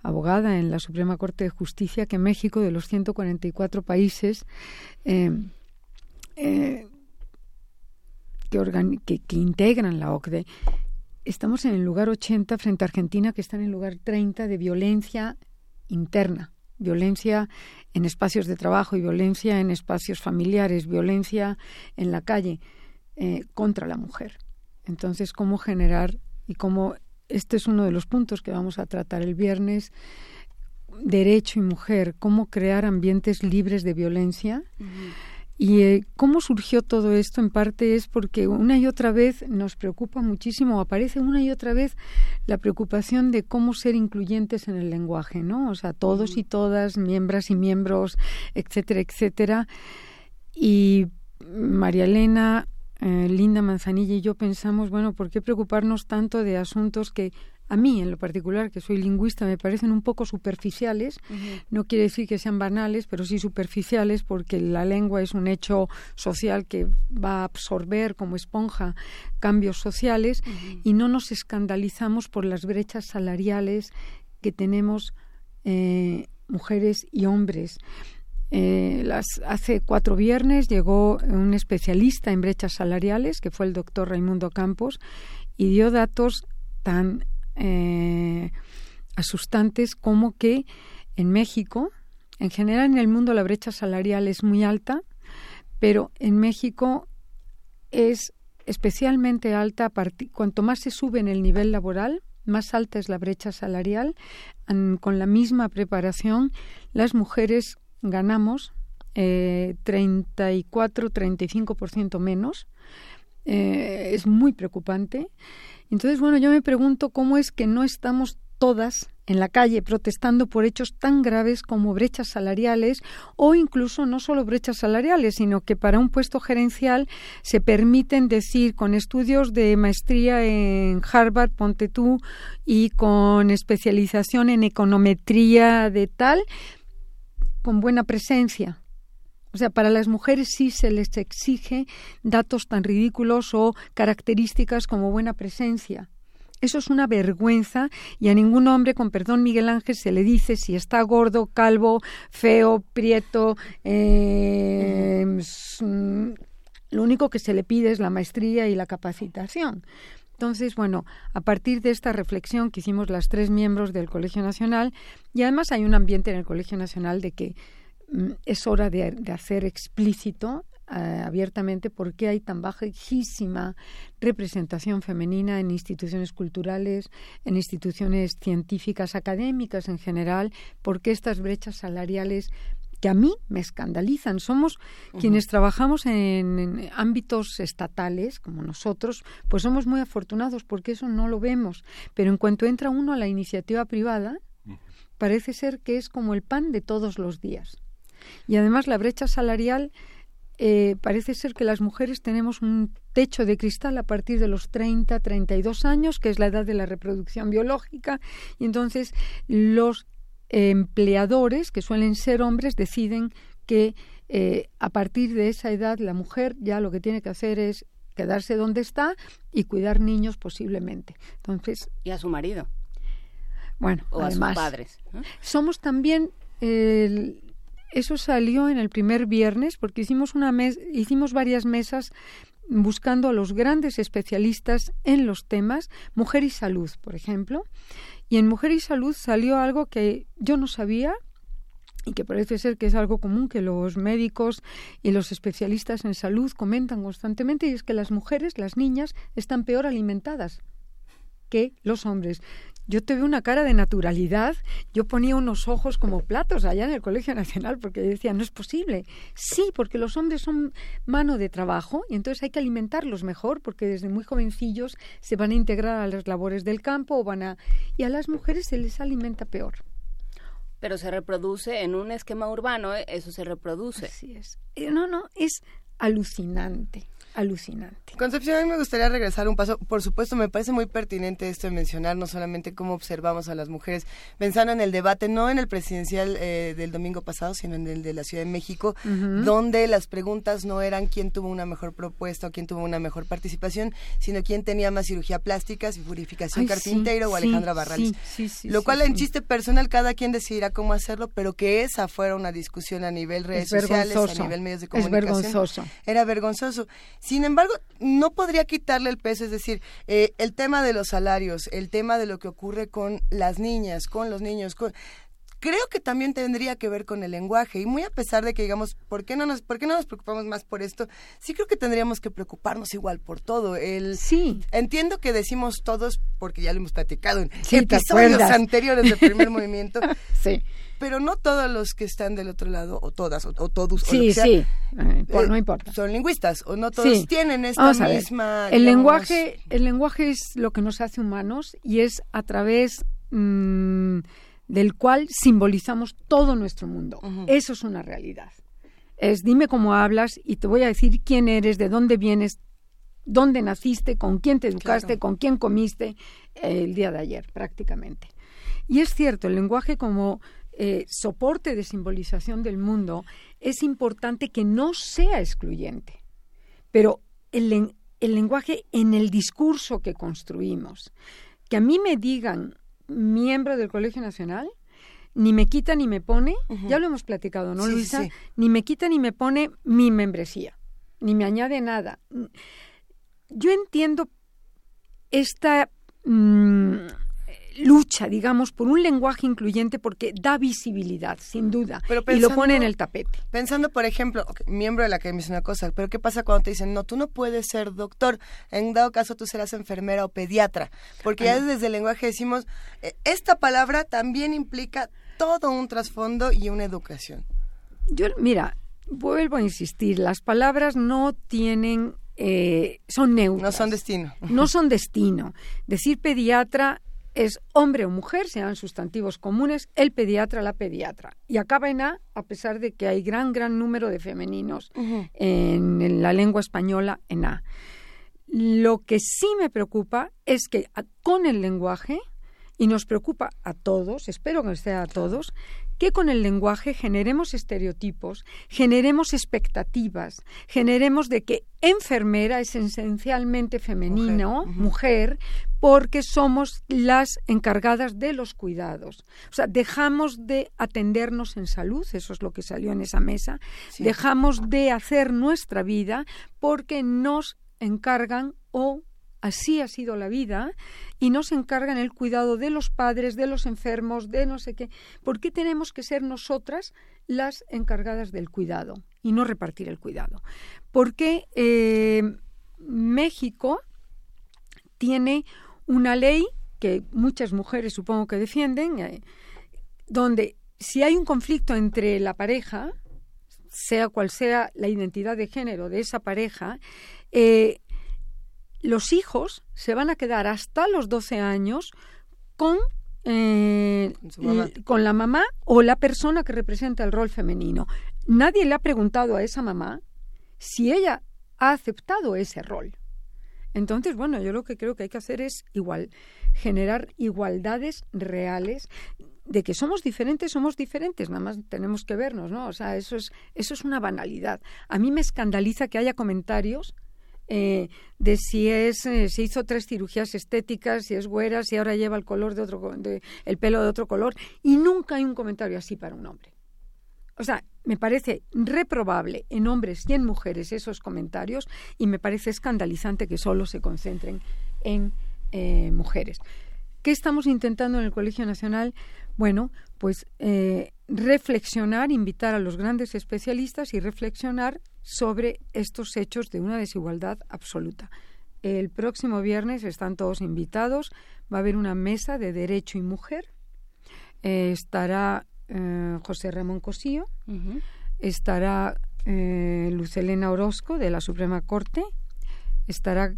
abogada en la Suprema Corte de Justicia, que México, de los 144 países, eh, eh, que, que, que, integran la OCDE, estamos en el lugar 80 frente a Argentina, que está en el lugar 30 de violencia interna, violencia en espacios de trabajo y violencia en espacios familiares, violencia en la calle eh, contra la mujer. Entonces, ¿cómo generar y cómo este es uno de los puntos que vamos a tratar el viernes? Derecho y mujer, cómo crear ambientes libres de violencia. Y eh, cómo surgió todo esto en parte es porque una y otra vez nos preocupa muchísimo, aparece una y otra vez la preocupación de cómo ser incluyentes en el lenguaje, ¿no? O sea, todos y todas, miembros y miembros, etcétera, etcétera. Y María Elena, eh, Linda Manzanilla y yo pensamos, bueno, ¿por qué preocuparnos tanto de asuntos que a mí en lo particular, que soy lingüista, me parecen un poco superficiales. No quiere decir que sean banales, pero sí superficiales porque la lengua es un hecho social que va a absorber como esponja cambios sociales y no nos escandalizamos por las brechas salariales que tenemos eh, mujeres y hombres. Eh, las, hace cuatro viernes llegó un especialista en brechas salariales, que fue el doctor Raimundo Campos, y dio datos tan eh, asustantes como que en México, en general en el mundo la brecha salarial es muy alta, pero en México es especialmente alta cuanto más se sube en el nivel laboral, más alta es la brecha salarial. con la misma preparación, las mujeres ganamos eh, 34-35% menos eh, es muy preocupante. Entonces, bueno, yo me pregunto cómo es que no estamos todas en la calle protestando por hechos tan graves como brechas salariales o incluso no solo brechas salariales, sino que para un puesto gerencial se permiten decir con estudios de maestría en Harvard, ponte tú, y con especialización en econometría de tal, con buena presencia. O sea, para las mujeres sí se les exige datos tan ridículos o características como buena presencia. Eso es una vergüenza y a ningún hombre, con perdón Miguel Ángel, se le dice si está gordo, calvo, feo, prieto. Eh, mm, lo único que se le pide es la maestría y la capacitación. Entonces, bueno, a partir de esta reflexión que hicimos las tres miembros del Colegio Nacional, y además hay un ambiente en el Colegio Nacional de que es hora de, de hacer explícito eh, abiertamente por qué hay tan bajísima representación femenina en instituciones culturales, en instituciones científicas, académicas en general, por qué estas brechas salariales que a mí me escandalizan. Somos quienes trabajamos en, ámbitos estatales, como nosotros, pues somos muy afortunados porque eso no lo vemos. Pero en cuanto entra uno a la iniciativa privada, parece ser que es como el pan de todos los días. Y además la brecha salarial eh, parece ser que las mujeres tenemos un techo de cristal a partir de los 30, 32 años, que es la edad de la reproducción biológica, y entonces los empleadores, que suelen ser hombres, deciden que eh, a partir de esa edad la mujer ya lo que tiene que hacer es quedarse donde está y cuidar niños posiblemente. Entonces, y a su marido. Bueno, o además, a sus padres. Somos también eso salió en el primer viernes porque hicimos una mes, hicimos varias mesas buscando a los grandes especialistas en los temas mujer y salud, por ejemplo, y en mujer y salud salió algo que yo no sabía y que parece ser que es algo común que los médicos y los especialistas en salud comentan constantemente y es que las mujeres, las niñas, están peor alimentadas que los hombres yo tuve una cara de naturalidad, yo ponía unos ojos como platos allá en el Colegio Nacional porque decía, no es posible. Sí, porque los hombres son mano de trabajo y entonces hay que alimentarlos mejor porque desde muy jovencillos se van a integrar a las labores del campo o van a... y a las mujeres se les alimenta peor. Pero se reproduce en un esquema urbano, ¿eh? eso se reproduce. Así es. Eh, no, no, es alucinante alucinante. Concepción, a mí me gustaría regresar un paso. Por supuesto, me parece muy pertinente esto de mencionar no solamente cómo observamos a las mujeres, pensando en el debate, no en el presidencial eh, del domingo pasado, sino en el de la Ciudad de México, donde las preguntas no eran quién tuvo una mejor propuesta o quién tuvo una mejor participación, sino quién tenía más cirugía plástica, si purificación carpintero o Alejandra Barrales. Lo cual en chiste personal cada quien decidirá cómo hacerlo, pero que esa fuera una discusión a nivel redes sociales, a nivel medios de comunicación. Es vergonzoso. Era vergonzoso. Sin embargo, no podría quitarle el peso, es decir, eh, el tema de los salarios, el tema de lo que ocurre con las niñas, con los niños, creo que también tendría que ver con el lenguaje. Y muy a pesar de que digamos por qué no nos por qué no nos preocupamos más por esto sí creo que tendríamos que preocuparnos igual por todo. El sí. entiendo que decimos todos porque ya lo hemos platicado en episodios anteriores del primer (laughs) movimiento sí pero no todos los que están del otro lado, o todas, o, todos, sí, o sí, eh, no importa. Son lingüistas, o no todos tienen esta misma... El lenguaje, el lenguaje es lo que nos hace humanos y es a través mm, del cual simbolizamos todo nuestro mundo. Eso es una realidad. Es dime cómo hablas y te voy a decir quién eres, de dónde vienes, dónde naciste, con quién te educaste, con quién comiste el día de ayer, prácticamente. Y es cierto, el lenguaje como eh, soporte de simbolización del mundo, es importante que no sea excluyente. Pero el, el lenguaje en el discurso que construimos, que a mí me digan miembro del Colegio Nacional, ni me quita ni me pone, ya lo hemos platicado, ¿no, Luisa? Ni me quita ni me pone mi membresía, ni me añade nada. Yo entiendo esta mm, lucha, digamos, por un lenguaje incluyente porque da visibilidad, sin duda, y lo pone en el tapete. Pensando, por ejemplo, miembro de la academia es una cosa, pero ¿qué pasa cuando te dicen, no, tú no puedes ser doctor, en dado caso tú serás enfermera o pediatra? Porque ya desde el lenguaje decimos, e, esta palabra también implica todo un trasfondo y una educación. Yo, mira, vuelvo a insistir, las palabras no tienen eh, son neutros. No son destino. No son destino. Decir pediatra es hombre o mujer, sean sustantivos comunes, el pediatra, la pediatra. Y acaba en A, a pesar de que hay gran, gran número de femeninos en, la lengua española en A. Lo que sí me preocupa es que con el lenguaje, y nos preocupa a todos, espero que sea a todos, que con el lenguaje generemos estereotipos, generemos expectativas, generemos de que enfermera es esencialmente femenino, mujer, porque somos las encargadas de los cuidados. O sea, dejamos de atendernos en salud, eso es lo que salió en esa mesa, dejamos de hacer nuestra vida porque nos encargan o así ha sido la vida y nos encargan el cuidado de los padres, de los enfermos, de no sé qué. ¿Por qué tenemos que ser nosotras las encargadas del cuidado y no repartir el cuidado? Porque eh, México tiene una ley que muchas mujeres supongo que defienden, eh, donde si hay un conflicto entre la pareja, sea cual sea la identidad de género de esa pareja, eh, los hijos se van a quedar hasta los 12 años con, eh, con, la mamá o la persona que representa el rol femenino. Nadie le ha preguntado a esa mamá si ella ha aceptado ese rol. Entonces, bueno, yo lo que creo que hay que hacer es igual, generar igualdades reales de que somos diferentes, somos diferentes, nada más tenemos que vernos, ¿no? O sea, eso es, eso es una banalidad. A mí me escandaliza que haya comentarios eh, de si es eh, se hizo tres cirugías estéticas, si es güera, si ahora lleva el color de otro el pelo de otro color y nunca hay un comentario así para un hombre. O sea, me parece reprobable en hombres y en mujeres esos comentarios y me parece escandalizante que solo se concentren en eh, mujeres. ¿Qué estamos intentando en el Colegio Nacional? Bueno, pues reflexionar, invitar a los grandes especialistas y reflexionar sobre estos hechos de una desigualdad absoluta. El próximo viernes están todos invitados. Va a haber una mesa de derecho y mujer. Eh, estará eh, José Ramón Cosío. Estará eh, Lucelena Orozco de la Suprema Corte. Estará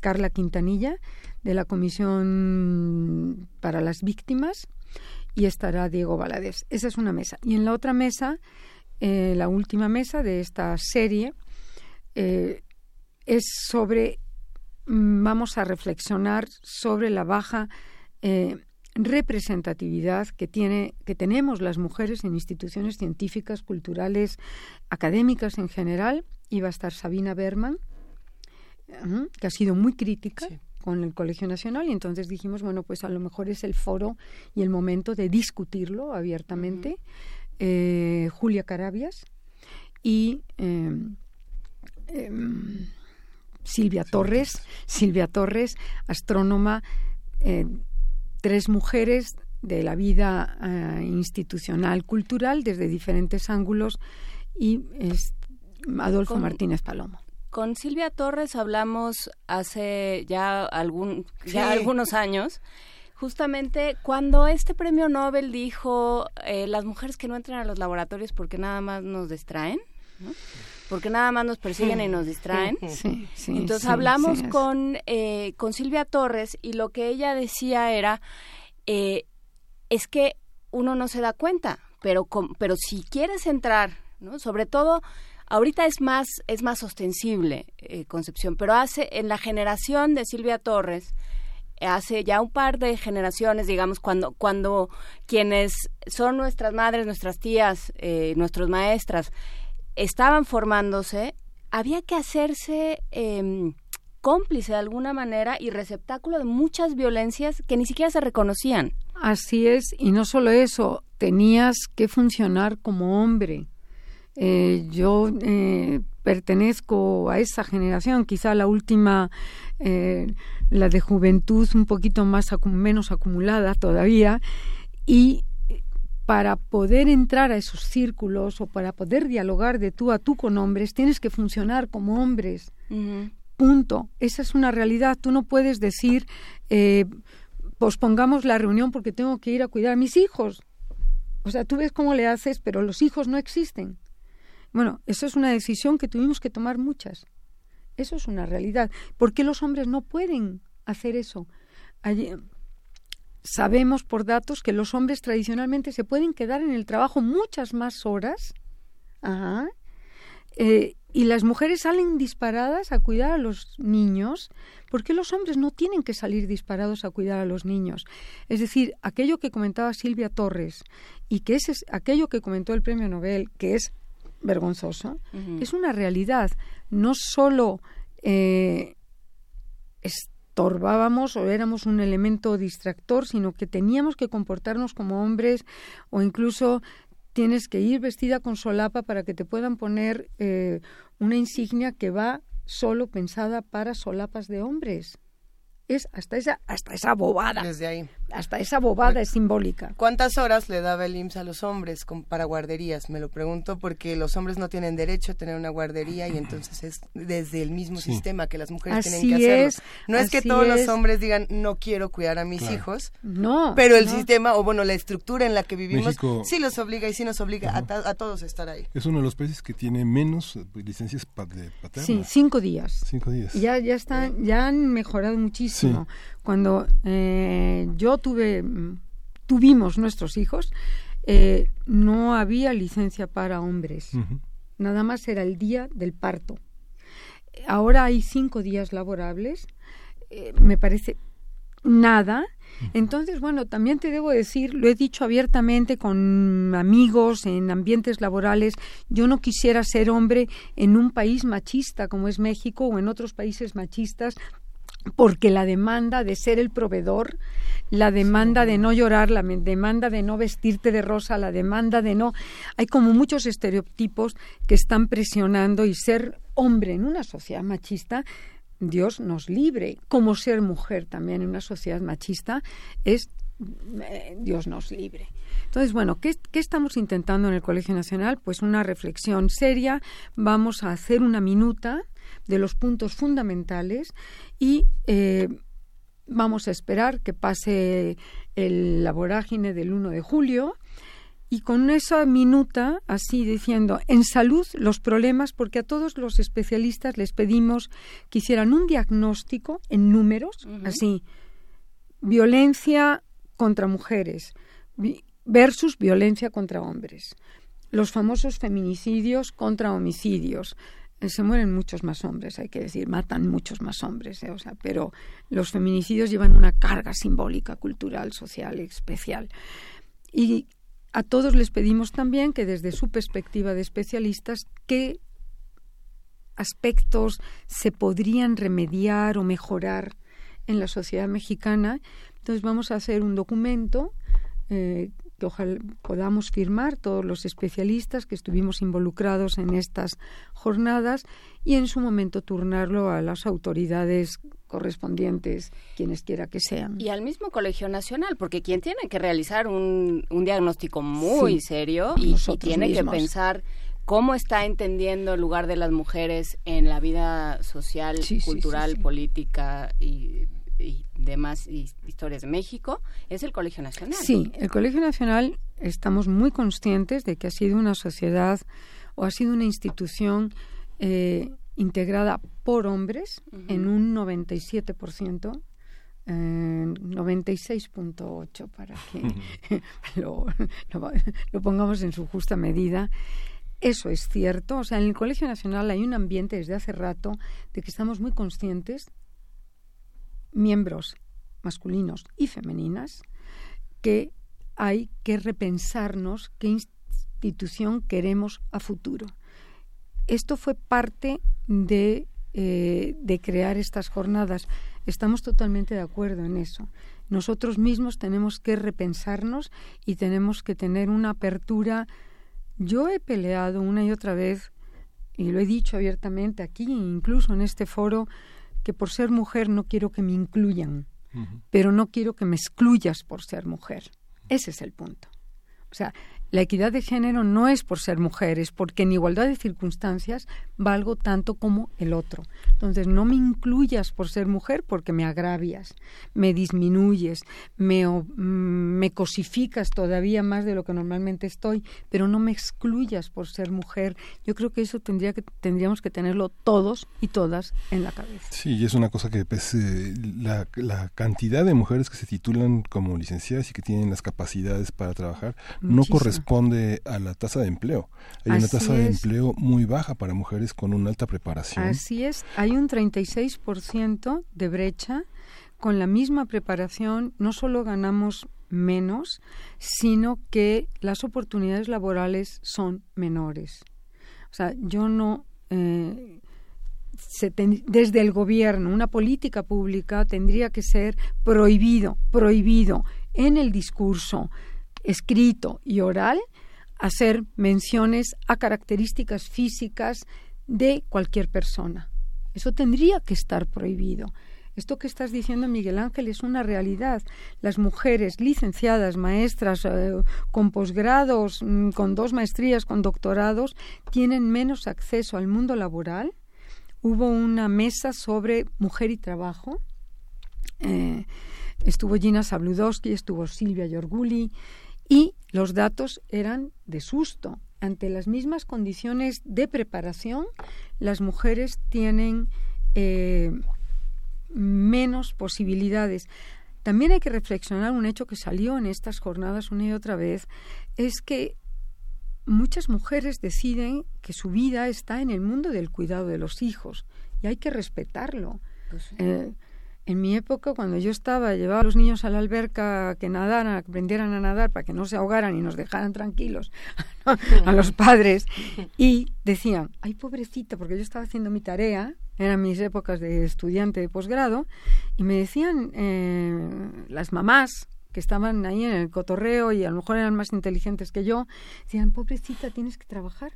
Carla Quintanilla de la Comisión para las Víctimas. Y estará Diego Valadez. Esa es una mesa. Y en la otra mesa eh, la última mesa de esta serie eh, es sobre, mm, vamos a reflexionar sobre la baja eh, representatividad que, tiene, que tenemos las mujeres en instituciones científicas, culturales, académicas en general. Y va a estar Sabina Berman, que ha sido muy crítica. Con el Colegio Nacional y entonces dijimos, bueno, pues a lo mejor es el foro y el momento de discutirlo abiertamente. Eh, Julia Carabias y em, em, Silvia Torres, Silvia Torres, astrónoma, eh, tres mujeres de la vida eh, institucional cultural desde diferentes ángulos y Adolfo Martínez Palomo. Con Silvia Torres hablamos hace ya algún ya algunos años justamente cuando este premio Nobel dijo eh, las mujeres que no entran a los laboratorios porque nada más nos distraen, porque nada más nos persiguen y nos distraen. (laughs) Entonces hablamos con, eh, con Silvia Torres y lo que ella decía era, eh, es que uno no se da cuenta, pero, pero si quieres entrar, ¿no? sobre todo ahorita es más, es más ostensible, Concepción, pero hace en la generación de Silvia Torres, hace ya un par de generaciones, digamos, cuando, cuando quienes son nuestras madres, nuestras tías, eh, nuestras maestras, estaban formándose, había que hacerse eh, cómplice de alguna manera y receptáculo de muchas violencias que ni siquiera se reconocían. Así es, y no solo eso, tenías que funcionar como hombre. Eh, yo eh, pertenezco a esa generación, quizá la última eh, la de juventud un poquito más menos acumulada todavía y para poder entrar a esos círculos o para poder dialogar de tú a tú con hombres tienes que funcionar como hombres. Punto. Esa es una realidad. Tú no puedes decir eh, pospongamos la reunión porque tengo que ir a cuidar a mis hijos. O sea tú ves cómo le haces pero los hijos no existen bueno eso es una decisión que tuvimos que tomar muchas Eso es una realidad. ¿Por qué los hombres no pueden hacer eso? sabemos por datos que los hombres tradicionalmente se pueden quedar en el trabajo muchas más horas eh, y las mujeres salen disparadas a cuidar a los niños, ¿por qué los hombres no tienen que salir disparados a cuidar a los niños? Es decir, aquello que comentaba Silvia Torres y que es, aquello que comentó el premio Nobel, que es vergonzoso, es una realidad. No solo eh, estorbábamos o éramos un elemento distractor, sino que teníamos que comportarnos como hombres o incluso tienes que ir vestida con solapa para que te puedan poner eh, una insignia que va solo pensada para solapas de hombres es hasta esa hasta esa bobada. Desde ahí. Hasta esa bobada es simbólica. ¿Cuántas horas le daba el IMSS a los hombres para guarderías? Me lo pregunto porque los hombres no tienen derecho a tener una guardería y entonces es desde el mismo sistema que las mujeres tienen que hacerlo. no es que todos los hombres digan no quiero cuidar a mis hijos. No. Pero el sistema o bueno la estructura en la que vivimos sí los obliga y sí nos obliga a, todos a estar ahí. Es uno de los países que tiene menos eh, licencias de paterna. Sí, cinco días. Cinco días. Ya ya están ya han mejorado muchísimo cuando eh, yo tuve, tuvimos nuestros hijos, eh, no había licencia para hombres. Nada más era el día del parto. Ahora hay cinco días laborables. Eh, me parece nada. Entonces, bueno, también te debo decir, lo he dicho abiertamente con amigos en ambientes laborales, yo no quisiera ser hombre en un país machista como es México o en otros países machistas porque la demanda de ser el proveedor, la demanda de no llorar, la demanda de no vestirte de rosa, la demanda de no... Hay como muchos estereotipos que están presionando y ser hombre en una sociedad machista, Dios nos libre, como ser mujer también en una sociedad machista, es eh, Dios nos libre. Entonces, bueno, ¿qué, ¿qué, estamos intentando en el Colegio Nacional? Pues una reflexión seria, vamos a hacer una minuta de los puntos fundamentales y eh, vamos a esperar que pase el, la vorágine del 1 de julio y con esa minuta así diciendo en salud los problemas porque a todos los especialistas les pedimos que hicieran un diagnóstico en números así violencia contra mujeres versus violencia contra hombres los famosos feminicidios contra homicidios se mueren muchos más hombres, hay que decir, matan muchos más hombres, eh, pero los feminicidios llevan una carga simbólica, cultural, social, especial. Y a todos les pedimos también que desde su perspectiva de especialistas, qué aspectos se podrían remediar o mejorar en la sociedad mexicana. Entonces vamos a hacer un documento eh, que ojalá podamos firmar todos los especialistas que estuvimos involucrados en estas jornadas y en su momento turnarlo a las autoridades correspondientes, quienes quiera que sean. Y al mismo Colegio Nacional, porque quien tiene que realizar un, diagnóstico muy serio y, tiene que pensar cómo está entendiendo el lugar de las mujeres en la vida social, cultural, política y y demás historias de México es el Colegio Nacional. Sí, el Colegio Nacional estamos muy conscientes de que ha sido una sociedad o ha sido una institución eh, integrada por hombres en un 97%. Eh, 96.8 para que (laughs) lo, lo, pongamos en su justa medida. Eso es cierto. O sea, en el Colegio Nacional hay un ambiente desde hace rato de que estamos muy conscientes miembros masculinos y femeninas que hay que repensarnos qué institución queremos a futuro. Esto fue parte de, eh, de crear estas jornadas. Estamos totalmente de acuerdo en eso. Nosotros mismos tenemos que repensarnos y tenemos que tener una apertura. Yo he peleado una y otra vez, y lo he dicho abiertamente aquí, incluso en este foro, que por ser mujer no quiero que me incluyan, pero no quiero que me excluyas por ser mujer. Ese es el punto. O sea, la equidad de género no es por ser mujeres, porque en igualdad de circunstancias valgo tanto como el otro. Entonces, no me incluyas por ser mujer porque me agravias, me disminuyes, me, mm, me cosificas todavía más de lo que normalmente estoy, pero no me excluyas por ser mujer. Yo creo que eso tendría que, tendríamos que tenerlo todos y todas en la cabeza. Sí, y es una cosa que pues, eh, la, la, cantidad de mujeres que se titulan como licenciadas y que tienen las capacidades para trabajar no corresponde corresponde a la tasa de empleo. Hay una tasa de empleo muy baja para mujeres con una alta preparación. Así es, hay un 36% de brecha. Con la misma preparación no solo ganamos menos, sino que las oportunidades laborales son menores. O sea, yo no... Eh, desde el gobierno, una política pública tendría que ser prohibido, prohibido en el discurso, escrito y oral hacer menciones a características físicas de cualquier persona. Eso tendría que estar prohibido. Esto que estás diciendo, Miguel Ángel, es una realidad. Las mujeres licenciadas, maestras, eh, con posgrados, mm, con dos maestrías, con doctorados, tienen menos acceso al mundo laboral. Hubo una mesa sobre mujer y trabajo. Eh, estuvo Gina Sabludowski, estuvo Silvia Yorguli, y los datos eran de susto. Ante las mismas condiciones de preparación, las mujeres tienen eh, menos posibilidades. También hay que reflexionar un hecho que salió en estas jornadas una y otra vez, es que muchas mujeres deciden que su vida está en el mundo del cuidado de los hijos y hay que respetarlo. Pues eh, en mi época, cuando yo estaba, llevaba a los niños a la alberca que nadaran, a que aprendieran a nadar para que no se ahogaran y nos dejaran tranquilos (laughs) a los padres. (laughs) Y decían, ay, pobrecita, porque yo estaba haciendo mi tarea, eran mis épocas de estudiante de posgrado, y me decían eh, las mamás que estaban ahí en el cotorreo y a lo mejor eran más inteligentes que yo, decían, pobrecita, tienes que trabajar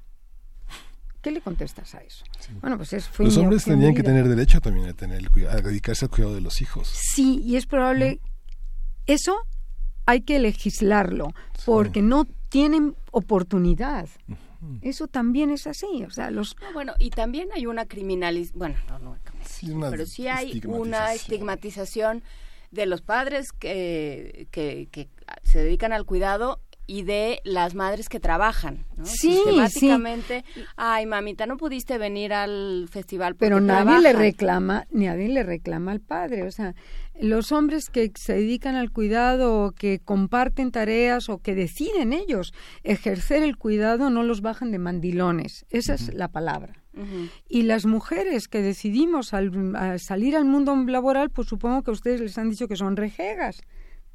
¿Qué le contestas a eso? Bueno, pues es, Los hombres tendrían que tener derecho también a, tener, a dedicarse al cuidado de los hijos. Sí, y es probable... Eso hay que legislarlo, porque no tienen oportunidad. Eso también es así, o sea, los... bueno, y también hay una criminalización, bueno, no, no, pero sí hay una estigmatización de los padres que, que, que se dedican al cuidado y de las madres que trabajan, ¿no? Sí, Sistemáticamente, ay, mamita, no pudiste venir al festival Pero nadie le reclama, nadie le reclama al padre, o sea, los hombres que se dedican al cuidado o que comparten tareas o que deciden ellos ejercer el cuidado no los bajan de mandilones, esa es la palabra. Y las mujeres que decidimos salir al mundo laboral, pues supongo que ustedes les han dicho que son rejegas,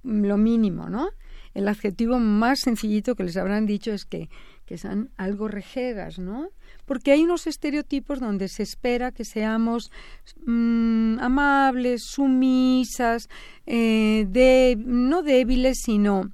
lo mínimo, ¿no? El adjetivo más sencillito que les habrán dicho es que, son algo rejegas, ¿no? Porque hay unos estereotipos donde se espera que seamos mm, amables, sumisas, eh, de, no débiles, sino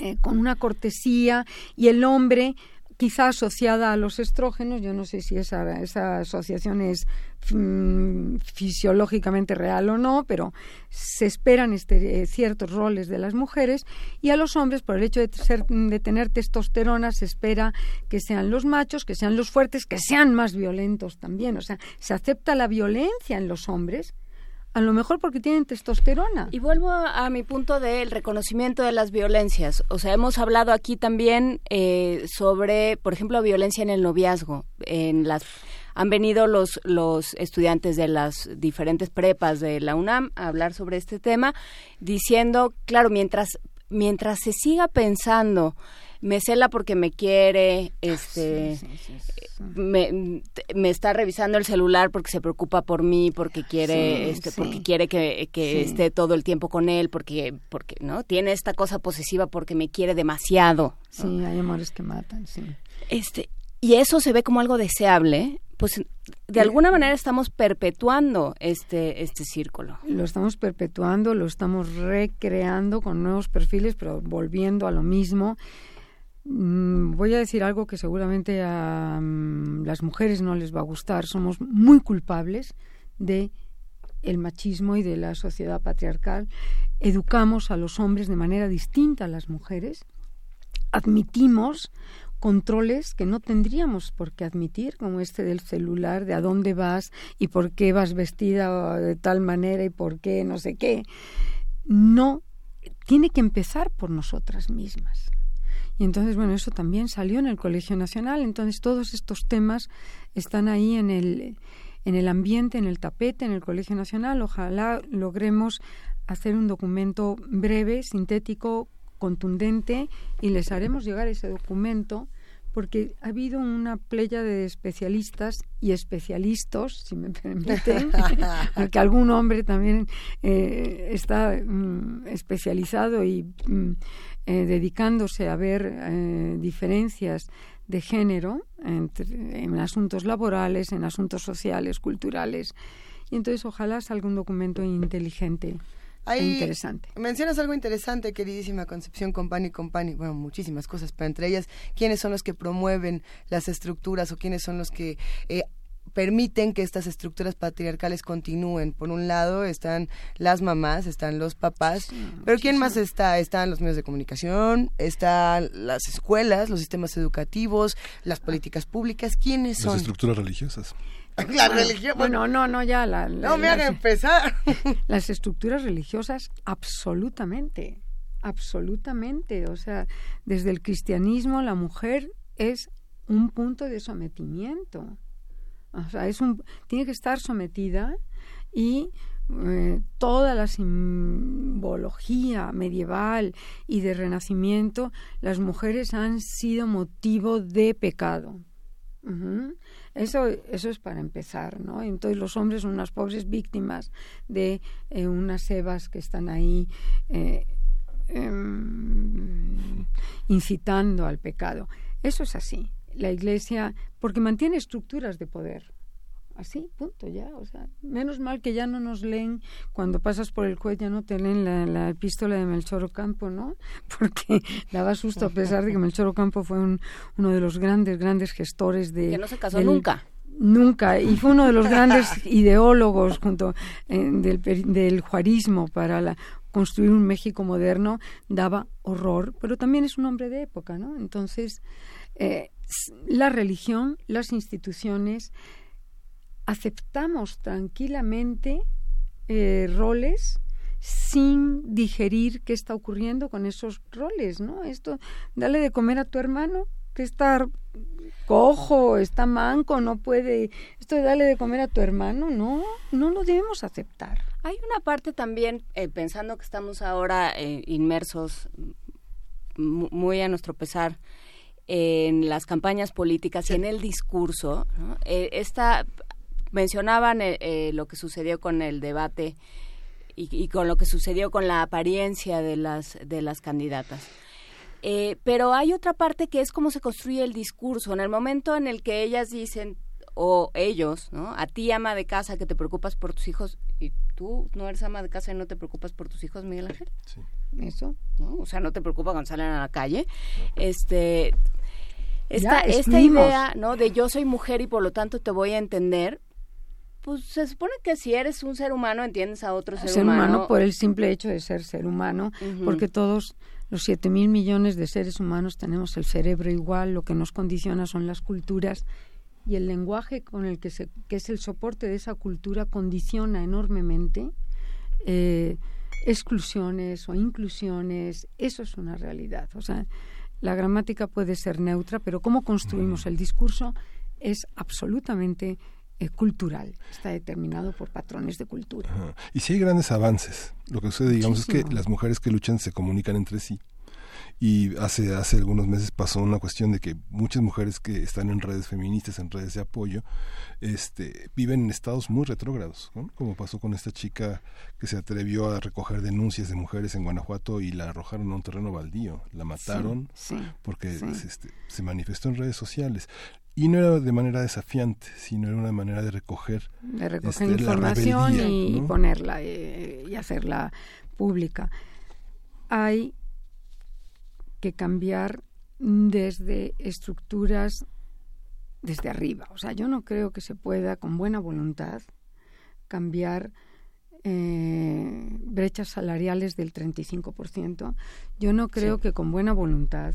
eh, con una cortesía, y el hombre quizá asociada a los estrógenos, yo no sé si esa, esa asociación es mm, fisiológicamente real o no, pero se esperan este, eh, ciertos roles de las mujeres y a los hombres, por el hecho de, ser, de tener testosterona, se espera que sean los machos, que sean los fuertes, que sean más violentos también. O sea, se acepta la violencia en los hombres a lo mejor porque tienen testosterona. Y vuelvo a, mi punto del reconocimiento de las violencias. O sea, hemos hablado aquí también eh, sobre, por ejemplo, violencia en el noviazgo. En las han venido los los estudiantes de las diferentes prepas de la UNAM a hablar sobre este tema, diciendo, claro, mientras mientras se siga pensando me cela porque me quiere, este, me, me, está revisando el celular porque se preocupa por mí, porque quiere, este, porque quiere que, que esté todo el tiempo con él, porque, porque, ¿no? Tiene esta cosa posesiva porque me quiere demasiado. Sí, hay amores que matan, sí. Este, y eso se ve como algo deseable, pues de alguna manera estamos perpetuando este este círculo. Lo estamos perpetuando, lo estamos recreando con nuevos perfiles, pero volviendo a lo mismo. Mm, voy a decir algo que seguramente a mm, las mujeres no les va a gustar. Somos muy culpables de el machismo y de la sociedad patriarcal. Educamos a los hombres de manera distinta a las mujeres. admitimos controles que no tendríamos por qué admitir, como este del celular, de a dónde vas y por qué vas vestida de tal manera y por qué no sé qué. No, tiene que empezar por nosotras mismas. Y entonces, bueno, eso también salió en el Colegio Nacional. Entonces, todos estos temas están ahí en el, en el ambiente, en el tapete, en el Colegio Nacional. Ojalá logremos hacer un documento breve, sintético, contundente y les haremos llegar ese documento porque ha habido una playa de especialistas y especialistas, si me (laughs) permiten, porque algún hombre también eh, está mm, especializado y mm, eh, dedicándose a ver eh, diferencias de género en asuntos laborales, en asuntos sociales, culturales. Y entonces ojalá salga un documento inteligente interesante. Mencionas algo interesante, queridísima Concepción Company Company. Bueno, muchísimas cosas, pero entre ellas, ¿quiénes son los que promueven las estructuras o quiénes son los que eh, permiten que estas estructuras patriarcales continúen. Por un lado están las mamás, están los papás, pero ¿quién más está? Están los medios de comunicación, están las escuelas, los sistemas educativos, las políticas públicas. ¿Quiénes son? Las estructuras religiosas. (laughs) La religión. Bueno, no, no, ya la. no me hagan empezar. (laughs) (laughs) Las estructuras religiosas, absolutamente. Absolutamente. O sea, desde el cristianismo, la mujer es un punto de sometimiento. O sea, es un, tiene que estar sometida y eh, toda la simbología medieval y de renacimiento, las mujeres han sido motivo de pecado. Eso, eso es para empezar, ¿no? Entonces los hombres son unas pobres víctimas de eh, unas sebas que están ahí eh, em, incitando al pecado. Eso es así. La Iglesia, porque mantiene estructuras de poder. Así, punto, ya. O sea, menos mal que ya no nos leen cuando pasas por el juez, ya no te leen la, la epístola de Melchor Ocampo, ¿no? (laughs) Porque daba susto a pesar de que Melchor Ocampo fue un, uno de los grandes, grandes gestores de... Que no se casó nunca. Nunca, y fue uno de los grandes (laughs) ideólogos junto eh, del, del juarismo para la, construir un México moderno, daba horror, pero también es un hombre de época, ¿no? Entonces, eh, la religión, las instituciones, aceptamos tranquilamente eh, roles sin digerir qué está ocurriendo con esos roles, ¿no? Esto, dale de comer a tu hermano, que está cojo, está manco, no puede, esto de darle de comer a tu hermano, no, no lo debemos aceptar. Hay una parte también, eh, pensando que estamos ahora eh, inmersos muy a nuestro pesar en las campañas políticas y en el discurso, ¿no? esta mencionaban eh, eh, lo que sucedió con el debate y, con lo que sucedió con la apariencia de las de las candidatas. Eh, pero hay otra parte que es cómo se construye el discurso. En el momento en el que ellas dicen, o ellos, ¿no? A ti, ama de casa, que te preocupas por tus hijos, y tú no eres ama de casa y no te preocupas por tus hijos, Miguel Ángel. Sí. Eso, ¿no? O sea, no te preocupa cuando salen a la calle. Este. Esta, esta idea, ¿no? De yo soy mujer y por lo tanto te voy a entender, pues se supone que si eres un ser humano entiendes a otro ser, ser humano. por el simple hecho de ser ser humano, porque todos los siete mil millones de seres humanos tenemos el cerebro igual, lo que nos condiciona son las culturas y el lenguaje con el que se que es el soporte de esa cultura condiciona enormemente eh, exclusiones o inclusiones. Eso es una realidad. O sea, la gramática puede ser neutra, pero cómo construimos el discurso es absolutamente eh, cultural, está determinado por patrones de cultura. Y si hay grandes avances, lo que sucede, digamos, es que las mujeres que luchan se comunican entre sí. Y hace, hace algunos meses pasó una cuestión de que muchas mujeres que están en redes feministas, en redes de apoyo, este, viven en estados muy retrógrados, como pasó con esta chica que se atrevió a recoger denuncias de mujeres en Guanajuato y la arrojaron a un terreno baldío, la mataron porque este, se manifestó en redes sociales y no era de manera desafiante, sino era una manera de recoger, de recoger este, información y, ponerla eh, y hacerla pública. Hay que cambiar desde estructuras desde arriba. O sea, yo no creo que se pueda con buena voluntad cambiar eh, brechas salariales del 35%. Yo no creo que con buena voluntad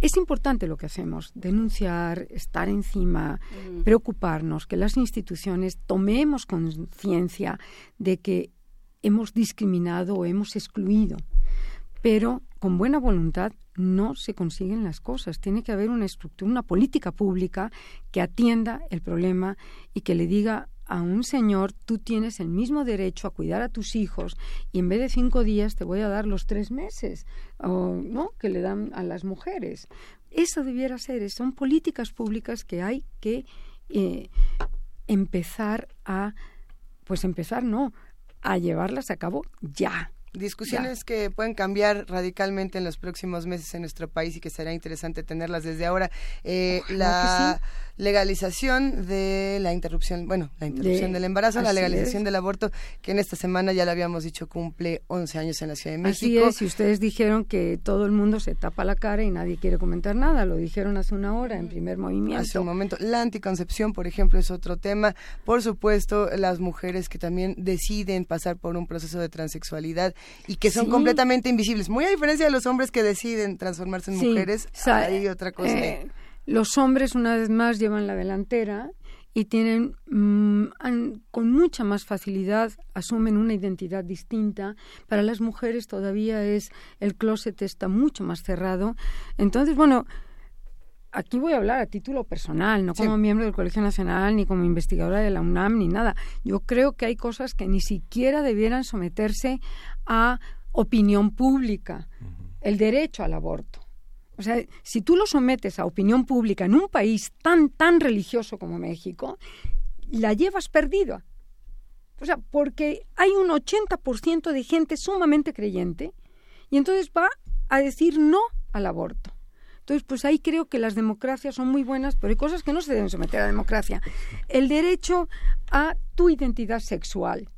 es importante lo que hacemos, denunciar, estar encima, preocuparnos, que las instituciones tomemos conciencia de que hemos discriminado o hemos excluido. Pero con buena voluntad no se consiguen las cosas. Tiene que haber una estructura, una política pública que atienda el problema y que le diga a un señor, tú tienes el mismo derecho a cuidar a tus hijos y en vez de cinco días te voy a dar los tres meses, o, ¿no? Que le dan a las mujeres. Eso debiera ser, son políticas públicas que hay que eh, empezar a, pues empezar, no, a llevarlas a cabo ya. Discusiones que pueden cambiar radicalmente en los próximos meses en nuestro país y que será interesante tenerlas desde ahora. Eh, la legalización de la interrupción, bueno, la interrupción del embarazo, la legalización del aborto, que en esta semana ya lo habíamos dicho cumple 11 años en la Ciudad de México. Así es, y ustedes dijeron que todo el mundo se tapa la cara y nadie quiere comentar nada, lo dijeron hace una hora en primer movimiento. Hace un momento. La anticoncepción, por ejemplo, es otro tema. Por supuesto, las mujeres que también deciden pasar por un proceso de transexualidad y que son completamente invisibles, muy a diferencia de los hombres que deciden transformarse en mujeres, hay otra cosa. Eh, los hombres, una vez más, llevan la delantera y tienen mm, con mucha más facilidad asumen una identidad distinta. Para las mujeres todavía es el closet está mucho más cerrado. Entonces, bueno, aquí voy a hablar a título personal, no como miembro del Colegio Nacional, ni como investigadora de la UNAM, ni nada. Yo creo que hay cosas que ni siquiera debieran someterse a opinión pública. El derecho al aborto o sea, si tú lo sometes a opinión pública en un país tan, tan religioso como México, la llevas perdida. O sea, porque hay un 80% de gente sumamente creyente y entonces va a decir no al aborto. Entonces, pues ahí creo que las democracias son muy buenas, pero hay cosas que no se deben someter a la democracia. El derecho a tu identidad sexual,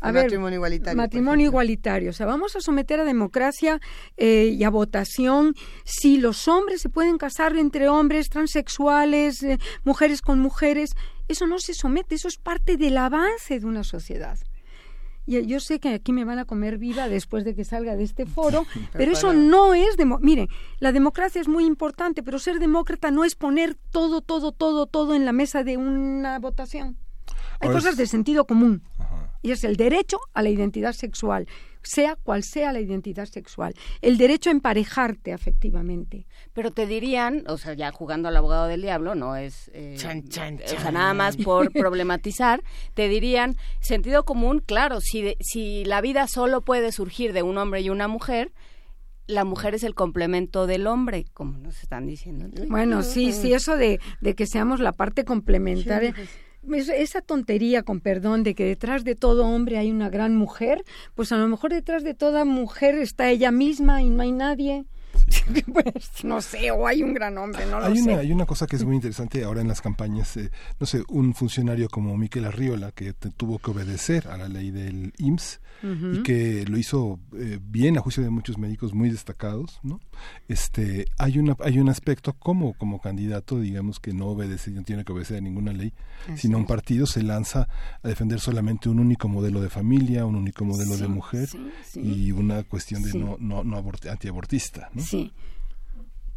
matrimonio igualitario. Matrimonio igualitario. O sea, vamos a someter a democracia eh, y a votación si los hombres se pueden casar entre hombres, transexuales, eh, mujeres con mujeres. Eso no se somete, eso es parte del avance de una sociedad. Y yo sé que aquí me van a comer viva después de que salga de este foro, pero eso no es... Mire, la democracia es muy importante, pero ser demócrata no es poner todo, todo, todo, todo en la mesa de una votación. Hay cosas de sentido común y es el derecho a la identidad sexual, sea cual sea la identidad sexual, el derecho a emparejarte afectivamente. Pero te dirían, o sea, ya jugando al abogado del diablo, no es, eh, o sea, nada más por (laughs) problematizar, te dirían, sentido común, claro, si, si la vida solo puede surgir de un hombre y una mujer, la mujer es el complemento del hombre, como nos están diciendo. Bueno, sí, sí, eso de, de que seamos la parte complementaria esa tontería, con perdón, de que detrás de todo hombre hay una gran mujer, pues a lo mejor detrás de toda mujer está ella misma y no hay nadie. (laughs) pues, no sé, o hay un gran hombre, no lo hay sé. Una, hay una cosa que es muy interesante ahora en las campañas, eh, no sé, un funcionario como Miquel Arriola, que tuvo que obedecer a la ley del IMSS, y que lo hizo eh, bien a juicio de muchos médicos muy destacados, ¿no? Este, hay una hay un aspecto como como candidato, digamos que no obedece, no tiene que obedecer a ninguna ley, sino un partido se lanza a defender solamente un único modelo de familia, un único modelo de mujer y una cuestión de no no, no antiabortista, ¿no? Sí.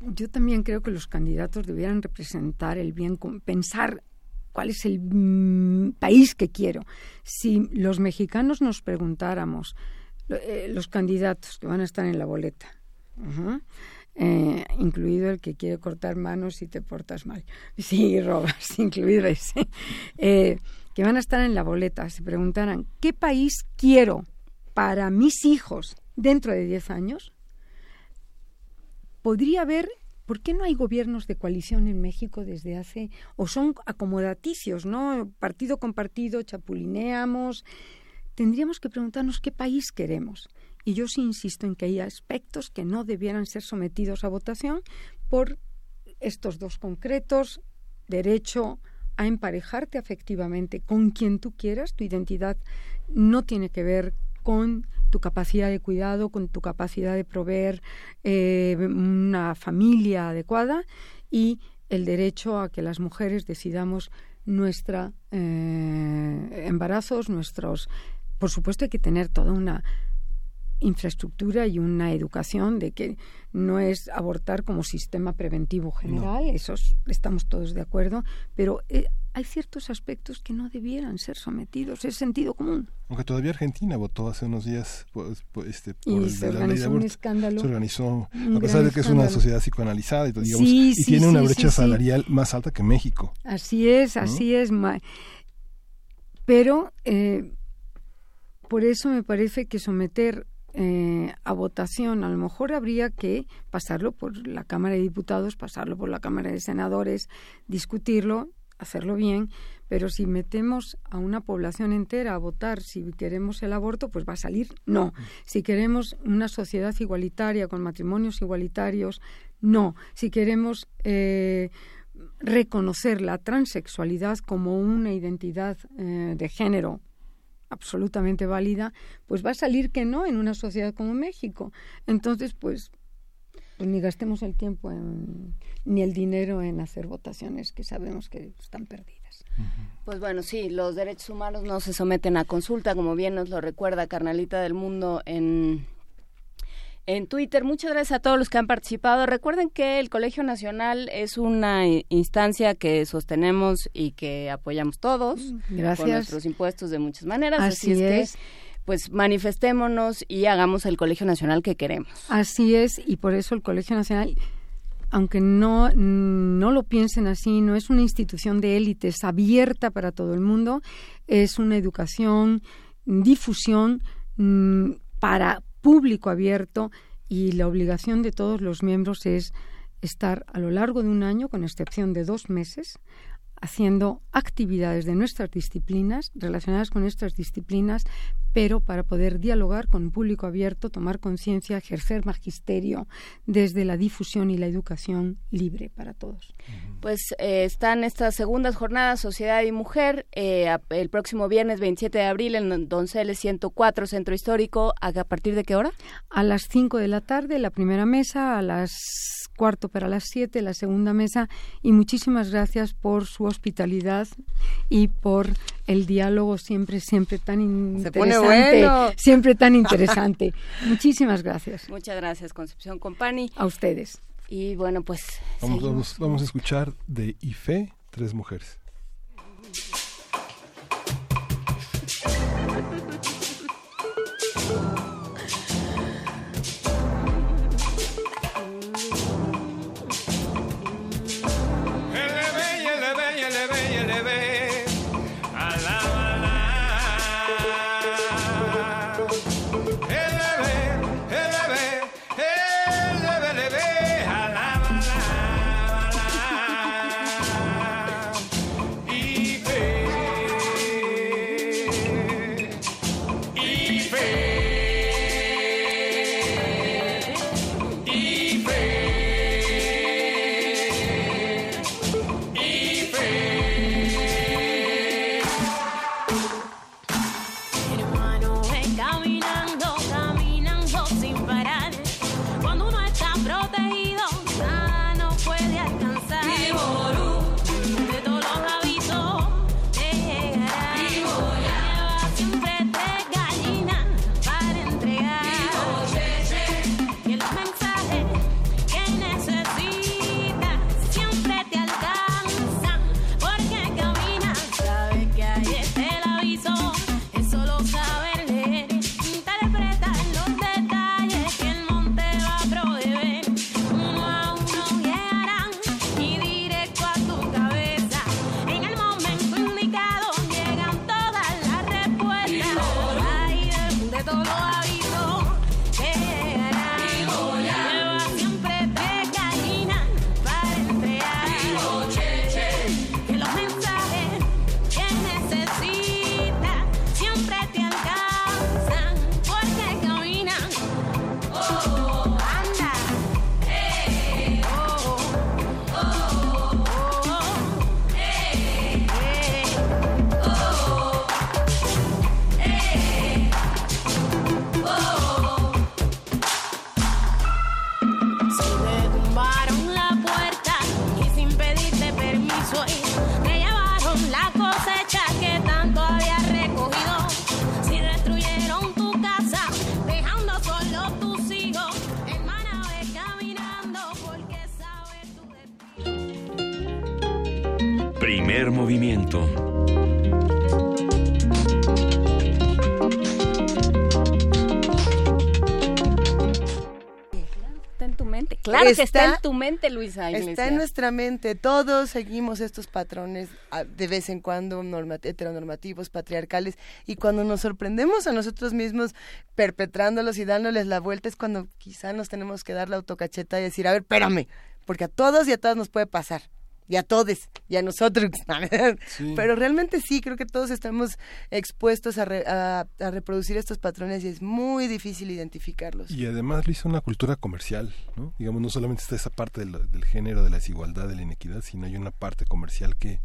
Yo también creo que los candidatos debieran representar el bien, pensar cuál es el mm, país que quiero. Si los mexicanos nos preguntáramos, eh, los candidatos que van a estar en la boleta, eh, incluido el que quiere cortar manos si te portas mal, (laughs) sí, robas, (laughs) incluido ese, eh, que van a estar en la boleta, se preguntaran, ¿qué país quiero para mis hijos dentro de 10 años? Podría haber ¿Por qué no hay gobiernos de coalición en México desde hace, o son acomodaticios, ¿no? Partido con partido, chapulineamos. Tendríamos que preguntarnos qué país queremos. Y yo sí insisto en que hay aspectos que no debieran ser sometidos a votación por estos dos concretos, derecho a emparejarte afectivamente con quien tú quieras, tu identidad no tiene que ver con tu capacidad de cuidado, con tu capacidad de proveer eh, una familia adecuada y el derecho a que las mujeres decidamos nuestra eh, embarazos, nuestros. Por supuesto, hay que tener toda una infraestructura y una educación de que no es abortar como sistema preventivo general, eso estamos todos de acuerdo, pero eh, hay ciertos aspectos que no debieran ser sometidos, es sentido común. Aunque todavía Argentina votó hace unos días pues, pues, este, por y se organizó un escándalo. Se organizó, a pesar de que es una sociedad psicoanalizada y, digamos, y tiene una brecha salarial más alta que México. Así es, así es. Pero eh, por eso me parece que someter eh, a votación. A lo mejor habría que pasarlo por la Cámara de Diputados, pasarlo por la Cámara de Senadores, discutirlo, hacerlo bien, pero si metemos a una población entera a votar si queremos el aborto, pues va a salir no. Si queremos una sociedad igualitaria con matrimonios igualitarios, no. Si queremos eh, reconocer la transexualidad como una identidad eh, de género absolutamente válida, pues va a salir que no en una sociedad como México. Entonces, pues, pues ni gastemos el tiempo ni el dinero en hacer votaciones que sabemos que están perdidas. Pues bueno, sí, los derechos humanos no se someten a consulta, como bien nos lo recuerda Carnalita del Mundo en en Twitter. Muchas gracias a todos los que han participado. Recuerden que el Colegio Nacional es una instancia que sostenemos y que apoyamos todos gracias. con nuestros impuestos de muchas maneras. Así, es, que pues manifestémonos y hagamos el Colegio Nacional que queremos. Así es, y por eso el Colegio Nacional aunque no, no lo piensen así, no es una institución de élites abierta para todo el mundo, es una educación, difusión mm, para público abierto y la obligación de todos los miembros es estar a lo largo de un año, con excepción de dos meses, haciendo actividades de nuestras disciplinas, relacionadas con nuestras disciplinas, pero para poder dialogar con un público abierto, tomar conciencia, ejercer magisterio desde la difusión y la educación libre para todos. Pues eh, están estas segundas jornadas Sociedad y Mujer eh, el próximo viernes 27 de abril en Donceles 104 Centro Histórico. ¿A partir de qué hora? A las 5 de la tarde la primera mesa, a las cuarto para las 7 la segunda mesa y muchísimas gracias por su hospitalidad y por el diálogo siempre, siempre tan interesante. Siempre tan (laughs) interesante. Muchísimas gracias. Muchas gracias, Concepción Compani. A ustedes. Y bueno, pues. Vamos, vamos, a escuchar de IFE, Tres Mujeres. Que está en tu mente, Luisa. Está en nuestra mente. Todos seguimos estos patrones ah, de vez en cuando heteronormativos, patriarcales, y cuando nos sorprendemos a nosotros mismos perpetrándolos y dándoles la vuelta es cuando quizá nos tenemos que dar la autocacheta y decir, a ver, espérame, porque a todos y a todas nos puede pasar y a todos y a nosotros. (laughs) Pero realmente sí, creo que todos estamos expuestos a, a, reproducir estos patrones y es muy difícil identificarlos. Y además lo hizo una cultura comercial, ¿no? Digamos, no solamente está esa parte del, del género, de la desigualdad, de la inequidad, sino hay una parte comercial que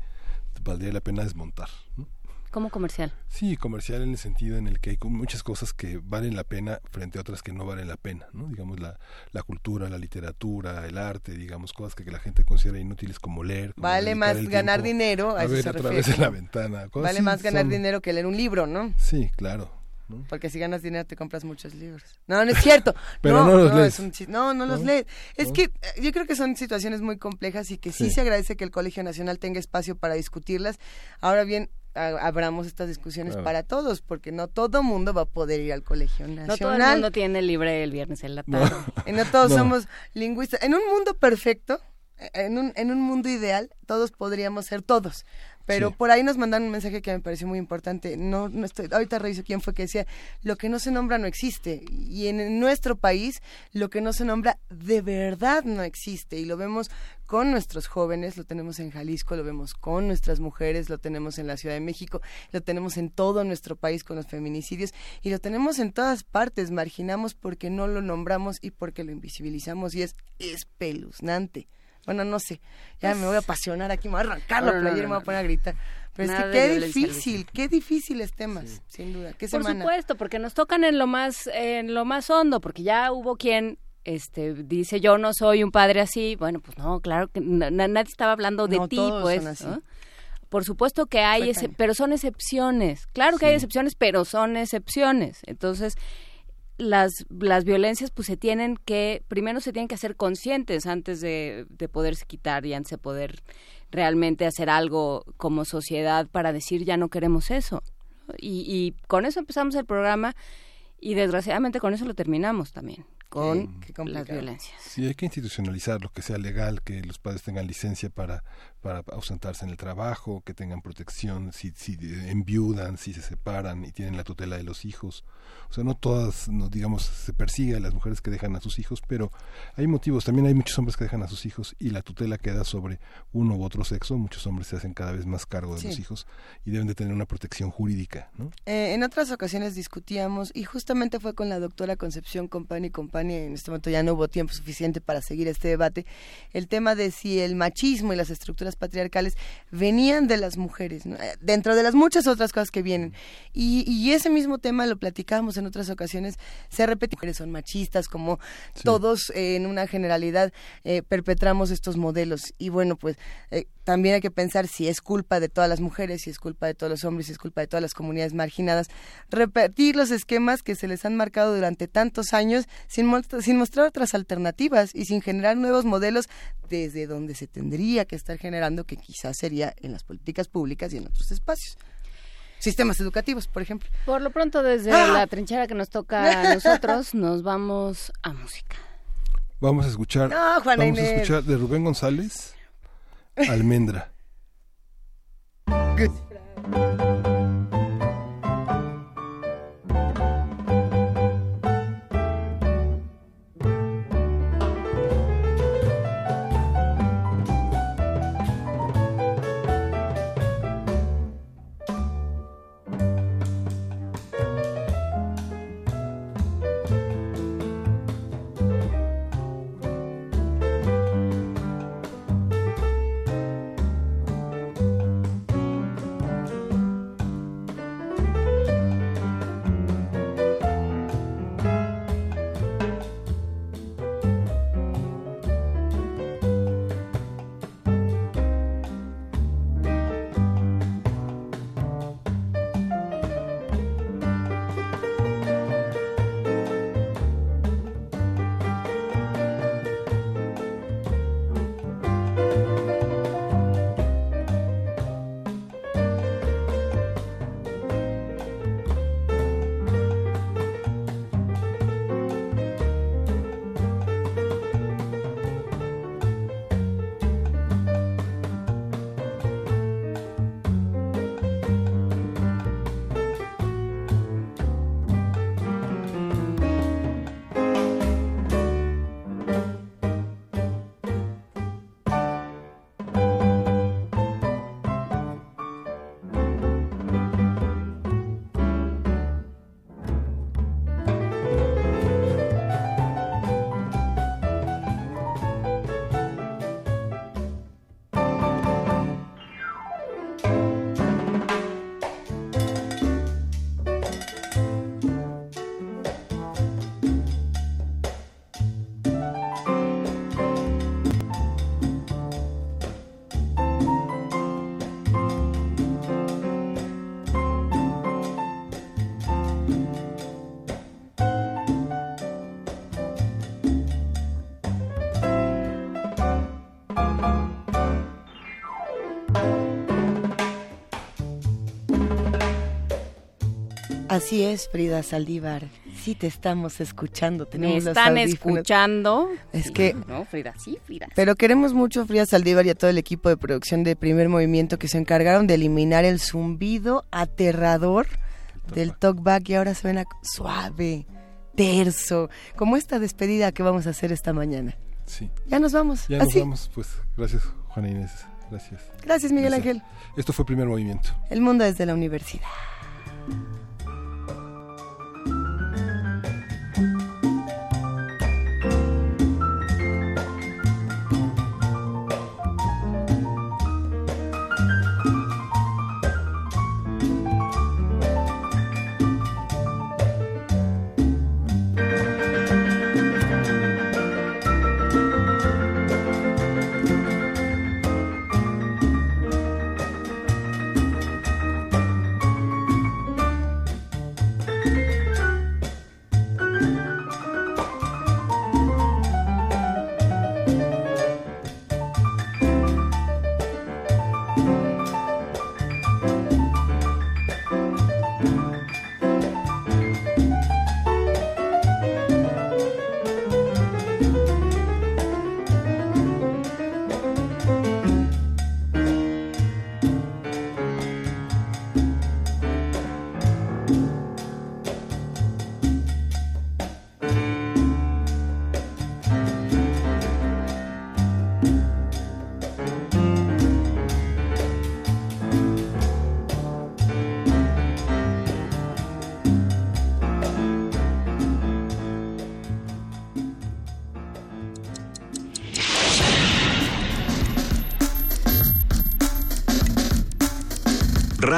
valdría la pena desmontar. ¿no? ¿Cómo comercial? Sí, comercial en el sentido en el que hay muchas cosas que valen la pena frente a otras que no valen la pena, ¿no? Digamos la, la cultura, la literatura, el arte, digamos cosas que, la gente considera inútiles como leer. vale más ganar dinero, a, ver a través de la ventana. vale más ganar dinero que leer un libro, ¿no? Sí, claro. Porque si ganas dinero te compras muchos libros. No, no es cierto. (laughs) Pero no, los lees. no, no, los lees. Es que eh, yo creo que son situaciones muy complejas y que sí, se agradece que el Colegio Nacional tenga espacio para discutirlas. Ahora bien, abramos estas discusiones para todos, porque no todo mundo va a poder ir al colegio nacional. No todo el mundo tiene libre el viernes en la tarde. y no todos somos lingüistas. En un mundo perfecto, en un, en un mundo ideal, todos podríamos ser todos. Pero por ahí nos mandaron un mensaje que me pareció muy importante. No, no estoy, ahorita reviso quién fue que decía, lo que no se nombra no existe. Y en nuestro país, lo que no se nombra de verdad no existe. Y lo vemos con nuestros jóvenes, lo tenemos en Jalisco, lo vemos con nuestras mujeres, lo tenemos en la Ciudad de México, lo tenemos en todo nuestro país con los feminicidios y lo tenemos en todas partes. Marginamos porque no lo nombramos y porque lo invisibilizamos y es espeluznante. Bueno, no sé, ya me voy a apasionar aquí, me voy a arrancar la playera y me voy a poner a gritar. Pero es que qué difícil, qué difíciles temas, sin duda. ¿Qué Por supuesto, porque nos tocan en lo más, en lo más hondo, porque ya hubo quien este dice yo no soy un padre así, bueno, pues no, claro que nadie estaba hablando de ti, pues. Por supuesto que hay, pero son excepciones. Claro que hay excepciones, pero son excepciones. Entonces, las, las violencias pues se tienen que, primero se tienen que hacer conscientes antes de, de poderse quitar y antes de poder realmente hacer algo como sociedad para decir ya no queremos eso. Y, y con eso empezamos el programa y desgraciadamente con eso lo terminamos también con las violencias. Sí, hay que institucionalizar lo que sea legal, que los padres tengan licencia para, para ausentarse en el trabajo, que tengan protección si, si enviudan, si se separan y tienen la tutela de los hijos. O sea, no todas, no, digamos, se persigue a las mujeres que dejan a sus hijos, pero hay motivos. También hay muchos hombres que dejan a sus hijos y la tutela queda sobre uno u otro sexo. Muchos hombres se hacen cada vez más cargo de los hijos y deben de tener una protección jurídica. ¿no? Eh, en otras ocasiones discutíamos, y justamente fue con la doctora Concepción Compani Compani, en este momento ya no hubo tiempo suficiente para seguir este debate, el tema de si el machismo y las estructuras patriarcales venían de las mujeres, eh, dentro de las muchas otras cosas que vienen. Y, y ese mismo tema lo platicábamos en otras ocasiones se repite, son machistas, como todos eh, en una generalidad eh, perpetramos estos modelos. Y bueno, pues eh, también hay que pensar si es culpa de todas las mujeres, si es culpa de todos los hombres, si es culpa de todas las comunidades marginadas, repetir los esquemas que se les han marcado durante tantos años sin, sin mostrar otras alternativas y sin generar nuevos modelos desde donde se tendría que estar generando, que quizás sería en las políticas públicas y en otros espacios sistemas educativos, por ejemplo. Por lo pronto, desde ¡Ah! la trinchera que nos toca a (laughs) nosotros, nos vamos a música. Vamos a escuchar, vamos a escuchar de Rubén González, Almendra. Así es, Frida Saldívar. Sí te estamos escuchando. Tenemos Me están escuchando. Es que... No, Frida, sí, Frida. Pero queremos mucho a Frida Saldívar y a todo el equipo de producción de Primer Movimiento que se encargaron de eliminar el zumbido aterrador del talkback y ahora suena suave, terso, como esta despedida que vamos a hacer esta mañana. Sí. Ya nos vamos. Ya nos vamos, pues gracias Juana Inés. Gracias. Gracias Miguel Ángel. Esto fue Primer Movimiento. El mundo desde la universidad.